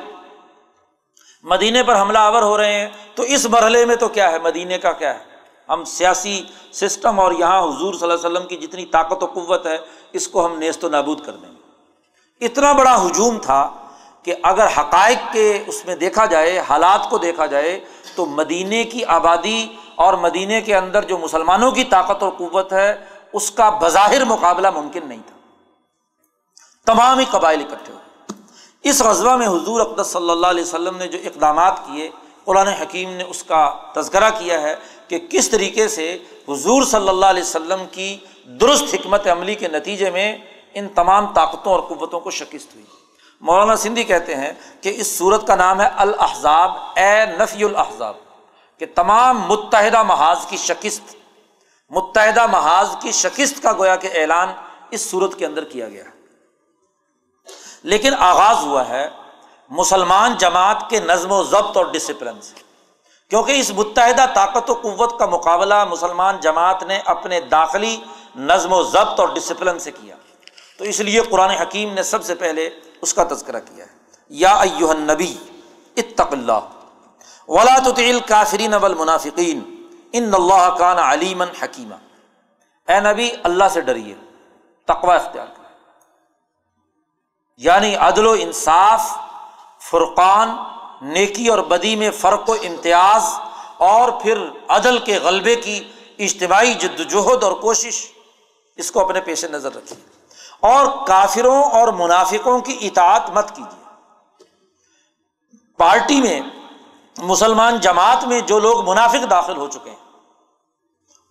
مدینے پر حملہ آور ہو رہے ہیں، تو اس مرحلے میں تو کیا ہے؟ مدینے کا کیا ہے؟ ہم سیاسی سسٹم اور یہاں حضور صلی اللہ علیہ وسلم کی جتنی طاقت و قوت ہے، اس کو ہم نیست و نابود کر دیں گے۔ اتنا بڑا ہجوم تھا کہ اگر حقائق کے اس میں دیکھا جائے، حالات کو دیکھا جائے، تو مدینے کی آبادی اور مدینے کے اندر جو مسلمانوں کی طاقت اور قوت ہے، اس کا بظاہر مقابلہ ممکن نہیں تھا۔ تمام ہی قبائل اکٹھے ہوئے۔ اس غزبہ میں حضور اقدس صلی اللہ علیہ وسلم نے جو اقدامات کیے قرآن حکیم نے اس کا تذکرہ کیا ہے کہ کس طریقے سے حضور صلی اللہ علیہ وسلم کی درست حکمت عملی کے نتیجے میں ان تمام طاقتوں اور قوتوں کو شکست ہوئی۔ مولانا سندھی کہتے ہیں کہ اس صورت کا نام ہے الحضاب اے نفی الحضاب کہ تمام متحدہ محاذ کی شکست، متحدہ محاذ کی شکست کا گویا کہ اعلان اس صورت کے اندر کیا گیا۔ لیکن آغاز ہوا ہے مسلمان جماعت کے نظم و ضبط اور ڈسپلن سے، کیونکہ اس متحدہ طاقت و قوت کا مقابلہ مسلمان جماعت نے اپنے داخلی نظم و ضبط اور ڈسپلن سے کیا۔ تو اس لیے قرآن حکیم نے سب سے پہلے اس کا تذکرہ کیا ہے۔ یا ایوہ النبی، اتق اللہ، ولا تطیل کافرین والمنافقین، ان اللہ کان علیمن حکیمہ اے نبی، اللہ سے ڈریے تقوا اختیار کرے۔ یعنی عدل و انصاف، فرقان، نیکی اور بدی میں فرق و امتیاز، اور پھر عدل کے غلبے کی اجتماعی جد وجہد اور کوشش۔ اس کو اپنے پیش نظر رکھیے۔ اور کافروں اور منافقوں کی اطاعت مت کیجیے۔ پارٹی میں، مسلمان جماعت میں جو لوگ منافق داخل ہو چکے ہیں،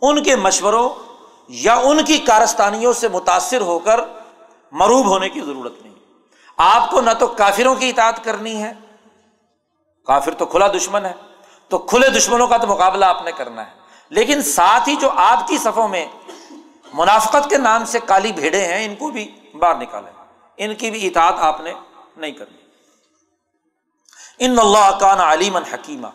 ان کے مشوروں یا ان کی کارستانیوں سے متاثر ہو کر مروب ہونے کی ضرورت نہیں۔ آپ کو نہ تو کافروں کی اطاعت کرنی ہے۔ کافر تو کھلا دشمن ہے۔ تو کھلے دشمنوں کا تو مقابلہ آپ نے کرنا ہے۔ لیکن ساتھ ہی جو آپ کی صفوں میں منافقت کے نام سے کالی بھیڑے ہیں، ان کو بھی باہر نکالے ان کی بھی اطاعت آپ نے نہیں کرنی۔ ان اللہ کان علیم حکیمہ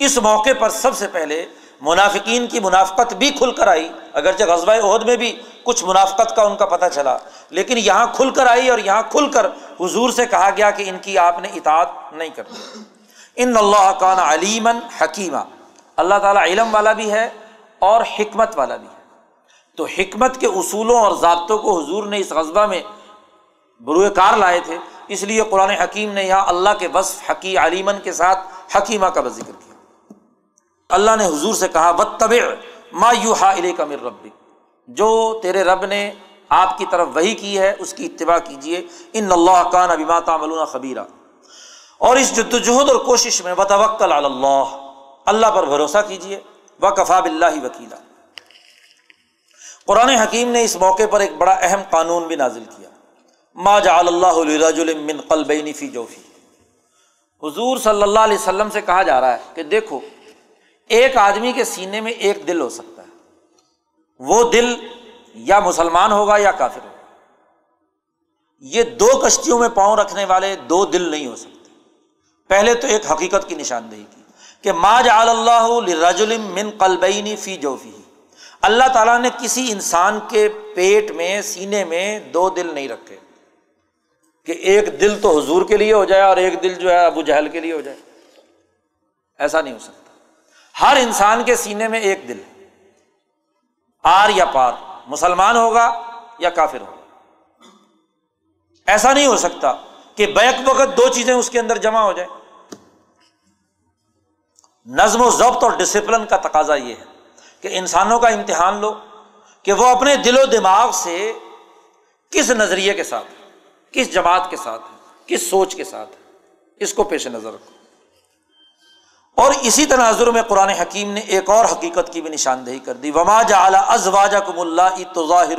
اس موقع پر سب سے پہلے منافقین کی منافقت بھی کھل کر آئی۔ اگرچہ غزبۂ عہد میں بھی کچھ منافقت کا ان کا پتہ چلا، لیکن یہاں کھل کر آئی اور یہاں کھل کر حضور سے کہا گیا کہ ان کی آپ نے اطاعت نہیں کرنی۔ ان اللہ کان علیمن حکیمہ اللہ تعالیٰ علم والا بھی ہے اور حکمت والا بھی ہے۔ تو حکمت کے اصولوں اور ضابطوں کو حضور نے اس غذبہ میں بروئے کار لائے تھے۔ اس لیے قرآن حکیم نے یہاں اللہ کے وصف حقی علیمن کے ساتھ حکیمہ کا ذکر کیا۔ اللہ نے حضور سے کہا بت طب ما یو ہا کا مر رب جو تیرے رب نے آپ کی طرف وہی کی ہے، اس کی اتباع کیجیے ان اللہ کان ابھی ماتا خبیرہ اور اس جدوجہد اور کوشش میں بتوکل اللہ اللہ پر بھروسہ کیجیے و کفا بلّہ وکیلا۔ قرآن حکیم نے اس موقع پر ایک بڑا اہم قانون بھی نازل کیا۔ ما جعل اللہ من قلبین فی جوفی۔ حضور صلی اللہ علیہ وسلم سے کہا جا رہا ہے کہ دیکھو، ایک آدمی کے سینے میں ایک دل ہو سکتا ہے۔ وہ دل یا مسلمان ہوگا یا کافر ہوگا۔ یہ دو کشتیوں میں پاؤں رکھنے والے دو دل نہیں ہو سکتے۔ پہلے تو ایک حقیقت کی نشاندہی کی کہ ما جعل اللہ من قلبینی فی جوفی۔ اللہ تعالیٰ نے کسی انسان کے پیٹ میں، سینے میں دو دل نہیں رکھے۔ کہ ایک دل تو حضور کے لیے ہو جائے اور ایک دل جو ہے ابو جہل کے لیے ہو جائے۔ ایسا نہیں ہو سکتا۔ ہر انسان کے سینے میں ایک دل۔ ہے آر یا پار۔ مسلمان ہوگا یا کافر ہوگا۔ ایسا نہیں ہو سکتا کہ بیک وقت دو چیزیں اس کے اندر جمع ہو جائیں۔ نظم و ضبط اور ڈسپلن کا تقاضا یہ ہے۔ کہ انسانوں کا امتحان لو، کہ وہ اپنے دل و دماغ سے کس نظریے کے ساتھ کس جماعت کے ساتھ کس سوچ کے ساتھ اس کو پیش نظر رکھو۔ اور اسی تناظر میں قرآن حکیم نے ایک اور حقیقت کی بھی نشاندہی کر دی۔ وما جا ازواجا کم اللہ تو ظاہر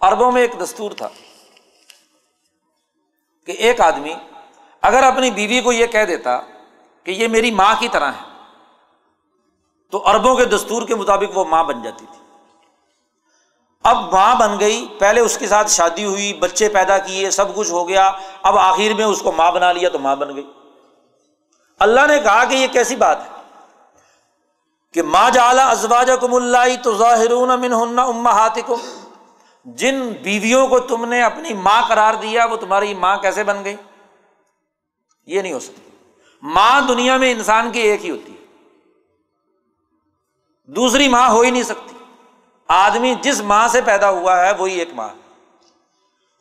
اربوں میں ایک دستور تھا کہ ایک آدمی اگر اپنی بیوی کو یہ کہہ دیتا کہ یہ میری ماں کی طرح ہے تو اربوں کے دستور کے مطابق وہ ماں بن جاتی تھی۔ اب ماں بن گئی، پہلے اس کے ساتھ شادی ہوئی، بچے پیدا کیے، سب کچھ ہو گیا، اب آخر میں اس کو ماں بنا لیا تو ماں بن گئی۔ اللہ نے کہا کہ یہ کیسی بات ہے؟ کہ ماں جالا ازواج کم اللہ تو ظاہر اما جن بیویوں کو تم نے اپنی ماں قرار دیا، وہ تمہاری ماں کیسے بن گئی؟ یہ نہیں ہو سکتی ماں دنیا میں انسان کی ایک ہی ہوتی ہے۔ دوسری ماں ہو ہی نہیں سکتی۔ آدمی جس ماں سے پیدا ہوا ہے، وہی ایک ماں۔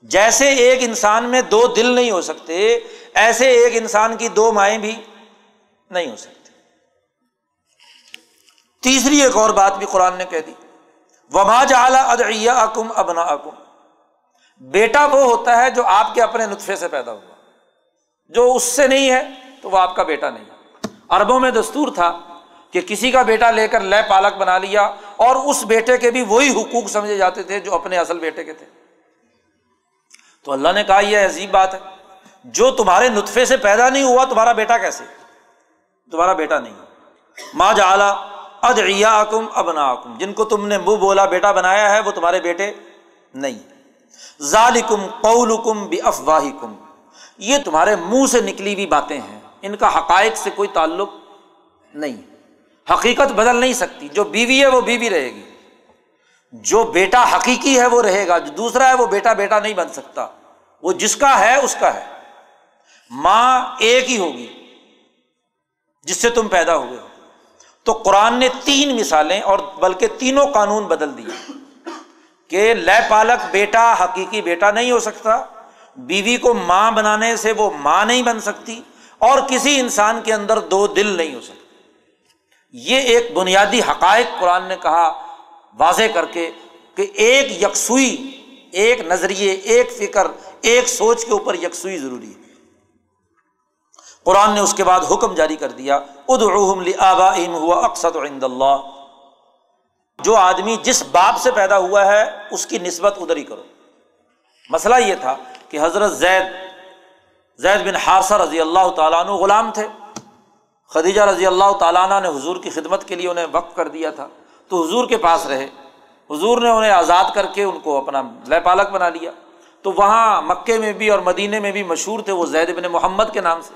جیسے ایک انسان میں دو دل نہیں ہو سکتے، ایسے ایک انسان کی دو مائیں بھی نہیں ہو سکتی۔ تیسری ایک اور بات بھی قرآن نے کہہ دی۔ وما جالا ادیا اکم ابنا اکم بیٹا وہ ہوتا ہے جو آپ کے اپنے نطفے سے پیدا ہوا۔ جو اس سے نہیں ہے تو وہ آپ کا بیٹا نہیں۔ اربوں میں دستور تھا کہ کسی کا بیٹا لے کر لے پالک بنا لیا اور اس بیٹے کے بھی وہی حقوق سمجھے جاتے تھے جو اپنے اصل بیٹے کے تھے۔ تو اللہ نے کہا یہ عجیب بات ہے۔ جو تمہارے نطفے سے پیدا نہیں ہوا، تمہارا بیٹا کیسے؟ تمہارا بیٹا نہیں۔ ماں جالا ادیا کم ابنا کم جن کو تم نے منہ بولا بیٹا بنایا ہے، وہ تمہارے بیٹے نہیں۔ ظالکم قولکم بھی افواہ کم یہ تمہارے منہ سے نکلی ہوئی باتیں ہیں۔ ان کا حقائق سے کوئی تعلق نہیں۔ حقیقت بدل نہیں سکتی۔ جو بیوی ہے وہ بیوی رہے گی۔ جو بیٹا حقیقی ہے وہ رہے گا۔ جو دوسرا ہے وہ بیٹا بیٹا نہیں بن سکتا۔ وہ جس کا ہے اس کا ہے۔ ماں ایک ہی ہوگی، جس سے تم پیدا ہوئے ہو۔ تو قرآن نے تین مثالیں اور بلکہ تینوں قانون بدل دیے کہ لے پالک بیٹا حقیقی بیٹا نہیں ہو سکتا۔ بیوی کو ماں بنانے سے وہ ماں نہیں بن سکتی اور کسی انسان کے اندر دو دل نہیں ہو سکتے۔ یہ ایک بنیادی حقائق قرآن نے کہا، واضح کر کے کہ ایک یکسوئی، ایک نظریے، ایک فکر، ایک سوچ کے اوپر یکسوئی ضروری ہے۔ قرآن نے اس کے بعد حکم جاری کر دیا ہوا اقسط عند اللہ۔ جو آدمی جس باپ سے پیدا ہوا ہے، اس کی نسبت ادھر ہی کرو۔ مسئلہ یہ تھا کہ حضرت زید زید بن حارثہ رضی اللہ تعالیٰ عنہ غلام تھے۔ خدیجہ رضی اللہ تعالیٰ عنہ نے حضور کی خدمت کے لیے انہیں وقف کر دیا تھا۔ تو حضور کے پاس رہے۔ حضور نے انہیں آزاد کر کے ان کو اپنا لے پالک بنا لیا۔ تو وہاں مکے میں بھی اور مدینے میں بھی مشہور تھے وہ زید بن محمد کے نام سے۔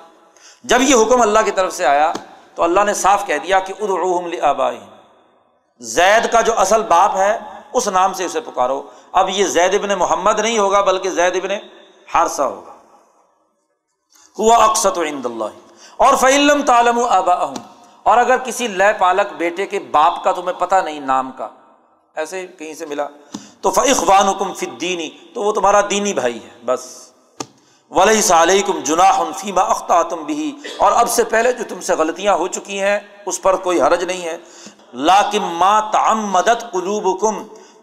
جب یہ حکم اللہ کی طرف سے آیا، تو اللہ نے صاف کہہ دیا کہ ادعوہم لآبائہم۔ زید کا جو اصل باپ ہے، اس نام سے اسے پکارو۔ اب یہ زید ابن محمد نہیں ہوگا، بلکہ زید ابن حارثہ ہوگا۔ ہوا اقسط عند اللہ۔ اور فعلم تعلم آبا اور اگر کسی لے پالک بیٹے کے باپ کا تمہیں پتہ نہیں نام کا، ایسے کہیں سے ملا، تو فخوان حکم فدینی تو وہ تمہارا دینی بھائی ہے، بس۔ ولی علیکم جناح فیما اختہ تم بھی اور اب سے پہلے جو تم سے غلطیاں ہو چکی ہیں، اس پر کوئی حرج نہیں ہے۔ لاکم ما تعمدت مدد قلوب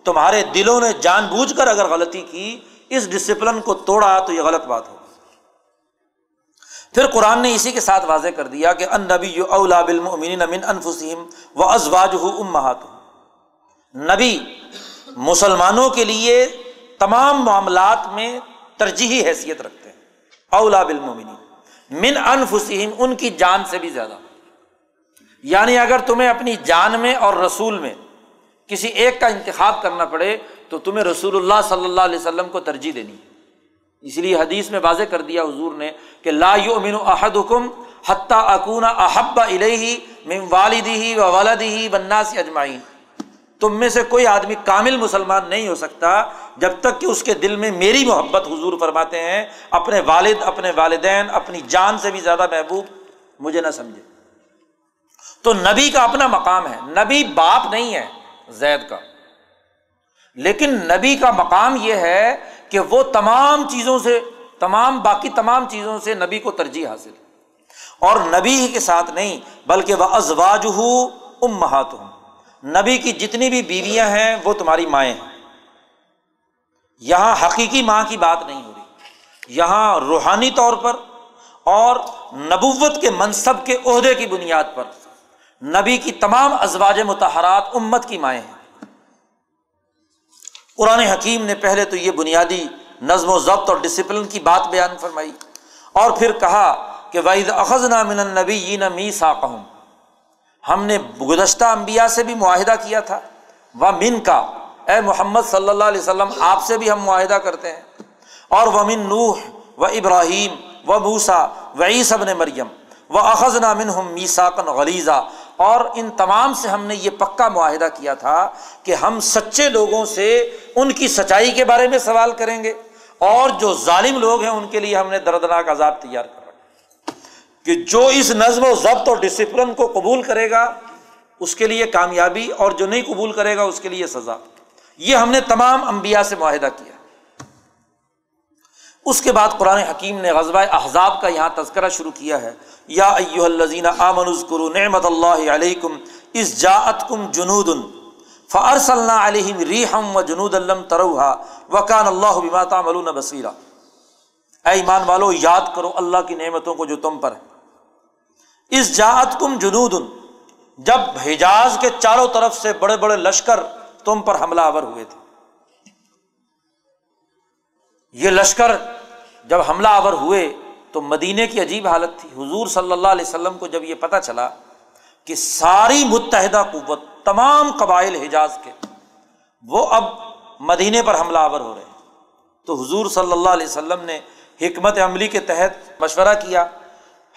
تمہارے دلوں نے جان بوجھ کر اگر غلطی کی، اس ڈسپلن کو توڑا تو یہ غلط بات ہو پھر قرآن نے اسی کے ساتھ واضح کر دیا کہ ان نبی اولا بالمؤمنین من انفسہم و ازواج امہات نبی مسلمانوں کے لیے تمام معاملات میں ترجیحی حیثیت رکھتے ہیں۔ اولا بالمؤمنین۔ من انفسہم، ان کی جان سے بھی زیادہ۔ یعنی اگر تمہیں اپنی جان میں اور رسول میں کسی ایک کا انتخاب کرنا پڑے، تو تمہیں رسول اللہ صلی اللہ علیہ وسلم کو ترجیح دینی ہے۔ اس لیے حدیث میں واضح کر دیا حضور نے کہ لا یؤمن احد حکم حتیٰ احب الہی من والدی و والدی بناس اجمعین۔ تم میں سے کوئی آدمی کامل مسلمان نہیں ہو سکتا جب تک کہ اس کے دل میں میری محبت حضور فرماتے ہیں، اپنے والد، اپنے والدین، اپنی جان سے بھی زیادہ محبوب مجھے نہ سمجھے۔ تو نبی کا اپنا مقام ہے، نبی باپ نہیں ہے، زید کا۔ لیکن نبی کا مقام یہ ہے کہ وہ تمام چیزوں سے، تمام باقی تمام چیزوں سے نبی کو ترجیح حاصل اور نبی ہی کے ساتھ نہیں، بلکہ وہ ازواج ام مہات نبی کی جتنی بھی بیویاں ہیں، وہ تمہاری مائیں ہیں۔ یہاں حقیقی ماں کی بات نہیں ہو رہی۔ یہاں روحانی طور پر اور نبوت کے منصب کے عہدے کی بنیاد پر نبی کی تمام ازواج متحرات امت کی مائیں ہیں۔ قرآن حکیم نے پہلے تو یہ بنیادی نظم و ضبط اور ڈسپلن کی بات بیان فرمائی اور پھر کہا کہ واحد اخذ من نبی یہ می ساقہم ہم نے گزشتہ انبیاء سے بھی معاہدہ کیا تھا۔ وہ من کا اے محمد صلی اللہ علیہ وسلم، آپ سے بھی ہم معاہدہ کرتے ہیں۔ اور وہ من نوح و ابراہیم و موسا و عیسب نے مریم و اخذ نامن ہم میساکن غلیزہ اور ان تمام سے ہم نے یہ پکا معاہدہ کیا تھا کہ ہم سچے لوگوں سے ان کی سچائی کے بارے میں سوال کریں گے اور جو ظالم لوگ ہیں ان کے لیے ہم نے دردناک عذاب تیار کر رکھا کہ جو اس نظم و ضبط اور ڈسپلن کو قبول کرے گا، اس کے لیے کامیابی اور جو نہیں قبول کرے گا، اس کے لیے سزا۔ یہ ہم نے تمام انبیاء سے معاہدہ کیا۔ اس کے بعد قرآن حکیم نے غزبۂ احزاب کا یہاں تذکرہ شروع کیا ہے۔ یا ایو الزین آمن کرو نعمت اللہ علیہ کم اس جاعت کم جنود فارس اللہ علیہم ریحم و جنود اللہ تروہا وکان اللہ بماتا ملون بصیرہ اے ایمان والو، یاد کرو اللہ کی نعمتوں کو جو تم پر ہے اس جاعت کم جنود، جب حجاز کے چاروں طرف سے بڑے بڑے لشکر تم پر حملہ آور ہوئے تھے۔ یہ لشکر جب حملہ آور ہوئے تو مدینے کی عجیب حالت تھی۔ حضور صلی اللہ علیہ وسلم کو جب یہ پتہ چلا کہ ساری متحدہ قوت، تمام قبائل حجاز کے، وہ اب مدینے پر حملہ آور ہو رہے ہیں۔ تو حضور صلی اللہ علیہ وسلم نے حکمت عملی کے تحت مشورہ کیا،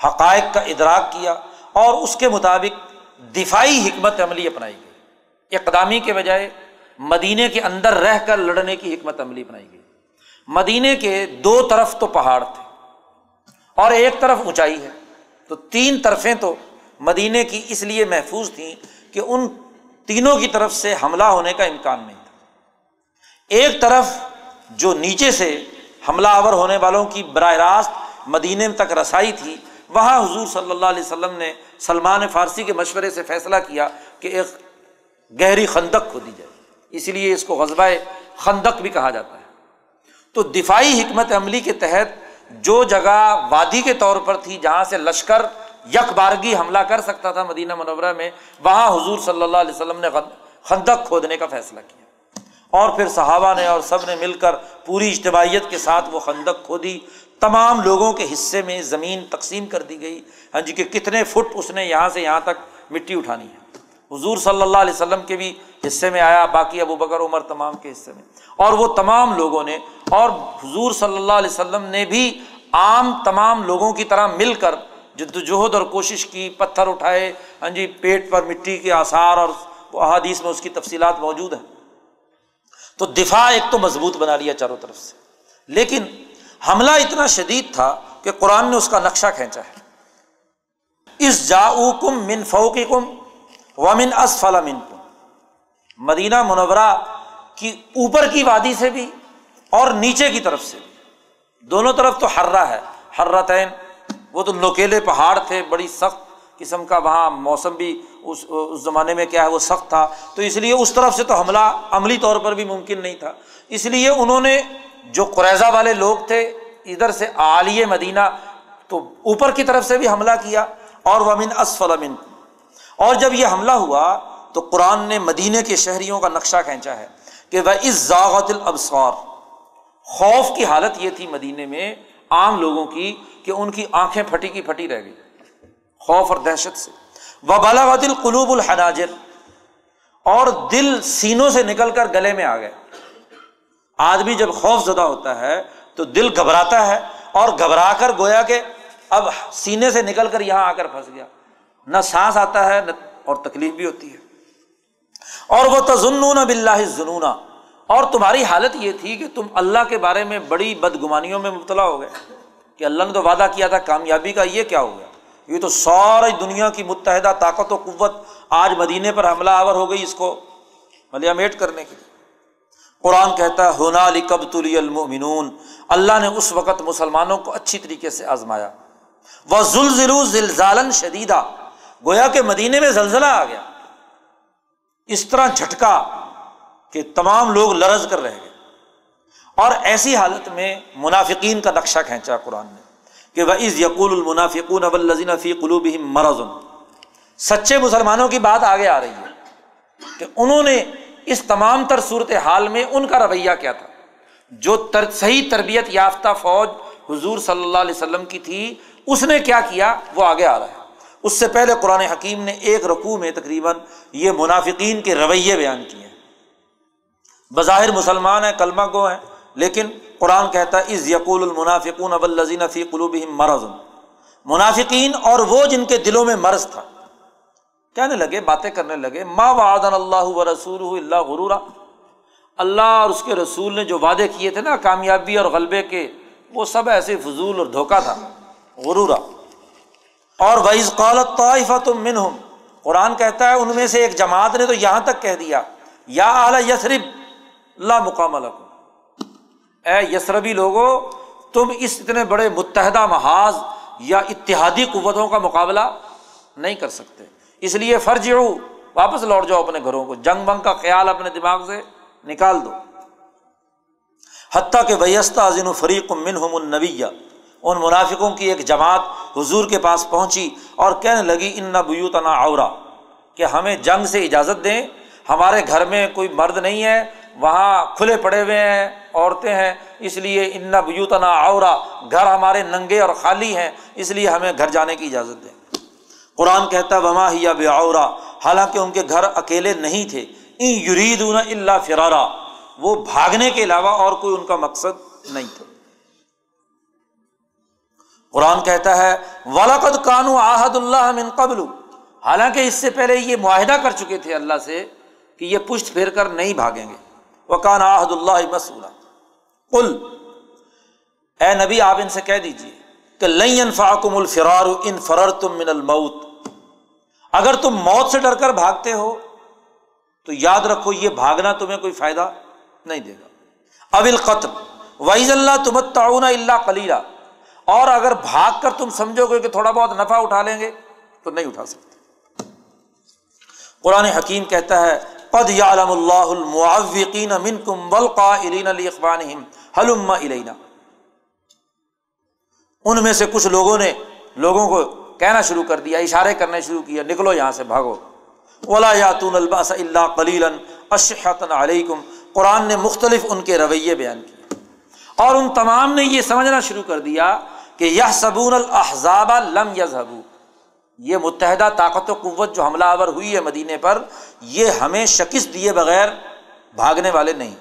حقائق کا ادراک کیا اور اس کے مطابق دفاعی حکمت عملی اپنائی گئی۔ اقدامی کے بجائے مدینے کے اندر رہ کر لڑنے کی حکمت عملی بنائی گئی۔ مدینے کے دو طرف تو پہاڑ تھے اور ایک طرف اونچائی ہے۔ تو تین طرفیں تو مدینے کی اس لیے محفوظ تھیں کہ ان تینوں کی طرف سے حملہ ہونے کا امکان نہیں تھا۔ ایک طرف جو نیچے سے حملہ آور ہونے والوں کی براہ راست مدینے تک رسائی تھی، وہاں حضور صلی اللہ علیہ وسلم نے سلمان فارسی کے مشورے سے فیصلہ کیا کہ ایک گہری خندق کھو دی جائے۔ اسی لیے اس کو غذبۂ خندق بھی کہا جاتا ہے۔ تو دفاعی حکمت عملی کے تحت جو جگہ وادی کے طور پر تھی جہاں سے لشکر یک بارگی حملہ کر سکتا تھا مدینہ منورہ میں، وہاں حضور صلی اللہ علیہ وسلم نے خندق کھودنے کا فیصلہ کیا۔ اور پھر صحابہ نے اور سب نے مل کر پوری اجتماعیت کے ساتھ وہ خندق کھودی۔ تمام لوگوں کے حصے میں زمین تقسیم کر دی گئی۔ ہاں جی کہ کتنے فٹ اس نے یہاں سے یہاں تک مٹی اٹھانی ہے۔ حضور صلی اللہ علیہ وسلم کے بھی حصے میں آیا، باقی ابو بکر، عمر تمام کے حصے میں۔ اور وہ تمام لوگوں نے، اور حضور صلی اللہ علیہ وسلم نے بھی عام تمام لوگوں کی طرح مل کر جد وجہد اور کوشش کی، پتھر اٹھائے۔ ہاں جی پیٹ پر مٹی کے آثار اور احادیث میں اس کی تفصیلات موجود ہیں۔ تو دفاع ایک تو مضبوط بنا لیا چاروں طرف سے۔ لیکن حملہ اتنا شدید تھا کہ قرآن نے اس کا نقشہ کھینچا ہے۔ اس جا کم من فوقی کم ومن اسفلا من مدینہ منورہ کی اوپر کی وادی سے بھی اور نیچے کی طرف سے بھی۔ دونوں طرف تو ہررا ہے۔ ہررتین وہ تو نوکیلے پہاڑ تھے، بڑی سخت قسم کا وہاں موسم بھی اس اس زمانے میں کیا ہے، وہ سخت تھا۔ تو اس لیے اس طرف سے تو حملہ عملی طور پر بھی ممکن نہیں تھا۔ اس لیے انہوں نے جو قریضہ والے لوگ تھے، ادھر سے عالیہ مدینہ تو اوپر کی طرف سے بھی حملہ کیا اور ومن اسفل امن اور جب یہ حملہ ہوا تو قرآن نے مدینے کے شہریوں کا نقشہ کھینچا ہے کہ وہ اس ذاغت الابصار خوف کی حالت یہ تھی مدینے میں عام لوگوں کی کہ ان کی آنکھیں پھٹی کی پھٹی رہ گئی، خوف اور دہشت سے۔ وہ بلاغت القلوب الحناجر۔ اور دل سینوں سے نکل کر گلے میں آ گئے۔ آدمی جب خوف زدہ ہوتا ہے تو دل گھبراتا ہے اور گھبرا کر گویا کہ اب سینے سے نکل کر یہاں آ کر پھنس گیا۔ نہ سانس آتا ہے نہ اور تکلیف بھی ہوتی ہے۔ اور وہ تزنون بلّہ جنون اور تمہاری حالت یہ تھی کہ تم اللہ کے بارے میں بڑی بدگمانیوں میں مبتلا ہو گئے کہ اللہ نے تو وعدہ کیا تھا، کامیابی کا یہ کیا ہو گیا؟ یہ تو ساری دنیا کی متحدہ طاقت و قوت آج مدینے پر حملہ آور ہو گئی اس کو ملیا میٹ کرنے کے لیے۔ قرآن کہتا ہے ہونا علی کب تلی المنون اللہ نے اس وقت مسلمانوں کو اچھی طریقے سے آزمایا۔ وہ زلزلو زلزالن شدیدہ گویا کہ مدینے میں زلزلہ آ گیا۔ اس طرح جھٹکا کہ تمام لوگ لرز کر رہ گئے۔ اور ایسی حالت میں منافقین کا نقشہ کھینچا قرآن نے کہ وہ از یقول المنافقون ابلزین فی قلوب مرض۔ سچے مسلمانوں کی بات آگے آ رہی ہے کہ انہوں نے اس تمام تر صورت حال میں ان کا رویہ کیا تھا۔ جو تر، صحیح تربیت یافتہ فوج حضور صلی اللہ علیہ وسلم کی تھی، اس نے کیا کیا؟ وہ آگے آ رہا ہے۔ اس سے پہلے قرآن حکیم نے ایک رقوع میں تقریباً یہ منافقین کے رویے بیان کیے ہیں۔ بظاہر مسلمان ہیں، کلمہ گو ہیں، لیکن قرآن کہتا ہے از یقول المنافقون اب الزین فی قلوب مرض. منافقین اور وہ جن کے دلوں میں مرض تھا۔ کہنے لگے، باتیں کرنے لگے، ما وعدن اللہ و رسول اللہ غرورا. اللہ اور اس کے رسول نے جو وعدے کیے تھے نا، کامیابی اور غلبے کے، وہ سب ایسے فضول اور دھوکا تھا۔ غرورا۔ اور ویز قالت طائفہ تم من ہوں قرآن کہتا ہے ان میں سے ایک جماعت نے تو یہاں تک کہہ دیا، یا اعلی یسرب اللہ مقام اے یسربی لوگو، تم اس اتنے بڑے متحدہ محاذ یا اتحادی قوتوں کا مقابلہ نہیں کر سکتے۔ اس لیے فرض واپس لوٹ جاؤ اپنے گھروں کو، جنگ بنگ کا خیال اپنے دماغ سے نکال دو۔ حتیٰ کہ ویستہ عظیم فریق من ہم النویہ ان منافقوں کی ایک جماعت حضور کے پاس پہنچی اور کہنے لگی، ان نہ بیوتنا اورا کہ ہمیں جنگ سے اجازت دیں، ہمارے گھر میں کوئی مرد نہیں ہے، وہاں کھلے پڑے ہوئے ہیں، عورتیں ہیں، اس لیے ان نہ بیوتنا اورا گھر ہمارے ننگے اور خالی ہیں، اس لیے ہمیں گھر جانے کی اجازت دیں۔ قرآن کہتا وما ہی بے اورا حالانکہ ان کے گھر اکیلے نہیں تھے۔ ان یرید اللہ فرارا وہ بھاگنے کے علاوہ اور کوئی ان کا مقصد نہیں تھا۔ قرآن کہتا ہے ولاقد کانو آحد اللہ من قبل۔ حالانکہ اس سے پہلے یہ معاہدہ کر چکے تھے اللہ سے کہ یہ پشت پھیر کر نہیں بھاگیں گے۔ وکان آحد اللہ مسولہ کل اے نبی آپ ان سے کہہ دیجیے کہ لئی فاکم الفرار ان فرر تم من الموت۔ اگر تم موت سے ڈر کر بھاگتے ہو، تو یاد رکھو یہ بھاگنا تمہیں کوئی فائدہ نہیں دے گا۔ اب القتل۔ وائز اللہ تم تعاون اللہ کلیلہ اور اگر بھاگ کر تم سمجھو گے کہ تھوڑا بہت نفع اٹھا لیں گے، تو نہیں اٹھا سکتے۔ قرآن حکیم کہتا ہے پد یا علم اللہ المعوقین من کم ولقا علی اخبان حلم ان میں سے کچھ لوگوں نے لوگوں کو کہنا شروع کر دیا، اشارے کرنے شروع کیا نکلو یہاں سے، بھاگو۔ ولا یاتون الباس اللہ کلیل اشحتن علیکم قرآن نے مختلف ان کے رویے بیان کیے۔ اور ان تمام نے یہ سمجھنا شروع کر دیا کہ یہ صبون الحضاب لم یزبو یہ متحدہ طاقت و قوت جو حملہ آور ہوئی ہے مدینے پر، یہ ہمیں شکست دیے بغیر بھاگنے والے نہیں۔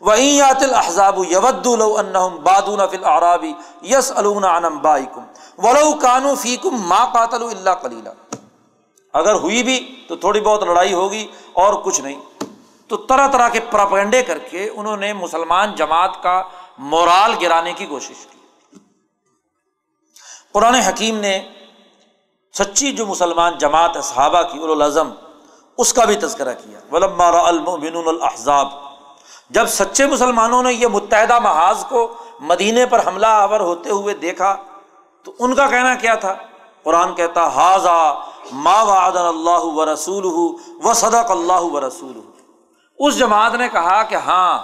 وہیں یات الحضاب یود الم بادون فل عرابی یس علوم بائکم ولو کانو فیکم ما قاتل اللہ کلیلہ اگر ہوئی بھی تو تھوڑی بہت لڑائی ہوگی اور کچھ نہیں۔ تو طرح طرح کے پراپنڈے کر کے انہوں نے مسلمان جماعت کا مورال گرانے کی کوشش کی۔ قرآن حکیم نے سچی جو مسلمان جماعت صحابہ کی الازم اس کا بھی تذکرہ کیا۔ ولما المن الحضاب جب سچے مسلمانوں نے یہ متحدہ محاذ کو مدینے پر حملہ آور ہوتے ہوئے دیکھا، تو ان کا کہنا کیا تھا؟ قرآن کہتا حاضا ما وعدن اللہ و رسول و صدق اللہ و رسول اس جماعت نے کہا کہ ہاں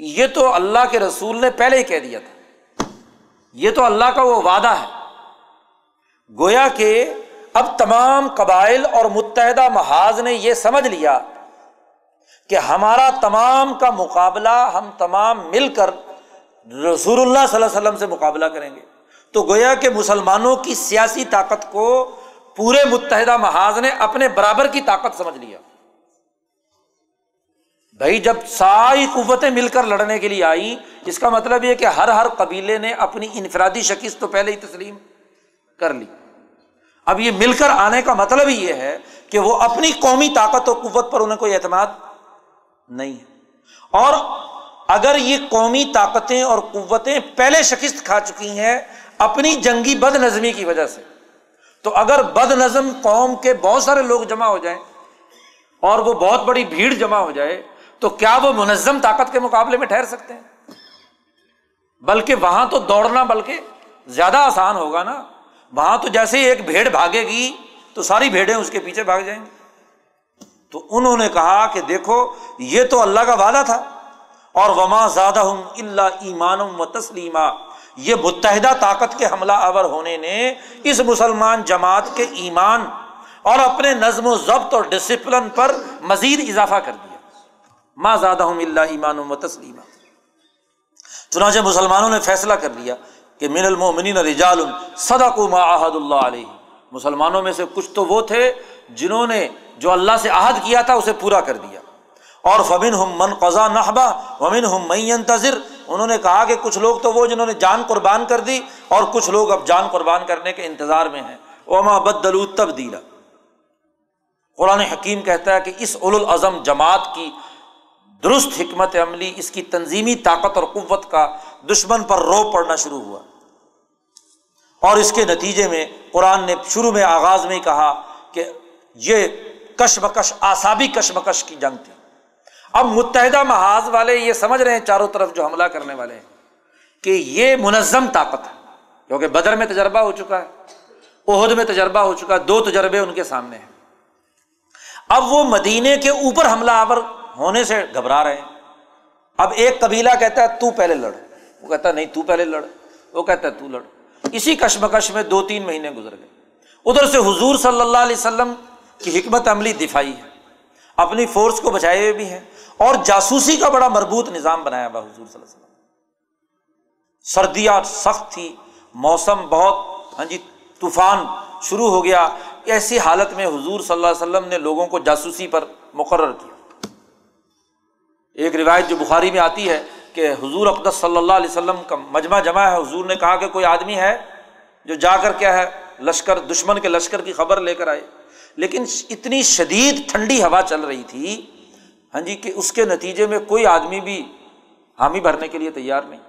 یہ تو اللہ کے رسول نے پہلے ہی کہہ دیا تھا۔ یہ تو اللہ کا وہ وعدہ ہے۔ گویا کہ اب تمام قبائل اور متحدہ محاذ نے یہ سمجھ لیا کہ ہمارا تمام کا مقابلہ ہم تمام مل کر رسول اللہ صلی اللہ علیہ وسلم سے مقابلہ کریں گے۔ تو گویا کہ مسلمانوں کی سیاسی طاقت کو پورے متحدہ محاذ نے اپنے برابر کی طاقت سمجھ لیا۔ بھائی، جب ساری قوتیں مل کر لڑنے کے لیے آئی اس کا مطلب یہ کہ ہر ہر قبیلے نے اپنی انفرادی شکست تو پہلے ہی تسلیم کر لی۔ اب یہ مل کر آنے کا مطلب یہ ہے کہ وہ اپنی قومی طاقت و قوت پر انہیں کوئی اعتماد نہیں ہے۔ اور اگر یہ قومی طاقتیں اور قوتیں پہلے شکست کھا چکی ہیں اپنی جنگی بد نظمی کی وجہ سے، تو اگر بد نظم قوم کے بہت سارے لوگ جمع ہو جائیں اور وہ بہت بڑی بھیڑ جمع ہو جائے تو کیا وہ منظم طاقت کے مقابلے میں ٹھہر سکتے ہیں؟ بلکہ وہاں تو دوڑنا بلکہ زیادہ آسان ہوگا نا۔ وہاں تو جیسے ہی ایک بھیڑ بھاگے گی، تو ساری بھیڑیں اس کے پیچھے بھاگ جائیں گی۔ تو انہوں نے کہا کہ دیکھو، یہ تو اللہ کا وعدہ تھا۔ اور وما زیادہ ہوں اللہ ایمان و تسلیمہ یہ متحدہ طاقت کے حملہ آور ہونے نے اس مسلمان جماعت کے ایمان اور اپنے نظم و ضبط اور ڈسپلن پر مزید اضافہ کر دیا۔ ماں زیادہ ہوں اللہ ایمان و تسلیمہ چنانچہ مسلمانوں نے فیصلہ کر لیا کہ من المومنین رجال صدق ما عہد اللہ علیہ۔ مسلمانوں میں سے کچھ تو وہ تھے جنہوں نے جو اللہ سے عہد کیا تھا اسے پورا کر دیا۔ اور فمن ہم من قزا نحبا ومن ہم مئی انتظر انہوں نے کہا کہ کچھ لوگ تو وہ جنہوں نے جان قربان کر دی اور کچھ لوگ اب جان قربان کرنے کے انتظار میں ہیں۔ اوما بدلو تبدیلا قرآن حکیم کہتا ہے کہ اس اول العظم جماعت کی درست حکمت عملی، اس کی تنظیمی طاقت اور قوت کا دشمن پر رو پڑنا شروع ہوا۔ اور اس کے نتیجے میں قرآن نے شروع میں آغاز میں کہا کہ یہ کشمکش آسابی کشمکش کی جنگ تھی۔ اب متحدہ محاذ والے یہ سمجھ رہے ہیں، چاروں طرف جو حملہ کرنے والے ہیں، کہ یہ منظم طاقت ہے۔ کیونکہ بدر میں تجربہ ہو چکا ہے عہد میں تجربہ ہو چکا ہے، دو تجربے ان کے سامنے ہیں۔ اب وہ مدینے کے اوپر حملہ آور ہونے سے گھبرا رہے ہیں۔ اب ایک قبیلہ کہتا ہے، تو پہلے لڑ۔ وہ کہتا ہے، نہیں، تو پہلے لڑ۔ وہ کہتا ہے، تو لڑ۔ اسی کشمکش میں دو تین مہینے گزر گئے۔ ادھر سے حضور صلی اللہ علیہ وسلم کی حکمت عملی دفاعی ہے۔ اپنی فورس کو بچائے ہوئے بھی ہیں۔ اور جاسوسی کا بڑا مربوط نظام بنایا ہوا حضور صلی اللہ علیہ وسلم۔ سردیاں سخت تھی، موسم بہت ہاں جی طوفان شروع ہو گیا۔ ایسی حالت میں حضور صلی اللہ علیہ وسلم نے لوگوں کو جاسوسی پر مقرر کیا۔ ایک روایت جو بخاری میں آتی ہے کہ حضور اقدس صلی اللہ علیہ وسلم کا مجمع جمع ہے، حضور نے کہا کہ کوئی آدمی ہے جو جا کر کیا ہے، لشکر، دشمن کے لشکر کی خبر لے کر آئے۔ لیکن اتنی شدید ٹھنڈی ہوا چل رہی تھی ہاں جی کہ اس کے نتیجے میں کوئی آدمی بھی حامی بھرنے کے لیے تیار نہیں۔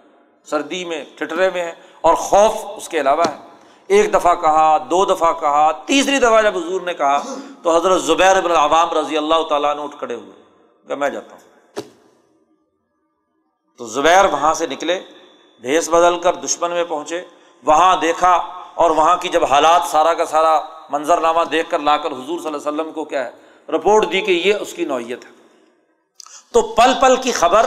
سردی میں ٹھٹرے میں ہے اور خوف اس کے علاوہ ہے۔ ایک دفعہ کہا، دو دفعہ کہا، تیسری دفعہ جب حضور نے کہا تو حضرت زبیر بن عوام رضی اللہ تعالیٰ نے اٹھ کھڑے ہوئے۔ کہ میں جاتا ہوں۔ تو زبیر وہاں سے نکلے، بھیس بدل کر دشمن میں پہنچے۔ وہاں دیکھا اور وہاں کی جب حالات سارا کا سارا منظر نامہ دیکھ کر لا کر حضور صلی اللہ علیہ وسلم کو کیا ہے؟ رپورٹ دی کہ یہ اس کی نوعیت ہے۔ تو پل پل کی خبر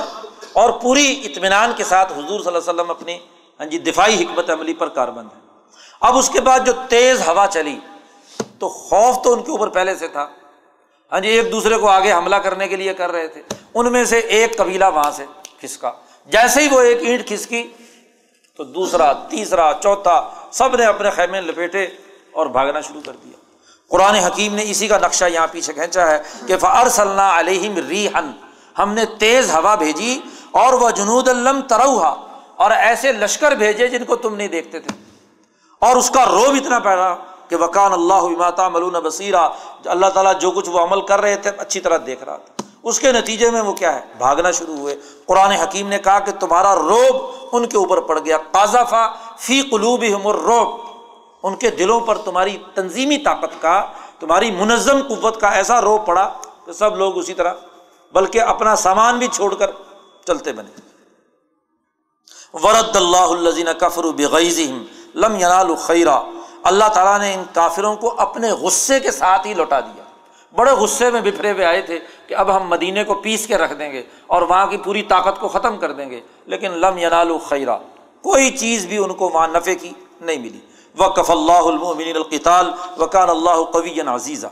اور پوری اطمینان کے ساتھ حضور صلی اللہ علیہ وسلم اپنی ہاں جی دفاعی حکمت عملی پر کاربند ہے اب اس کے بعد جو تیز ہوا چلی، تو خوف تو ان کے اوپر پہلے سے تھا۔ ہاں جی ایک دوسرے کو آگے حملہ کرنے کے لیے کر رہے تھے۔ ان میں سے ایک قبیلہ وہاں سے۔ کھسکا۔ جیسے ہی وہ ایک اینٹ کھسکی تو دوسرا، تیسرا، چوتھا، سب نے اپنے خیمے لپیٹے اور بھاگنا شروع کر دیا۔ قرآن حکیم نے اسی کا نقشہ یہاں پیچھے کھینچا ہے کہ فر صلی علیہم ری ہم نے تیز ہوا بھیجی اور وہ جنود الم تروہا اور ایسے لشکر بھیجے جن کو تم نہیں دیکھتے تھے۔ اور اس کا روب اتنا پیدا کہ وکان اللہ ماتا ملون بصیرہ اللہ تعالیٰ جو کچھ وہ عمل کر رہے تھے، اچھی طرح دیکھ رہا تھا۔ اس کے نتیجے میں وہ کیا ہے؟ بھاگنا شروع ہوئے۔ قرآن حکیم نے کہا کہ تمہارا روب ان کے اوپر پڑ گیا۔ قاضافہ فی قلوب روب ان کے دلوں پر تمہاری تنظیمی طاقت کا، تمہاری منظم قوت کا ایسا روب پڑا کہ سب لوگ اسی طرح، بلکہ اپنا سامان بھی چھوڑ کر چلتے بنے۔ ورد اللہ الزین کفر بغیز لم ینال خیرہ اللہ تعالیٰ نے ان کافروں کو اپنے غصے کے ساتھ ہی لوٹا دیا۔ بڑے غصے میں بفرے ہوئے آئے تھے کہ اب ہم مدینے کو پیس کے رکھ دیں گے اور وہاں کی پوری طاقت کو ختم کر دیں گے، لیکن لم ینال خیرہ کوئی چیز بھی ان کو وہاں نفے کی نہیں ملی۔ وقف اللہ المؤمنین القتال وکان اللہ قوی عزیزہ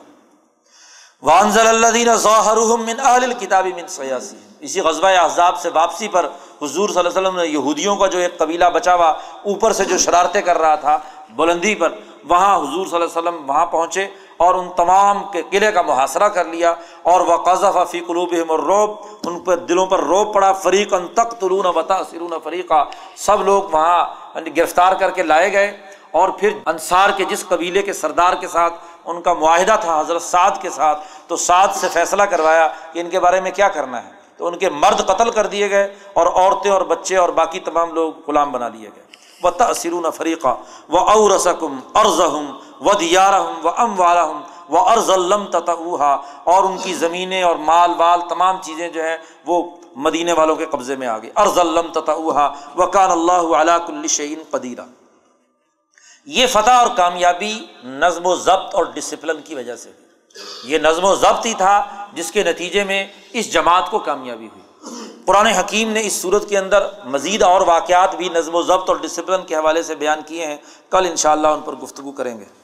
وانزل اللہ ظاہر من اہل من سیاسی اسی غزبۂ احزاب سے واپسی پر حضور صلی اللہ علیہ وسلم نے یہودیوں کا جو ایک قبیلہ بچا ہوا اوپر سے جو شرارتیں کر رہا تھا بلندی پر، وہاں حضور صلی اللہ علیہ وسلم وہاں پہنچے۔ اور ان تمام کے قلعے کا محاصرہ کر لیا اور وہ قذف فی قلوب اور روب ان پر دلوں پر روب پڑا فریق ان تک تلون وطا سرون فریقہ سب لوگ وہاں یعنی گرفتار کر کے لائے گئے اور پھر انصار کے جس قبیلے کے سردار کے ساتھ، ان کا معاہدہ تھا حضرت سعد کے ساتھ، تو سعد سے فیصلہ کروایا کہ ان کے بارے میں کیا کرنا ہے۔ تو ان کے مرد قتل کر دیے گئے اور عورتیں اور بچے اور باقی تمام لوگ غلام بنا دیے گئے۔ وہ تأثرون فریقہ و اور رسکم عرض ہوں و دیار ہوں و ام والا ہوں وہ ارض الم تتعا اور ان کی زمینیں اور مال وال تمام چیزیں جو ہیں وہ مدینے والوں کے قبضے میں آ گئی۔ ارض الم تتعا وکان اللہ علاق الشعین قدیرہ یہ فتح اور کامیابی نظم و ضبط اور ڈسپلن کی وجہ سے یہ نظم و ضبط ہی تھا جس کے نتیجے میں اس جماعت کو کامیابی ہوئی۔ قرآن حکیم نے اس صورت کے اندر مزید اور واقعات بھی نظم و ضبط اور ڈسپلن کے حوالے سے بیان کیے ہیں۔ کل ان شاء اللہ ان پر گفتگو کریں گے۔